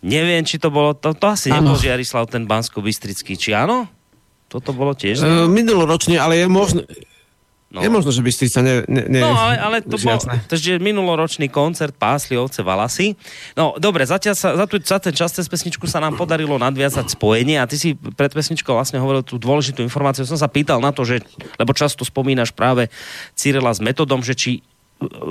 Neviem, či to bolo, to, to asi nebol Žiarislav ten Bansko-Bystrický, či áno? Toto bolo tiež? Uh, minuloročne, ale je možné, No. Je možno, že by ste sa ne... ne, ne no, ale, ale to bol je minuloročný koncert Pásli ovce Valasy. No, dobre, zatiaľ sa, za, tu, za ten čas cez pesničku sa nám podarilo nadviazať spojenie a ty si pred pesničkou vlastne hovoril tú dôležitú informáciu. Som sa pýtal na to, že, lebo často spomínaš práve Cyrila s metodom, že či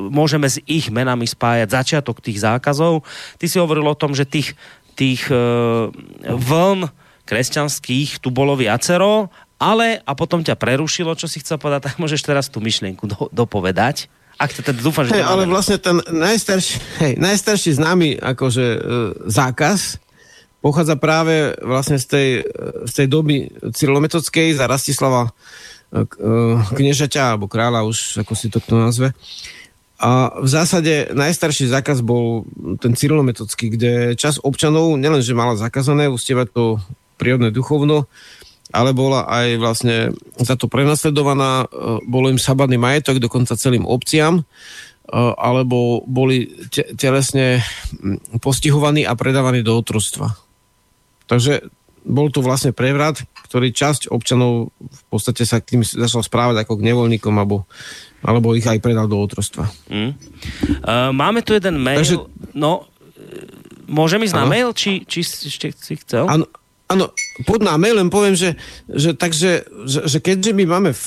môžeme s ich menami spájať začiatok tých zákazov. Ty si hovoril o tom, že tých, tých uh, vln kresťanských tu bolo viacero ale a potom ťa prerušilo, čo si chcel povedať, tak môžeš teraz tú myšlienku do, dopovedať. Ak teda dúfam, že... Hey, ale vlastne ten najstarší, hej, najstarší známy akože e, zákaz pochádza práve vlastne z tej, z tej doby Cyrilometodskej za Rastislava e, e, kniežaťa alebo kráľa, už ako si to kto nazve. A v zásade najstarší zákaz bol ten cyrilometodský, kde čas občanov nielenže mala zakázané ustievať to prírodné duchovno, ale bola aj vlastne za to prenasledovaná, e, bolo im sabadný majetok dokonca celým obciam, e, alebo boli telesne postihovaní a predávaní do otrostva. Takže bol to vlastne prevrat, ktorý časť občanov v podstate sa k tým začal správať ako k nevoľníkom, alebo, alebo ich aj predal do otrostva. Mm. Uh, máme tu jeden mail, Takže, no, môžem ísť ano? na mail, či, či ešte si chcel? Áno, Áno, pod náme, len poviem, že, že, takže, že, že keďže my máme v,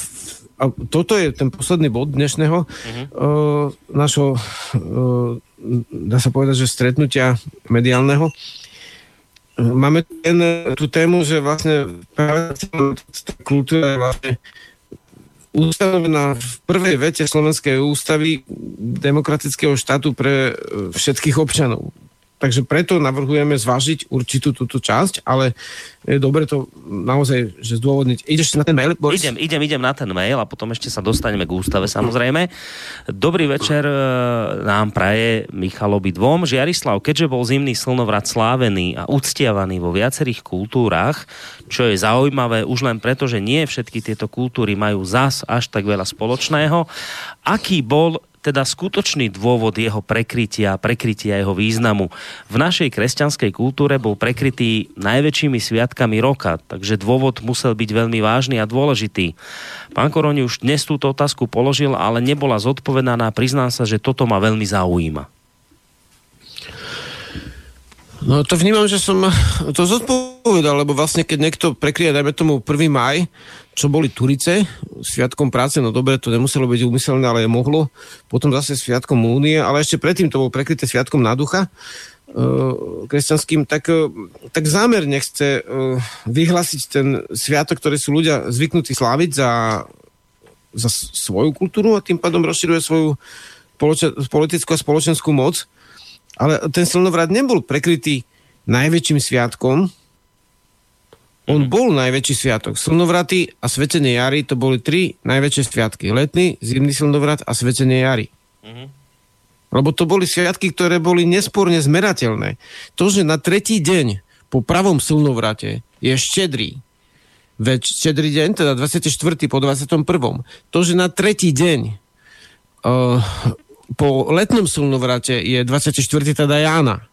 a toto je ten posledný bod dnešného uh-huh. uh, našho, uh, dá sa povedať, že stretnutia mediálneho, máme ten, tú tému, že vlastne kultúra je vlastne ustanovená v prvej vete Slovenskej ústavy demokratického štátu pre všetkých občanov. Takže preto navrhujeme zvážiť určitú túto časť, ale je dobre to naozaj že zdôvodniť. Ideš na ten mail, Boris? Idem, idem, idem na ten mail a potom ešte sa dostaneme k ústave samozrejme. Dobrý večer e, nám praje Michal obidvom. Žiarislav, keďže bol zimný slnovrat slávený a uctiavaný vo viacerých kultúrach, čo je zaujímavé už len preto, že nie všetky tieto kultúry majú zas až tak veľa spoločného, aký bol teda skutočný dôvod jeho prekrytia, prekrytia jeho významu. V našej kresťanskej kultúre bol prekrytý najväčšími sviatkami roka, takže dôvod musel byť veľmi vážny a dôležitý. Pán Koroni už dnes túto otázku položil, ale nebola zodpovedaná. Priznám sa, že toto ma veľmi zaujíma. No to vnímam, že som to zodpovedal, lebo vlastne keď niekto prekrie, dajme tomu 1. maj, čo boli Turice, sviatkom práce, no dobre, to nemuselo byť umyselné, ale mohlo. Potom zase sviatkom Únie, ale ešte predtým to bolo prekryté sviatkom na ducha uh, kresťanským, tak, uh, tak zámerne chce uh, vyhlásiť ten sviatok, ktorý sú ľudia zvyknutí sláviť za, za svoju kultúru a tým pádom rozširuje svoju politickú a spoločenskú moc. Ale ten slnovrat nebol prekrytý najväčším sviatkom, on mm-hmm. bol najväčší sviatok. Slnovraty a svetenie jary to boli tri najväčšie sviatky. Letný, zimný slnovrat a svetenie jary. Mm-hmm. Lebo to boli sviatky, ktoré boli nesporne zmerateľné. To, že na tretí deň po pravom slnovrate je štedrý, veď štedrý deň, teda 24. po 21. To, že na tretí deň uh, po letnom slnovrate je 24. teda Jána,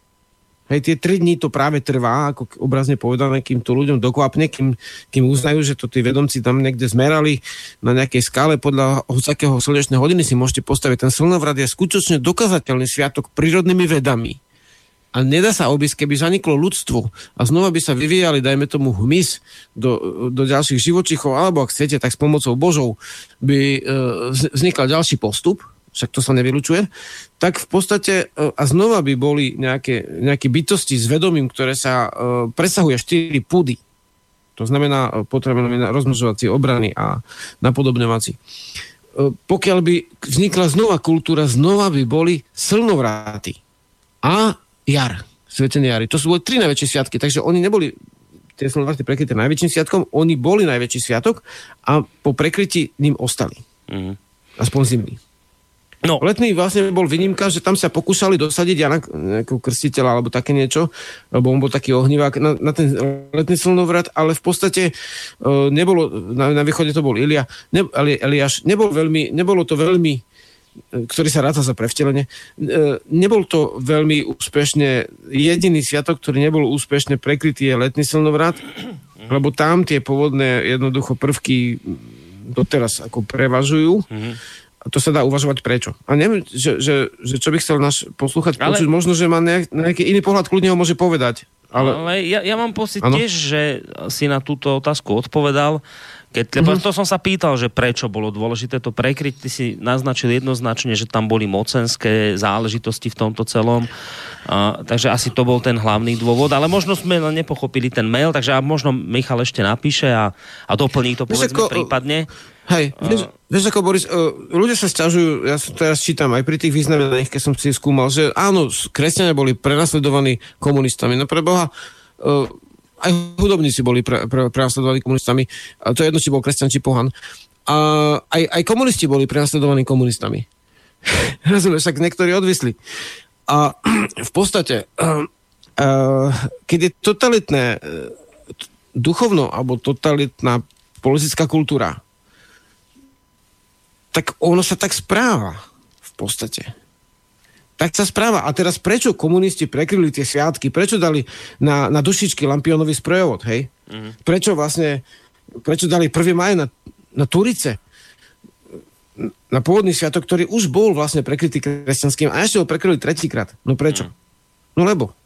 Hej, tie tri dní to práve trvá, ako obrazne povedané, kým to ľuďom dokvapne, kým, kým uznajú, že to tí vedomci tam niekde zmerali na nejakej skále podľa hocakého slnečnej hodiny si môžete postaviť. Ten slnovrat je skutočne dokazateľný sviatok prírodnými vedami. A nedá sa obísť, keby zaniklo ľudstvo a znova by sa vyvíjali, dajme tomu, hmyz do, do ďalších živočichov, alebo ak chcete, tak s pomocou Božou by e, vznikal ďalší postup, však to sa nevylučuje, tak v podstate e, a znova by boli nejaké, nejaké bytosti s vedomím, ktoré sa uh, presahuje 4 pudy. To znamená, e, potrebujeme rozmnožovacie obrany a napodobňovací. Pokiaľ by vznikla znova kultúra, znova by boli slnovráty a jar, svetenie jary. To sú boli tri najväčšie sviatky, takže oni neboli tie slnovráty prekryté najväčším sviatkom, oni boli najväčší sviatok a po prekrytí ním ostali. Mm. Aspoň zimný. No. Letný vlastne bol výnimka, že tam sa pokúšali dosadiť Jana nejakého krstiteľa alebo také niečo, lebo on bol taký ohnivák na, na ten letný slnovrat, ale v podstate uh, nebolo, na, na východe to bol Ilia, ne, Eli, Eliáš, nebol veľmi, nebolo to veľmi ktorý sa ráta za prevtelenie. Nebol to veľmi úspešne, jediný sviatok, ktorý nebol úspešne prekrytý je letný silnovrat, lebo tam tie pôvodné jednoducho prvky doteraz ako prevažujú. Mm-hmm. To sa dá uvažovať prečo. A neviem, že, že, že čo by chcel náš poslúchať ale... počuť, možno, že má nejak, nejaký iný pohľad, kľudne ho môže povedať. Ale, ale ja, ja mám pocit ano? tiež, že si na túto otázku odpovedal. Keď, lebo mm-hmm. to som sa pýtal, že prečo bolo dôležité to prekryť, ty si naznačil jednoznačne, že tam boli mocenské záležitosti v tomto celom, a, takže asi to bol ten hlavný dôvod, ale možno sme nepochopili ten mail, takže a možno Michal ešte napíše a, a doplní to povedzme ako, prípadne. Hej, vieš, vieš ako Boris, uh, ľudia sa sťažujú, ja teraz čítam aj pri tých významených, keď som si skúmal, že áno, kresťania boli prenasledovaní komunistami, no pre Boha, uh, aj hudobníci boli pre, pre, prenasledovaní komunistami. A to je jedno, či bol kresťan, či pohan. A aj, aj komunisti boli prenasledovaní komunistami. Rozumieš, však niektorí odvisli. A v podstate, uh, keď je totalitné duchovno alebo totalitná politická kultúra, tak ono sa tak správa v podstate tak sa správa. A teraz prečo komunisti prekryli tie sviatky? Prečo dali na, na dušičky lampionový sprojovod, hej? Mm. Prečo vlastne, prečo dali 1. maj na, na Turice? Na pôvodný sviatok, ktorý už bol vlastne prekrytý kresťanským a ešte ho prekryli tretíkrát. No prečo? Mm. No lebo.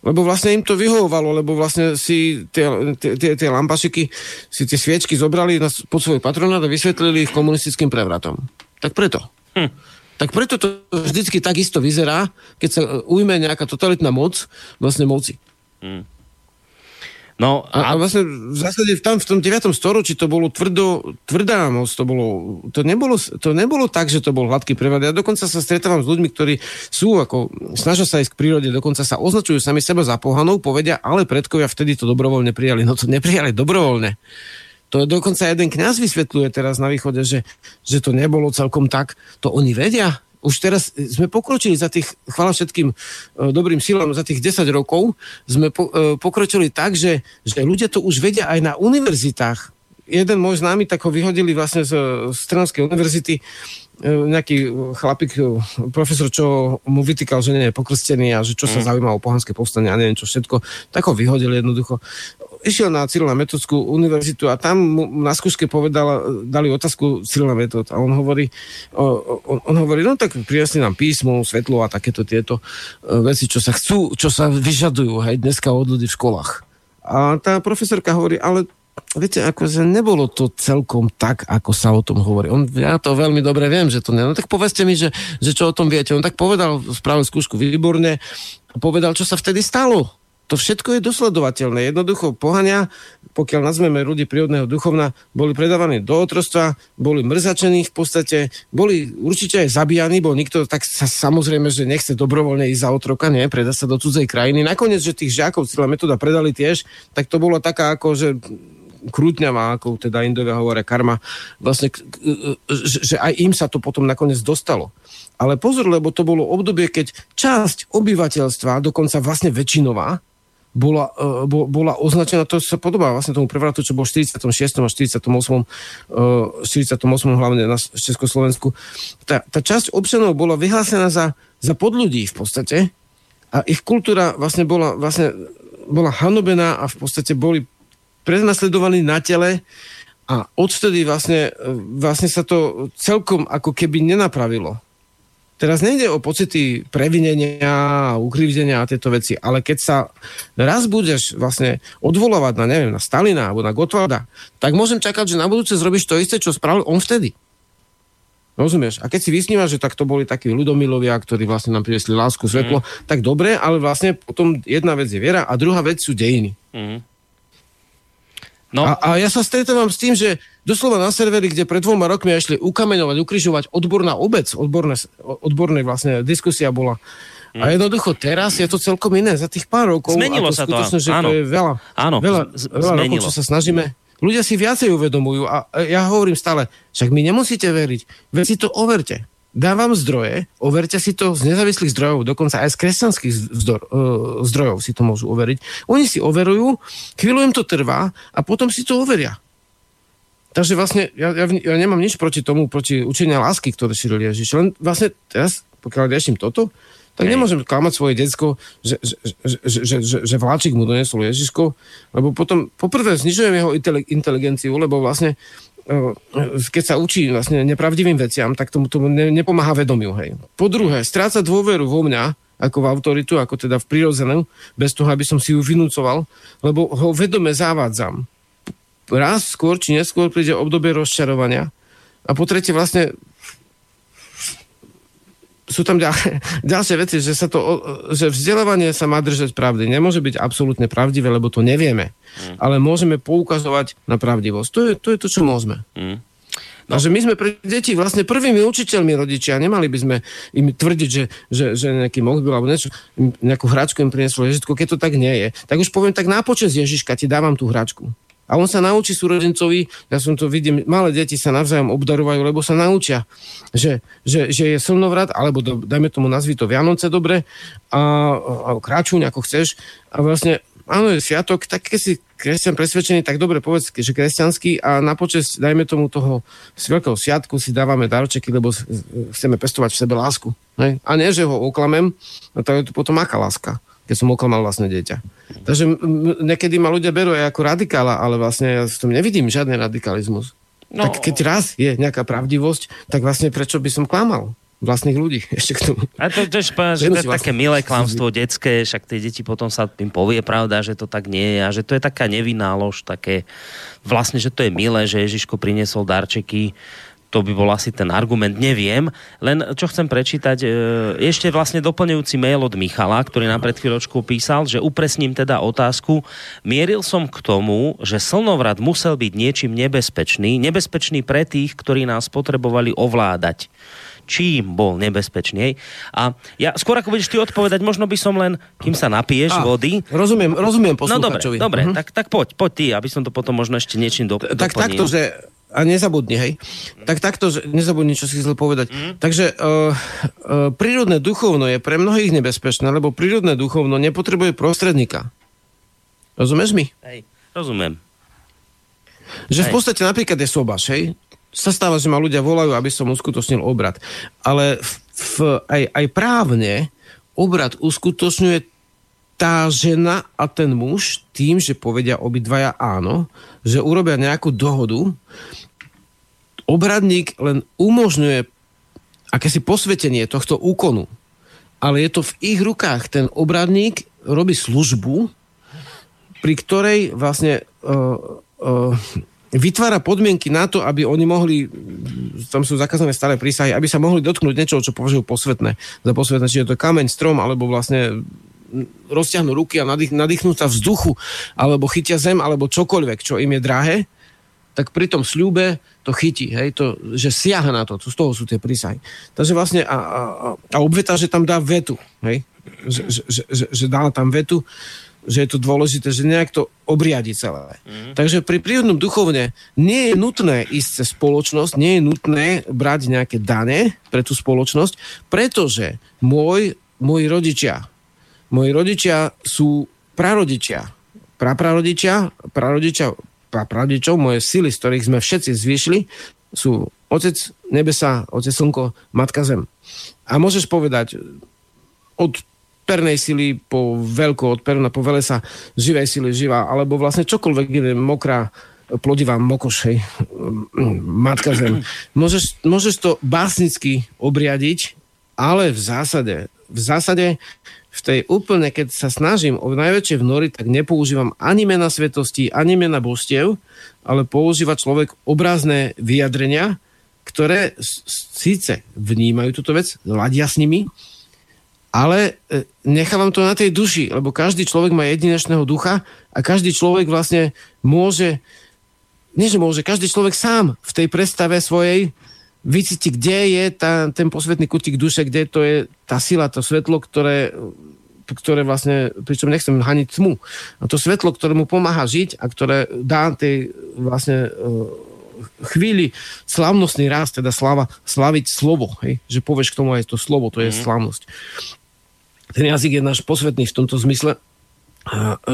Lebo vlastne im to vyhovovalo, lebo vlastne si tie, tie, tie lampašiky, si tie sviečky zobrali na, pod svoj patronát a vysvetlili ich komunistickým prevratom. Tak preto. Hm. Tak preto to vždycky takisto vyzerá, keď sa ujme nejaká totalitná moc, vlastne moci. Hmm. No, a, a vlastne v zásade tam v tom 9. storočí to bolo tvrdo, tvrdá moc, to, bolo, to, nebolo, to nebolo tak, že to bol hladký prevod. Ja dokonca sa stretávam s ľuďmi, ktorí sú ako, snažia sa ísť k prírode, dokonca sa označujú sami seba za pohanov, povedia, ale predkovia vtedy to dobrovoľne prijali. No to neprijali dobrovoľne. To dokonca jeden kňaz vysvetľuje teraz na východe, že, že to nebolo celkom tak. To oni vedia. Už teraz sme pokročili za tých, chvala všetkým e, dobrým silám, za tých 10 rokov sme po, e, pokročili tak, že, že ľudia to už vedia aj na univerzitách. Jeden môj známy, tak ho vyhodili vlastne z, z Trnavskej univerzity, e, nejaký chlapík, profesor, čo mu vytýkal, že nie je pokrstený a že čo sa mm. zaujíma o pohanské povstanie a neviem čo všetko, tak ho vyhodili jednoducho išiel na Cyrila Metodskú univerzitu a tam mu na skúške povedal, dali otázku Cyrila Metod a on hovorí, on, on hovorí, no tak prinesli nám písmo, svetlo a takéto tieto e, veci, čo sa chcú, čo sa vyžadujú aj dneska od ľudí v školách. A tá profesorka hovorí, ale viete, akože nebolo to celkom tak, ako sa o tom hovorí. On, ja to veľmi dobre viem, že to nie. No tak povedzte mi, že, že čo o tom viete. On tak povedal, spravil skúšku výborne, povedal, čo sa vtedy stalo to všetko je dosledovateľné. Jednoducho pohania, pokiaľ nazveme ľudí prírodného duchovna, boli predávaní do otrostva, boli mrzačení v podstate, boli určite aj zabíjani, bo nikto tak sa samozrejme, že nechce dobrovoľne ísť za otroka, nie, predať sa do cudzej krajiny. Nakoniec, že tých žiakov celá metóda predali tiež, tak to bolo taká ako, že krútňavá, ako teda Indovia hovoria karma, vlastne, že aj im sa to potom nakoniec dostalo. Ale pozor, lebo to bolo obdobie, keď časť obyvateľstva, dokonca vlastne väčšinová, bola, uh, bola označená, to sa podobá vlastne tomu prevratu, čo bol v 46. a 48. Uh, 48. hlavne na Československu. Tá, tá časť občanov bola vyhlásená za, za podľudí v podstate a ich kultúra vlastne bola, vlastne bola hanobená a v podstate boli prenasledovaní na tele a odvtedy vlastne, vlastne sa to celkom ako keby nenapravilo. Teraz nejde o pocity previnenia, ukrivdenia a tieto veci, ale keď sa raz budeš vlastne odvolávať na, neviem, na Stalina alebo na Gotwalda, tak môžem čakať, že na budúce zrobíš to isté, čo spravil on vtedy. Rozumieš? A keď si vysnívaš, že tak to boli takí ľudomilovia, ktorí vlastne nám priniesli lásku, svetlo, mm. tak dobre, ale vlastne potom jedna vec je viera a druhá vec sú dejiny. Mm. No. A, a ja sa stretávam s tým, že doslova na serveri, kde pred dvoma rokmi išli ukameňovať, ukrižovať odborná obec, odborné, odborné vlastne diskusia bola. Mm. A jednoducho teraz je to celkom iné. Za tých pár rokov... Zmenilo sa to. Že áno. to je veľa, áno, veľa, veľa rokov, čo sa snažíme. Ľudia si viacej uvedomujú a ja hovorím stále, však mi nemusíte veriť, veď si to overte dávam zdroje, overte si to z nezávislých zdrojov, dokonca aj z kresťanských zdor, uh, zdrojov si to môžu overiť. Oni si overujú, chvíľu im to trvá a potom si to overia. takže vlastne ja, ja, ja nemám nič proti tomu, proti učenia lásky, ktoré šíril Ježiš. Len vlastne teraz, pokiaľ riešim toto, tak Hej. nemôžem klamať svoje decko, že, že, že, že, že, že vláčik mu donesol Ježiško, lebo potom poprvé znižujem jeho inteligenciu, lebo vlastne e, keď sa učí vlastne nepravdivým veciam, tak tomu, tomu ne, nepomáha vedomiu. Hej. Po druhé, stráca dôveru vo mňa, ako v autoritu, ako teda v prirodzenú, bez toho, aby som si ju vynúcoval, lebo ho vedome zavádzam. Raz skôr či neskôr príde obdobie rozčarovania a po tretie vlastne sú tam ďalšie, ďalšie veci, že, sa to, že vzdelávanie sa má držať pravdy. Nemôže byť absolútne pravdivé, lebo to nevieme. Mm. Ale môžeme poukazovať na pravdivosť. To je to, je to čo môžeme. Mm. No. A že my sme pre deti vlastne prvými učiteľmi rodičia. Nemali by sme im tvrdiť, že, že, že nejaký mobil alebo niečo, nejakú hračku im prinieslo Ježiško, keď to tak nie je. Tak už poviem tak na počas Ježiška ti dávam tú hračku. A on sa naučí súrodencovi, ja som to vidím, malé deti sa navzájom obdarovajú, lebo sa naučia, že, že, že je slnovrat, alebo do, dajme tomu nazvi to Vianoce dobre, a, a kráčuň, ako chceš. A vlastne, áno, je sviatok, tak keď si kresťan presvedčený, tak dobre povedz, že kresťanský a na počas, dajme tomu toho veľkého sviatku si dávame darčeky, lebo chceme pestovať v sebe lásku. Ne? A nie, že ho oklamem, no to je to potom aká láska keď som oklamal vlastne dieťa. Takže niekedy ma ľudia berú aj ako radikála, ale vlastne ja v tom nevidím žiadny radikalizmus. No. Tak keď raz je nejaká pravdivosť, tak vlastne prečo by som klamal? vlastných ľudí ešte k tomu. A to, to, že, že to je také milé klamstvo detské, však tie deti potom sa im povie pravda, že to tak nie je a že to je taká nevinná lož, také vlastne, že to je milé, že Ježiško priniesol darčeky to by bol asi ten argument, neviem. Len čo chcem prečítať, e, ešte vlastne doplňujúci mail od Michala, ktorý nám pred chvíľočkou písal, že upresním teda otázku. Mieril som k tomu, že slnovrat musel byť niečím nebezpečný, nebezpečný pre tých, ktorí nás potrebovali ovládať čím bol nebezpečný. A ja skôr ako budeš ty odpovedať, možno by som len, kým sa napiješ a, vody. Rozumiem, rozumiem posluchačovi. No dobre, dobre uh-huh. tak, tak poď, poď ty, aby som to potom možno ešte niečím do, Tak doplnil. takto, že a nezabudni, hej. Tak takto, nezabudni, čo si chcel povedať. Mm. Takže uh, uh, prírodné duchovno je pre mnohých nebezpečné, lebo prírodné duchovno nepotrebuje prostredníka. Rozumieš mi? Hej, rozumiem. Že hej. v podstate napríklad je sobaš, hej. Sa stáva, že ma ľudia volajú, aby som uskutočnil obrad. Ale v, v, aj, aj právne obrad uskutočňuje tá žena a ten muž tým, že povedia obidvaja áno, že urobia nejakú dohodu, obradník len umožňuje akési posvetenie tohto úkonu. Ale je to v ich rukách. Ten obradník robí službu, pri ktorej vlastne uh, uh, vytvára podmienky na to, aby oni mohli, tam sú zakázané staré prísahy, aby sa mohli dotknúť niečoho, čo považujú posvetné. Za posvetné, to je kameň, strom, alebo vlastne rozťahnú ruky a nadých, nadýchnú sa vzduchu, alebo chytia zem, alebo čokoľvek, čo im je drahé, tak pri tom sľube to chytí, hej, to, že siaha na to, to, z toho sú tie prísahy. Takže vlastne a, a, a obveta, že tam dá vetu, hej, že, že, že, že, že dá tam vetu, že je to dôležité, že nejak to obriadi celé. Mm. Takže pri prírodnom duchovne nie je nutné ísť cez spoločnosť, nie je nutné brať nejaké dane pre tú spoločnosť, pretože môj, moji rodičia, moji rodičia sú prarodičia. Praprarodičia, prarodičia, praprarodičov, moje sily, z ktorých sme všetci zvyšli, sú Otec nebesa, Otec slnko, Matka zem. A môžeš povedať od pernej sily po veľko, od perna po sa živej sily živá, alebo vlastne čokoľvek je mokrá, plodivá mokoš, hej, matka zem. Môžeš, môžeš to básnicky obriadiť, ale v zásade, v zásade v tej úplne, keď sa snažím o najväčšie vnory, tak nepoužívam ani mena svetosti, ani mena božstiev, ale používa človek obrazné vyjadrenia, ktoré síce vnímajú túto vec, ladia s nimi, ale e, nechávam to na tej duši, lebo každý človek má jedinečného ducha a každý človek vlastne môže, nie že môže, každý človek sám v tej predstave svojej vycíti, kde je tá, ten posvetný kutík duše, kde to je tá sila, to svetlo, ktoré, ktoré vlastne, pričom nechcem haniť tmu. A to svetlo, ktoré mu pomáha žiť a ktoré dá tej vlastne uh, chvíli slavnostný rast, teda slava, slaviť slovo, hej? že povieš k tomu aj to slovo, to je mm. slavnosť. Ten jazyk je náš posvetný v tomto zmysle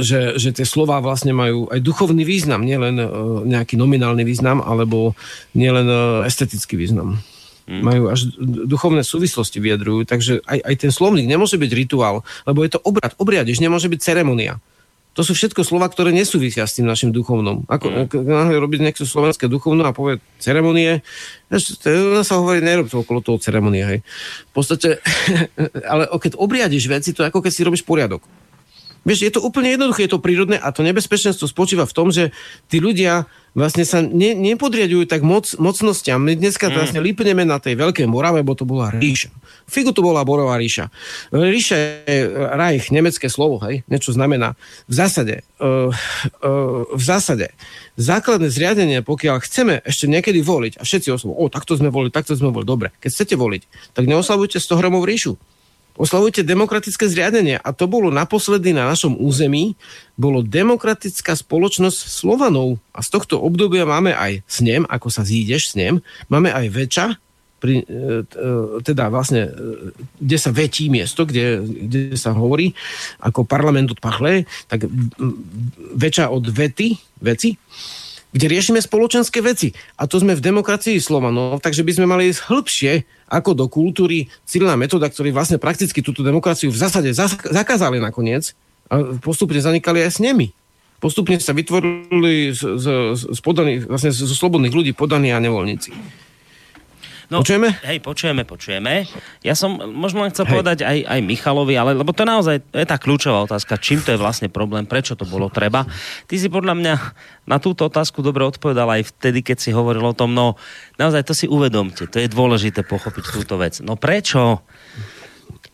že, že tie slova vlastne majú aj duchovný význam, nielen nejaký nominálny význam, alebo nielen estetický význam. Hmm. Majú až duchovné súvislosti vyjadrujú, takže aj, aj ten slovník nemôže byť rituál, lebo je to obrad. Obriadež nemôže byť ceremonia. To sú všetko slova, ktoré nesúvisia s tým našim duchovnom. Ako mm. náhle robiť nejaké slovenské duchovno a povie ceremonie, to sa hovorí, nerob to okolo toho ceremonie. Hej. V podstate, ale keď obriadiš veci, to je ako keď si robíš poriadok. Vieš, je to úplne jednoduché, je to prírodné a to nebezpečenstvo spočíva v tom, že tí ľudia vlastne sa ne, nepodriadujú tak moc, mocnostiam. My dneska mm. vlastne lípneme na tej veľkej Morave, bo to bola ríša. Figu to bola Borová ríša. Ríša je Reich, nemecké slovo, hej, niečo znamená. V zásade, uh, uh, v zásade, základné zriadenie, pokiaľ chceme ešte niekedy voliť, a všetci oslovujú, o, takto sme volili, takto sme volili, dobre, keď chcete voliť, tak neoslavujte 100 gramov ríšu oslavujte demokratické zriadenie. A to bolo naposledy na našom území, bolo demokratická spoločnosť Slovanov. A z tohto obdobia máme aj snem, ako sa zídeš snem, máme aj väča, pri, e, e, teda vlastne, e, kde sa vetí miesto, kde, kde sa hovorí, ako parlament od pachle, tak väčša od vety, veci kde riešime spoločenské veci. A to sme v demokracii Slovanov, takže by sme mali ísť hĺbšie ako do kultúry Cyrila metoda, ktorý vlastne prakticky túto demokraciu v zásade zakázali nakoniec a postupne zanikali aj s nimi. Postupne sa vytvorili z, z, z, podaných, vlastne zo slobodných ľudí podaní a nevoľníci. No, počujeme? Hej, počujeme, počujeme. Ja som možno len chcel hej. povedať aj, aj Michalovi, ale lebo to naozaj je tá kľúčová otázka, čím to je vlastne problém, prečo to bolo treba. Ty si podľa mňa na túto otázku dobre odpovedal aj vtedy, keď si hovoril o tom, no naozaj to si uvedomte, to je dôležité pochopiť túto vec. No prečo?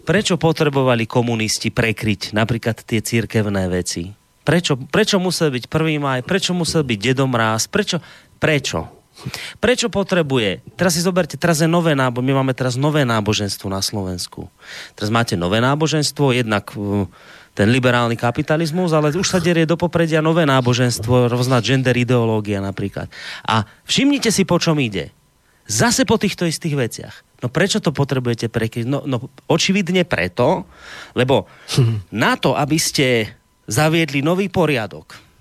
Prečo potrebovali komunisti prekryť napríklad tie církevné veci? Prečo, prečo musel byť prvý maj? Prečo musel byť dedomráz? Prečo? Prečo? Prečo potrebuje? Teraz si zoberte, teraz je nové nábo, my máme teraz nové náboženstvo na Slovensku. Teraz máte nové náboženstvo, jednak uh, ten liberálny kapitalizmus, ale už sa derie do popredia nové náboženstvo, rôzna gender ideológia napríklad. A všimnite si, po čom ide. Zase po týchto istých veciach. No prečo to potrebujete prekryť? No, no očividne preto, lebo na to, aby ste zaviedli nový poriadok,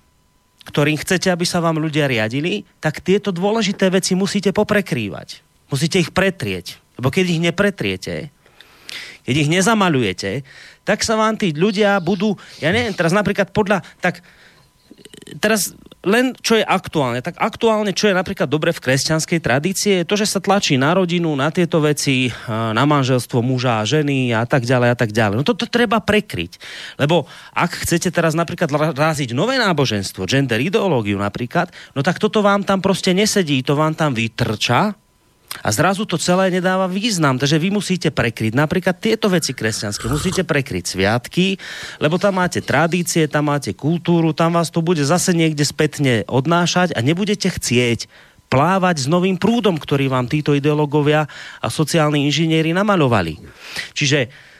ktorým chcete, aby sa vám ľudia riadili, tak tieto dôležité veci musíte poprekrývať. Musíte ich pretrieť. Lebo keď ich nepretriete, keď ich nezamalujete, tak sa vám tí ľudia budú, ja neviem, teraz napríklad podľa, tak teraz len čo je aktuálne. Tak aktuálne, čo je napríklad dobre v kresťanskej tradícii, je to, že sa tlačí na rodinu, na tieto veci, na manželstvo muža a ženy a tak ďalej a tak ďalej. No toto treba prekryť. Lebo ak chcete teraz napríklad ráziť nové náboženstvo, gender ideológiu napríklad, no tak toto vám tam proste nesedí, to vám tam vytrča a zrazu to celé nedáva význam, takže vy musíte prekryť napríklad tieto veci kresťanské, musíte prekryť sviatky, lebo tam máte tradície, tam máte kultúru, tam vás to bude zase niekde spätne odnášať a nebudete chcieť plávať s novým prúdom, ktorý vám títo ideológovia a sociálni inžinieri namalovali. Čiže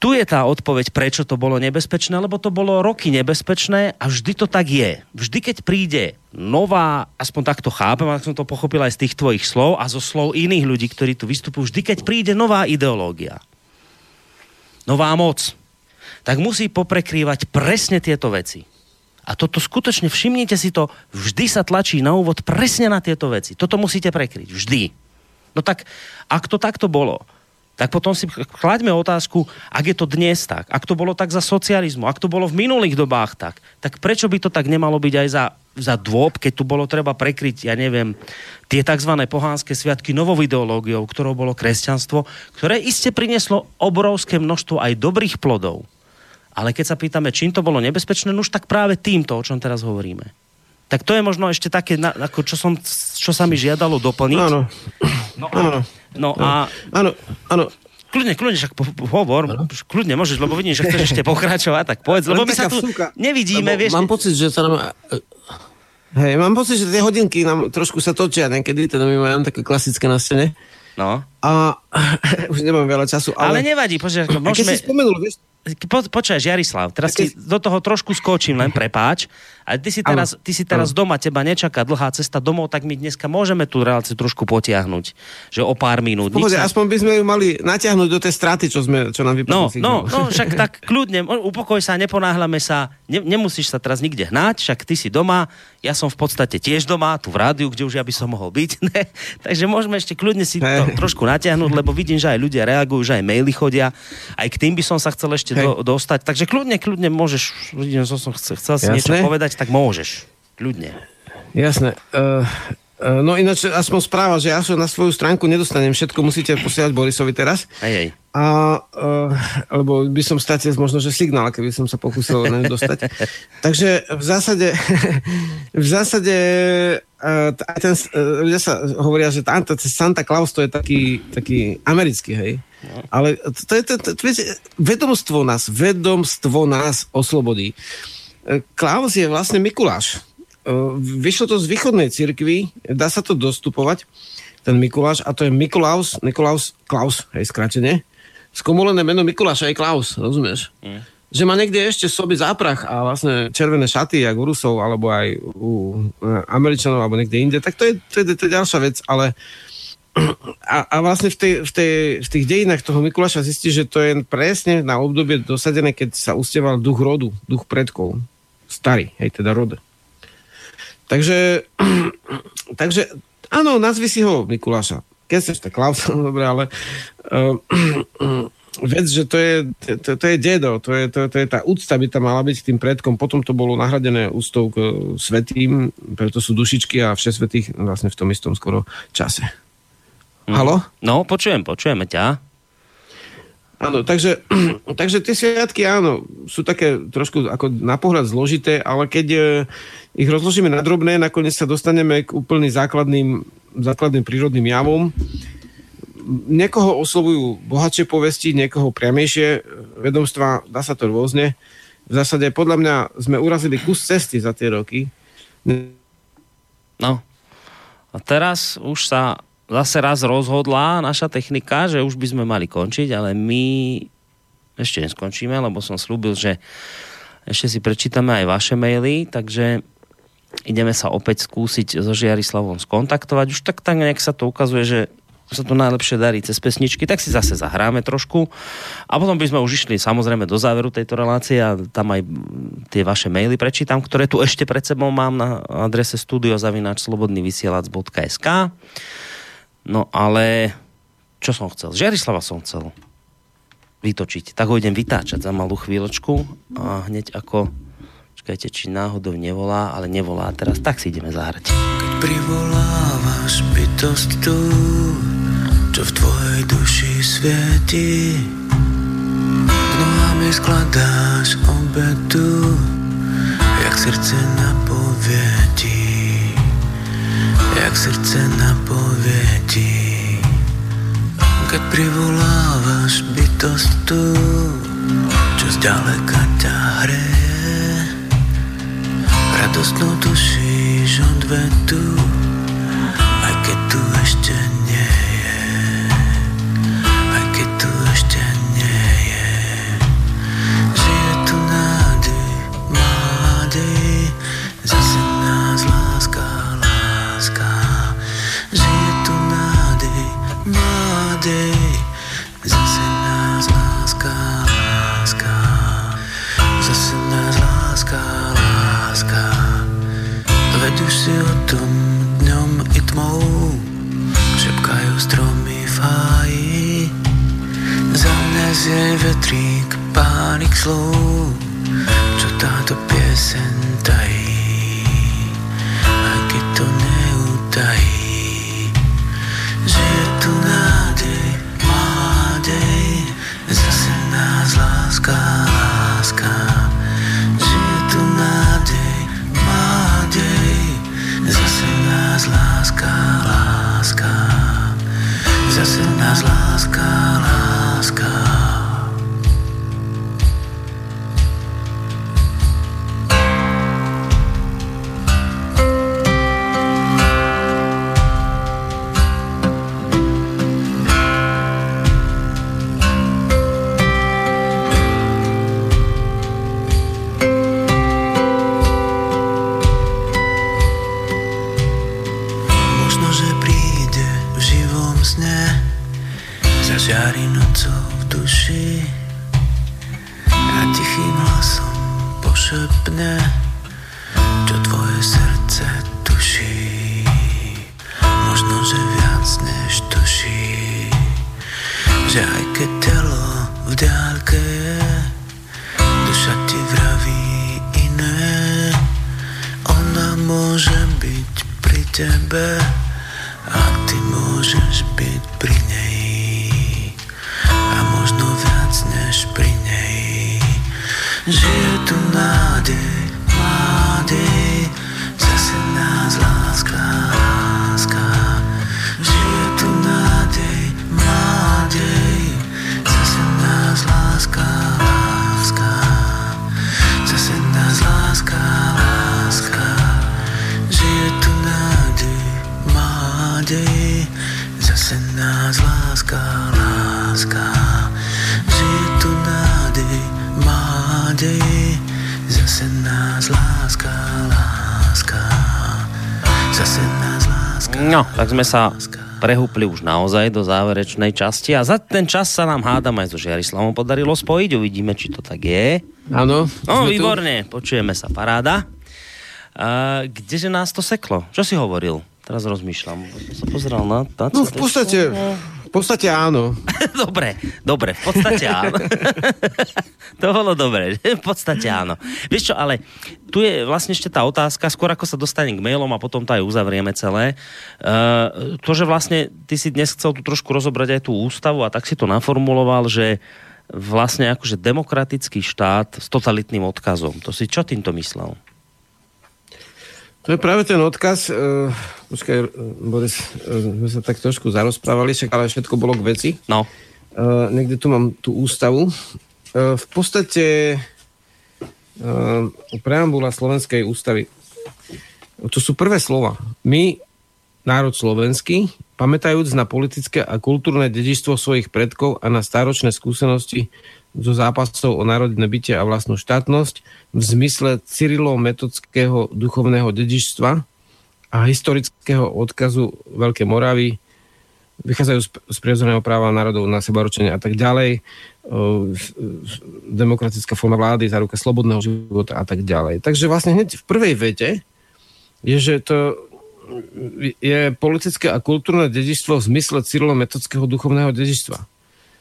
tu je tá odpoveď, prečo to bolo nebezpečné, lebo to bolo roky nebezpečné a vždy to tak je. Vždy, keď príde nová, aspoň takto chápem, ak som to pochopil aj z tých tvojich slov a zo slov iných ľudí, ktorí tu vystupujú, vždy, keď príde nová ideológia, nová moc, tak musí poprekrývať presne tieto veci. A toto skutočne, všimnite si to, vždy sa tlačí na úvod presne na tieto veci. Toto musíte prekryť, vždy. No tak, ak to takto bolo, tak potom si klaďme otázku, ak je to dnes tak, ak to bolo tak za socializmu, ak to bolo v minulých dobách tak, tak prečo by to tak nemalo byť aj za, za dôb, keď tu bolo treba prekryť, ja neviem, tie tzv. pohánske sviatky novou ideológiou, ktorou bolo kresťanstvo, ktoré iste prinieslo obrovské množstvo aj dobrých plodov. Ale keď sa pýtame, čím to bolo nebezpečné, no už tak práve týmto, o čom teraz hovoríme. Tak to je možno ešte také, ako čo, som, čo sa mi žiadalo doplniť. Áno. No, áno. No a... Áno, áno. Kľudne, kľudne, však po, po, hovor, ano? kľudne môžeš, lebo vidím, že chceš ešte pokračovať, tak povedz, lebo my sa tu vsúka, nevidíme, vieš. Mám pocit, že sa nám... Hej, mám pocit, že tie hodinky nám trošku sa točia niekedy, teda my máme také klasické na stene. No. A už nemám veľa času, ale... Ale nevadí, počkaj, môžeme... Keď si spomenul, vieš, po, počkaj, Jarislav, teraz keď... do toho trošku skočím, len prepáč. A ty si teraz, ty si teraz doma, teba nečaká dlhá cesta domov, tak my dneska môžeme tú reláciu trošku potiahnuť. Že o pár minút. Pohode, aspoň by sme ju mali natiahnuť do tej straty, čo, sme, čo nám vypadlo. No, no, no, však tak kľudne, upokoj sa, neponáhľame sa, ne, nemusíš sa teraz nikde hnať, však ty si doma, ja som v podstate tiež doma, tu v rádiu, kde už ja by som mohol byť. Ne? Takže môžeme ešte kľudne si to trošku natiahnuť, lebo vidím, že aj ľudia reagujú, že aj maily chodia. Aj k tým by som sa chcel ešte do, dostať. Takže kľudne, kľudne môžeš, vidím, že som chcel, chcel si niečo povedať, tak môžeš. Kľudne. Jasné. Uh, uh, no ináč aspoň správa, že ja sa na svoju stránku nedostanem. Všetko musíte posielať Borisovi teraz. Hej, hej. A, uh, lebo by som stratil možno, že signál, keby som sa pokúsil na dostať. Takže v zásade, v zásade uh, ten, uh, ľudia sa hovoria, že Santa Claus to je taký, taký americký, hej. Ale to je, to, to, to, vedomstvo nás, vedomstvo nás oslobodí. Klaus je vlastne Mikuláš. Vyšlo to z východnej cirkvi, dá sa to dostupovať, ten Mikuláš, a to je Mikulaus, Nikolaus Klaus, hej, skrátene skomolené meno Mikuláša je Klaus, rozumieš? Mm. Že má niekde ešte soby záprach a vlastne červené šaty, jak u Rusov, alebo aj u e, Američanov, alebo niekde inde, tak to je, to je, to je ďalšia vec, ale a, a vlastne v, tej, v, tej, v tých dejinách toho Mikuláša zistí, že to je presne na obdobie dosadené, keď sa ustieval duch rodu, duch predkov. Starý, hej, teda rod. Takže, takže áno, nazvi si ho Mikuláša keď chceš, tak Klaus, dobre, ale uh, vec, že to je, to, to je dedo, to je, to, to je tá úcta by tam mala byť k tým predkom, potom to bolo nahradené ústou k svetým, preto sú dušičky a vše svetých vlastne v tom istom skoro čase. Mm. Halo? No, počujem, počujeme ťa. Áno, takže, takže tie sviatky, áno, sú také trošku ako na pohľad zložité, ale keď e, ich rozložíme na drobné, nakoniec sa dostaneme k úplne základným, základným prírodným javom. Niekoho oslovujú bohatšie povesti, niekoho priamejšie vedomstva, dá sa to rôzne. V zásade podľa mňa sme urazili kus cesty za tie roky. No. A teraz už sa zase raz rozhodla naša technika, že už by sme mali končiť, ale my ešte neskončíme, lebo som slúbil, že ešte si prečítame aj vaše maily, takže ideme sa opäť skúsiť so Žiarislavom skontaktovať. Už tak, tak nejak sa to ukazuje, že sa to najlepšie darí cez pesničky, tak si zase zahráme trošku a potom by sme už išli samozrejme do záveru tejto relácie a tam aj tie vaše maily prečítam, ktoré tu ešte pred sebou mám na adrese studiozavináčslobodnyvysielac.sk No ale čo som chcel? Žiarislava som chcel vytočiť. Tak ho idem vytáčať za malú chvíľočku a hneď ako čakajte, či náhodou nevolá, ale nevolá teraz, tak si ideme zahrať. Keď privolávaš bytosť tu, čo v tvojej duši svieti, k nohám skladáš obetu, jak srdce napovie ti jak srdce napovie ti. Keď privolávaš bytosť tu, čo zďaleka ťa hreje, radostnou tušíš odvetu, aj keď tu ešte Jej vetrík, pánik slov, čo táto piesen tají, tak sme sa prehúpli už naozaj do záverečnej časti a za ten čas sa nám hádam aj so Žiarislavom podarilo spojiť. Uvidíme, či to tak je. Áno. No, sme tu. výborne, počujeme sa, paráda. A, kdeže nás to seklo? Čo si hovoril? Teraz rozmýšľam. Som sa pozeral na... na No v podstate, v podstate áno. dobre, dobre, v podstate áno. to bolo dobre, v podstate áno. Vieš čo, ale tu je vlastne ešte tá otázka, skôr ako sa dostanem k mailom a potom to aj uzavrieme celé. Uh, to, že vlastne ty si dnes chcel tu trošku rozobrať aj tú ústavu a tak si to naformuloval, že vlastne akože demokratický štát s totalitným odkazom. To si čo týmto myslel? To je práve ten odkaz. Uh, počkaj, uh, Boris, uh, sme sa tak trošku zarozprávali, však ale všetko bolo k veci. No, Uh, niekde tu mám tú ústavu. Uh, v podstate uh, preambula Slovenskej ústavy. To sú prvé slova. My, národ slovenský, pamätajúc na politické a kultúrne dedičstvo svojich predkov a na stáročné skúsenosti zo zápasov o národné bytie a vlastnú štátnosť v zmysle Cyrilov-metodského duchovného dedičstva a historického odkazu Veľkej Moravy, vychádzajú z, prirodzeného práva národov na sebaročenie a tak ďalej, s- demokratická forma vlády, záruka slobodného života a tak ďalej. Takže vlastne hneď v prvej vete je, že to je politické a kultúrne dedičstvo v zmysle cyrilometodského duchovného dedičstva.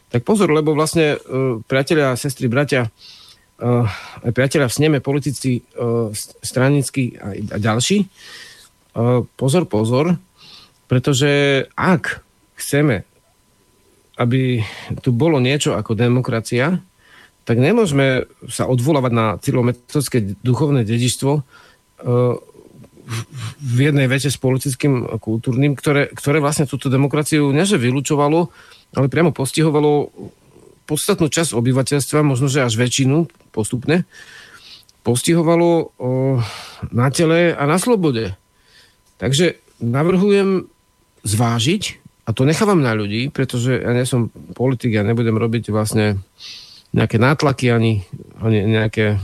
Tak pozor, lebo vlastne uh, priatelia, sestry, bratia, aj priatelia v sneme, politici, uh, stranickí a, ďalší, pozor, pozor, pretože ak chceme, aby tu bolo niečo ako demokracia, tak nemôžeme sa odvolávať na cyrilometodské duchovné dedičstvo v jednej vete s politickým a kultúrnym, ktoré, ktoré vlastne túto demokraciu neže vylúčovalo, ale priamo postihovalo podstatnú časť obyvateľstva, možno že až väčšinu postupne, postihovalo o, na tele a na slobode. Takže navrhujem zvážiť, a to nechávam na ľudí, pretože ja nie som politik, ja nebudem robiť vlastne nejaké nátlaky ani, ani nejaké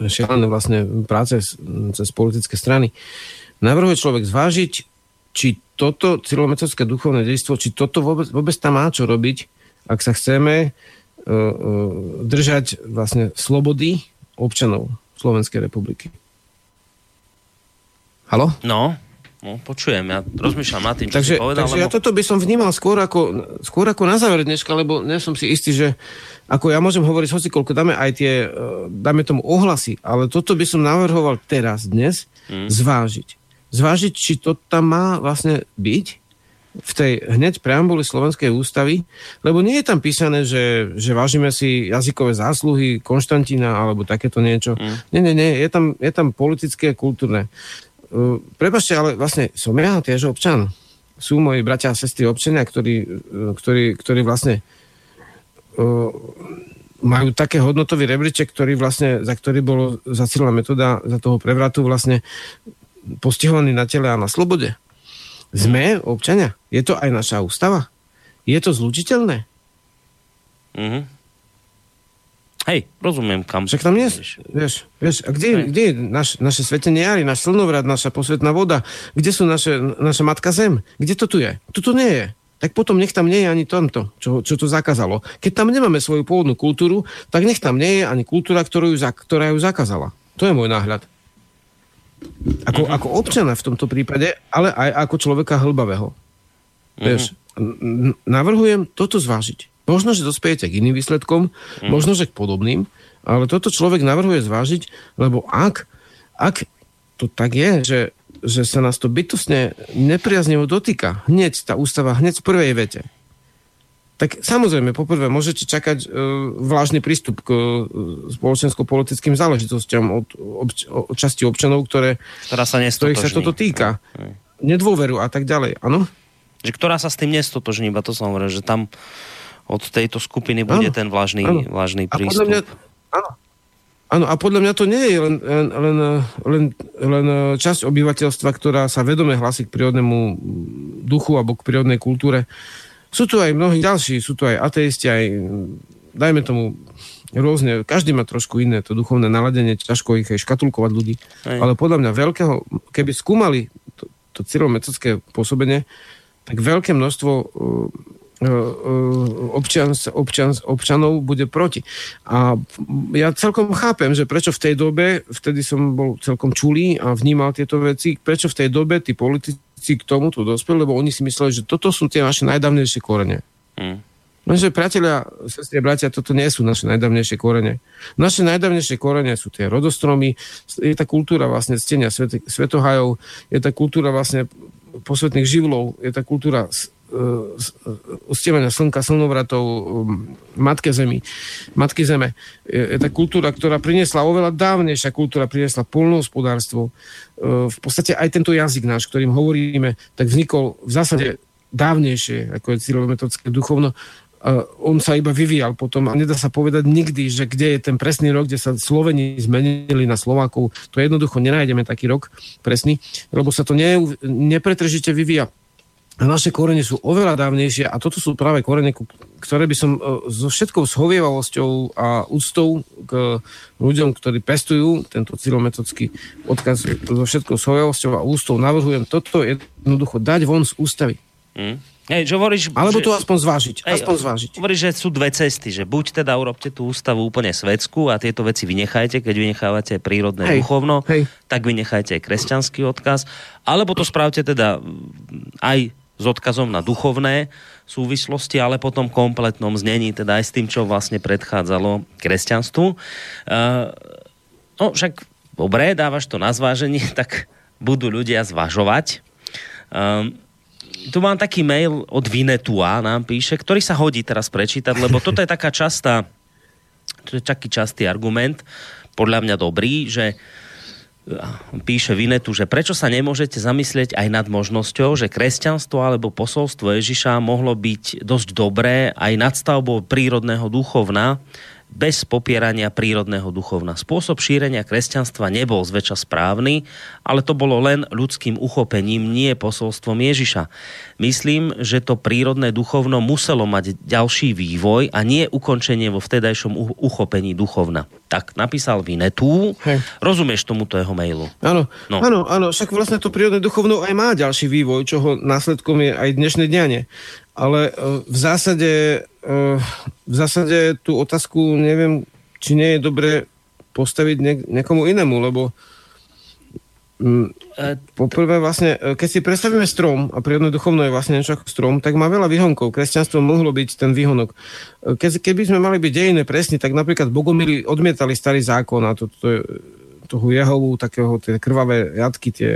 šialené vlastne práce cez politické strany. Navrhuje človek zvážiť, či toto cyrilometodské duchovné dejstvo, či toto vôbec, vôbec tam má čo robiť, ak sa chceme uh, uh, držať vlastne slobody občanov Slovenskej republiky. Halo? no, no počujem, ja rozmýšľam nad tým, čo Takže, si povedal. takže ja lebo... toto by som vnímal skôr ako, skôr ako na záver dneška, lebo nie som si istý, že ako ja môžem hovoriť hoci koľko, dáme aj tie, eh, dáme tomu ohlasy, ale toto by som navrhoval teraz, dnes, Mm. zvážiť. Zvážiť, či to tam má vlastne byť v tej hneď preambuli Slovenskej ústavy, lebo nie je tam písané, že, že vážime si jazykové zásluhy Konštantína alebo takéto niečo. Mm. Nie, nie, nie, je tam, je tam politické a kultúrne. Uh, prepašte, ale vlastne som ja tiež občan. Sú moji bratia a sestry občania, ktorí, uh, ktorí, ktorí vlastne uh, majú také hodnotový rebríček, ktorý vlastne, za ktorý bolo zacielená metóda za toho prevratu vlastne postihovaný na tele a na slobode. Sme občania. Je to aj naša ústava? Je to zlučiteľné? Mhm. Hej, rozumiem, kam... Však tam nie, vieš, vieš, a kde, kde je naš, naše svetenie jary, náš slnovrat, naša posvetná voda? Kde sú naše, naša matka zem? Kde to tu je? Tu to nie je. tak potom nech tam nie je ani tomto, čo, čo to zakázalo. Keď tam nemáme svoju pôvodnú kultúru, tak nech tam nie je ani kultúra, ktorú ju, ktorá ju zakázala. To je môj náhľad. Ako, mm-hmm. ako občana v tomto prípade, ale aj ako človeka hlbavého. Mm-hmm. Vieš, navrhujem toto zvážiť. Možno, že dospejete k iným výsledkom, mm-hmm. možno, že k podobným, ale toto človek navrhuje zvážiť, lebo ak, ak to tak je, že že sa nás to bytostne nepriaznivo dotýka. Hneď tá ústava, hneď v prvej vete. Tak samozrejme, poprvé, môžete čakať e, vlážny prístup k e, spoločensko-politickým záležitostiam od, obč- od časti občanov, ktoré, ktorá sa ktorých sa toto týka. Nedôveru a tak ďalej, áno? Že ktorá sa s tým nestotožní, iba to som hovoril, že tam od tejto skupiny bude ano, ten vlážny, ano. vlážny prístup. A podľa mňa, áno, Áno, a podľa mňa to nie je len, len, len, len časť obyvateľstva, ktorá sa vedome hlasí k prírodnému duchu alebo k prírodnej kultúre. Sú tu aj mnohí ďalší, sú tu aj ateisti, aj dajme tomu rôzne, každý má trošku iné to duchovné naladenie, ťažko ich aj škatulkovať ľudí, aj. ale podľa mňa veľkého, keby skúmali to, to cyrilometocké pôsobenie, tak veľké množstvo e, občan, občan, občanov bude proti. A ja celkom chápem, že prečo v tej dobe, vtedy som bol celkom čulý a vnímal tieto veci, prečo v tej dobe tí politici k tomu tu dospeli, lebo oni si mysleli, že toto sú tie naše najdavnejšie korene. Hmm. Lenže priatelia, sestri bratia, toto nie sú naše najdavnejšie korene. Naše najdavnejšie korene sú tie rodostromy, je tá kultúra vlastne ctenia svetohajov, je tá kultúra vlastne posvetných živlov, je tá kultúra ustievania slnka, slnovratov, um, matke zemi, matky zeme. Je, je tá kultúra, ktorá priniesla oveľa dávnejšia kultúra, priniesla polnohospodárstvo. V podstate aj tento jazyk náš, ktorým hovoríme, tak vznikol v zásade dávnejšie, ako je cyrilometodické duchovno, on sa iba vyvíjal potom a nedá sa povedať nikdy, že kde je ten presný rok, kde sa Sloveni zmenili na Slovákov. To jednoducho nenájdeme taký rok presný, lebo sa to ne, nepretržite vyvíja naše korene sú oveľa dávnejšie a toto sú práve korene, ktoré by som e, so všetkou schovievalosťou a úctou k ľuďom, ktorí pestujú tento cylometodský odkaz so všetkou schovievalosťou a úctou navrhujem toto jednoducho dať von z ústavy. Mm. Hej, že hovoríš, Alebo to aspoň zvážiť. Hej, aspoň zvážiť. Hovoríš, že sú dve cesty, že buď teda urobte tú ústavu úplne svedskú a tieto veci vynechajte, keď vynechávate prírodné hej, duchovno, hej. tak vynechajte aj kresťanský odkaz, alebo to spravte teda aj s odkazom na duchovné súvislosti, ale potom kompletnom znení, teda aj s tým, čo vlastne predchádzalo kresťanstvu. Uh, no však dobre, dávaš to na zváženie, tak budú ľudia zvažovať. Uh, tu mám taký mail od Vinetua, nám píše, ktorý sa hodí teraz prečítať, lebo toto je taká častá, to je taký častý argument, podľa mňa dobrý, že uh, píše Vinetu, že prečo sa nemôžete zamyslieť aj nad možnosťou, že kresťanstvo alebo posolstvo Ježiša mohlo byť dosť dobré aj nadstavbou prírodného duchovna, bez popierania prírodného duchovna. Spôsob šírenia kresťanstva nebol zväčša správny, ale to bolo len ľudským uchopením, nie posolstvom Ježiša. Myslím, že to prírodné duchovno muselo mať ďalší vývoj a nie ukončenie vo vtedajšom uchopení duchovna. Tak napísal Vinetu. Hej. Rozumieš tomuto jeho mailu? Áno, no. áno, áno, však vlastne to prírodné duchovno aj má ďalší vývoj, čoho následkom je aj dnešné dianie ale e, v zásade, v zásade tú otázku neviem, či nie je dobre postaviť niekomu inému, lebo mm, e, Poprvé vlastne, keď si predstavíme strom, a prírodné duchovno je vlastne niečo ako strom, tak má veľa výhonkov. Kresťanstvo mohlo byť ten výhonok. Ke, keby sme mali byť dejné presne, tak napríklad Bogomíri odmietali starý zákon a to, to je toho Jehovu, takého tie krvavé jatky, tie,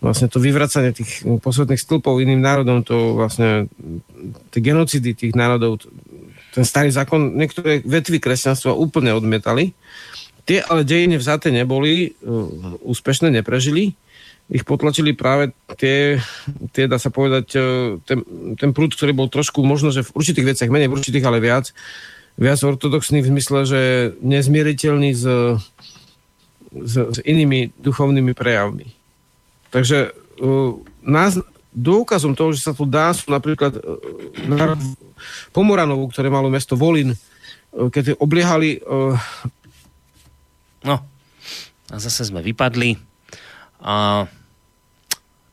vlastne to vyvracanie tých posvetných stĺpov iným národom, to vlastne tie genocidy tých národov, ten starý zákon, niektoré vetvy kresťanstva úplne odmietali. Tie ale dejine vzaté neboli, uh, úspešne neprežili. Ich potlačili práve tie, tie dá sa povedať, uh, ten, ten prúd, ktorý bol trošku možno, že v určitých veciach menej, v určitých ale viac, viac ortodoxný v zmysle, že nezmieriteľný s s, s inými duchovnými prejavmi. Takže uh, nás, dôkazom toho, že sa to dá, sú napríklad uh, Pomoranovu, ktoré malo mesto Volin, uh, keď obliehali... No, a zase sme vypadli. A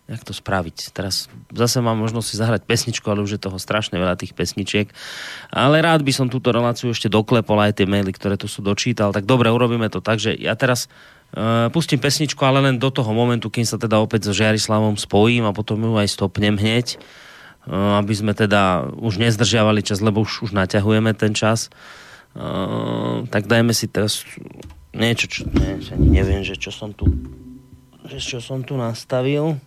jak to spraviť. Teraz zase mám možnosť si zahrať pesničku, ale už je toho strašne veľa tých pesničiek. Ale rád by som túto reláciu ešte doklepol aj tie maily, ktoré tu sú dočítal. Tak dobre, urobíme to tak, že ja teraz uh, pustím pesničku, ale len do toho momentu, kým sa teda opäť so Žiarislavom spojím a potom ju aj stopnem hneď, uh, aby sme teda už nezdržiavali čas, lebo už, už naťahujeme ten čas. Uh, tak dajme si teraz niečo, čo, ne, neviem, že čo som tu že čo som tu nastavil.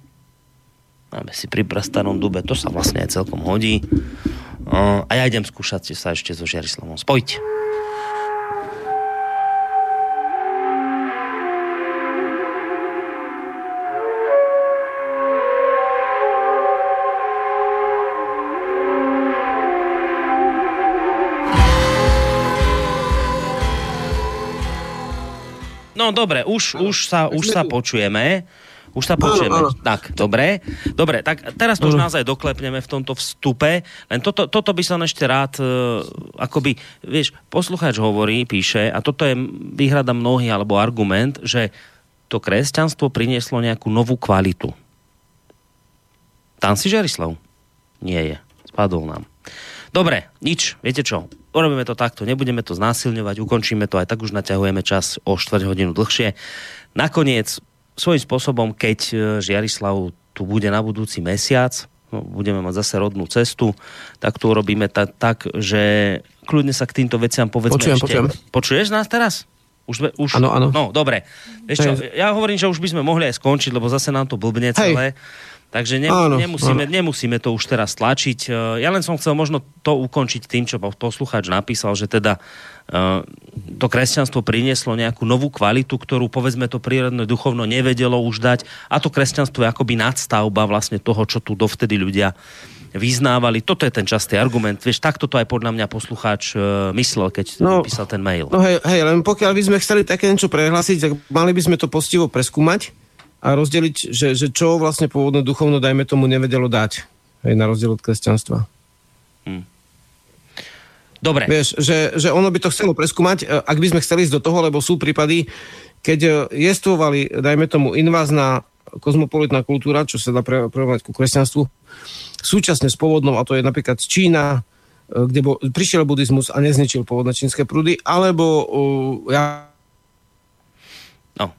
Máme si pri prastarom dube, to sa vlastne aj celkom hodí. A ja idem skúšať sa ešte so Žiarislavom spojiť. No dobre, už, už, sa, už sa počujeme. Už sa počujeme. Áno, áno. Tak, dobre. Dobre, tak teraz to už naozaj doklepneme v tomto vstupe. Len toto, toto by som ešte rád, uh, akoby, vieš, poslucháč hovorí, píše, a toto je výhrada mnohých, alebo argument, že to kresťanstvo prinieslo nejakú novú kvalitu. Tam si Žerislav? Nie je. Spadol nám. Dobre, nič, viete čo, urobíme to takto, nebudeme to znásilňovať, ukončíme to, aj tak už naťahujeme čas o 4 hodinu dlhšie. Nakoniec svojím spôsobom, keď e, Žiarislav tu bude na budúci mesiac, no, budeme mať zase rodnú cestu, tak to urobíme ta, tak, že kľudne sa k týmto veciam povedzme počujem, ešte. Počujem. Počuješ nás teraz? Už, už, ano, ano. No, dobre. Čo, ja hovorím, že už by sme mohli aj skončiť, lebo zase nám to blbne celé. Hej. Takže ne, áno, nemusíme, áno. nemusíme to už teraz tlačiť. E, ja len som chcel možno to ukončiť tým, čo poslucháč napísal, že teda uh, to kresťanstvo prinieslo nejakú novú kvalitu, ktorú povedzme to prírodné duchovno nevedelo už dať a to kresťanstvo je akoby nadstavba vlastne toho, čo tu dovtedy ľudia vyznávali. Toto je ten častý argument. Vieš, takto to aj podľa mňa poslucháč uh, myslel, keď no, písal ten mail. No hej, hej, len pokiaľ by sme chceli také niečo prehlásiť, tak mali by sme to postivo preskúmať a rozdeliť, že, že čo vlastne pôvodné duchovno, dajme tomu, nevedelo dať. Hej, na rozdiel od kresťanstva. Hmm. Dobre. Vieš, že, že ono by to chcelo preskúmať, e, ak by sme chceli ísť do toho, lebo sú prípady, keď e, jestvovali, dajme tomu, invázna kozmopolitná kultúra, čo sa dá prerovnať ku kresťanstvu, súčasne s pôvodnou, a to je napríklad Čína, e, kde bol, prišiel buddhizmus a nezničil pôvodné čínske prúdy, alebo uh, ja... No,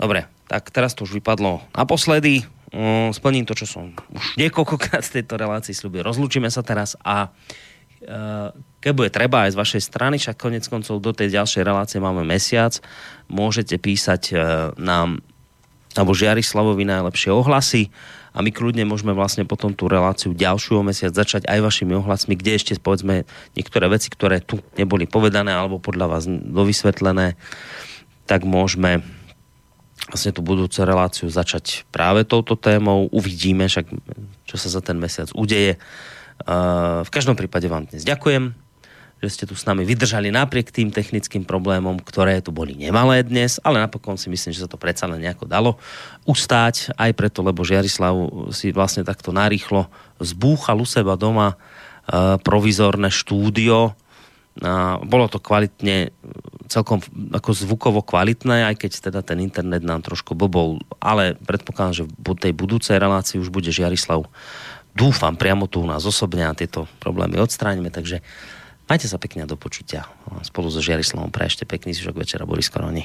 dobre tak teraz to už vypadlo naposledy. Mm, splním to, čo som už niekoľkokrát v tejto relácii slúbil. Rozlúčime sa teraz a e, keď bude treba aj z vašej strany, však konec koncov do tej ďalšej relácie máme mesiac, môžete písať e, nám alebo Žiarislavovi najlepšie ohlasy a my kľudne môžeme vlastne potom tú reláciu ďalšiu mesiac začať aj vašimi ohlasmi, kde ešte povedzme niektoré veci, ktoré tu neboli povedané alebo podľa vás dovysvetlené, tak môžeme vlastne tú budúcu reláciu začať práve touto témou. Uvidíme však, čo sa za ten mesiac udeje. V každom prípade vám dnes ďakujem, že ste tu s nami vydržali napriek tým technickým problémom, ktoré tu boli nemalé dnes, ale napokon si myslím, že sa to predsa len nejako dalo ustáť, aj preto, lebo Žiarislav si vlastne takto narýchlo zbúchal u seba doma provizorné štúdio, bolo to kvalitne, celkom ako zvukovo kvalitné, aj keď teda ten internet nám trošku bobol, ale predpokladám, že v tej budúcej relácii už bude Žiarislav dúfam priamo tu u nás osobne a tieto problémy odstránime, takže majte sa pekne do počutia. Spolu so Žiarislavom pre ešte pekný zvyšok večera Boris Koroni.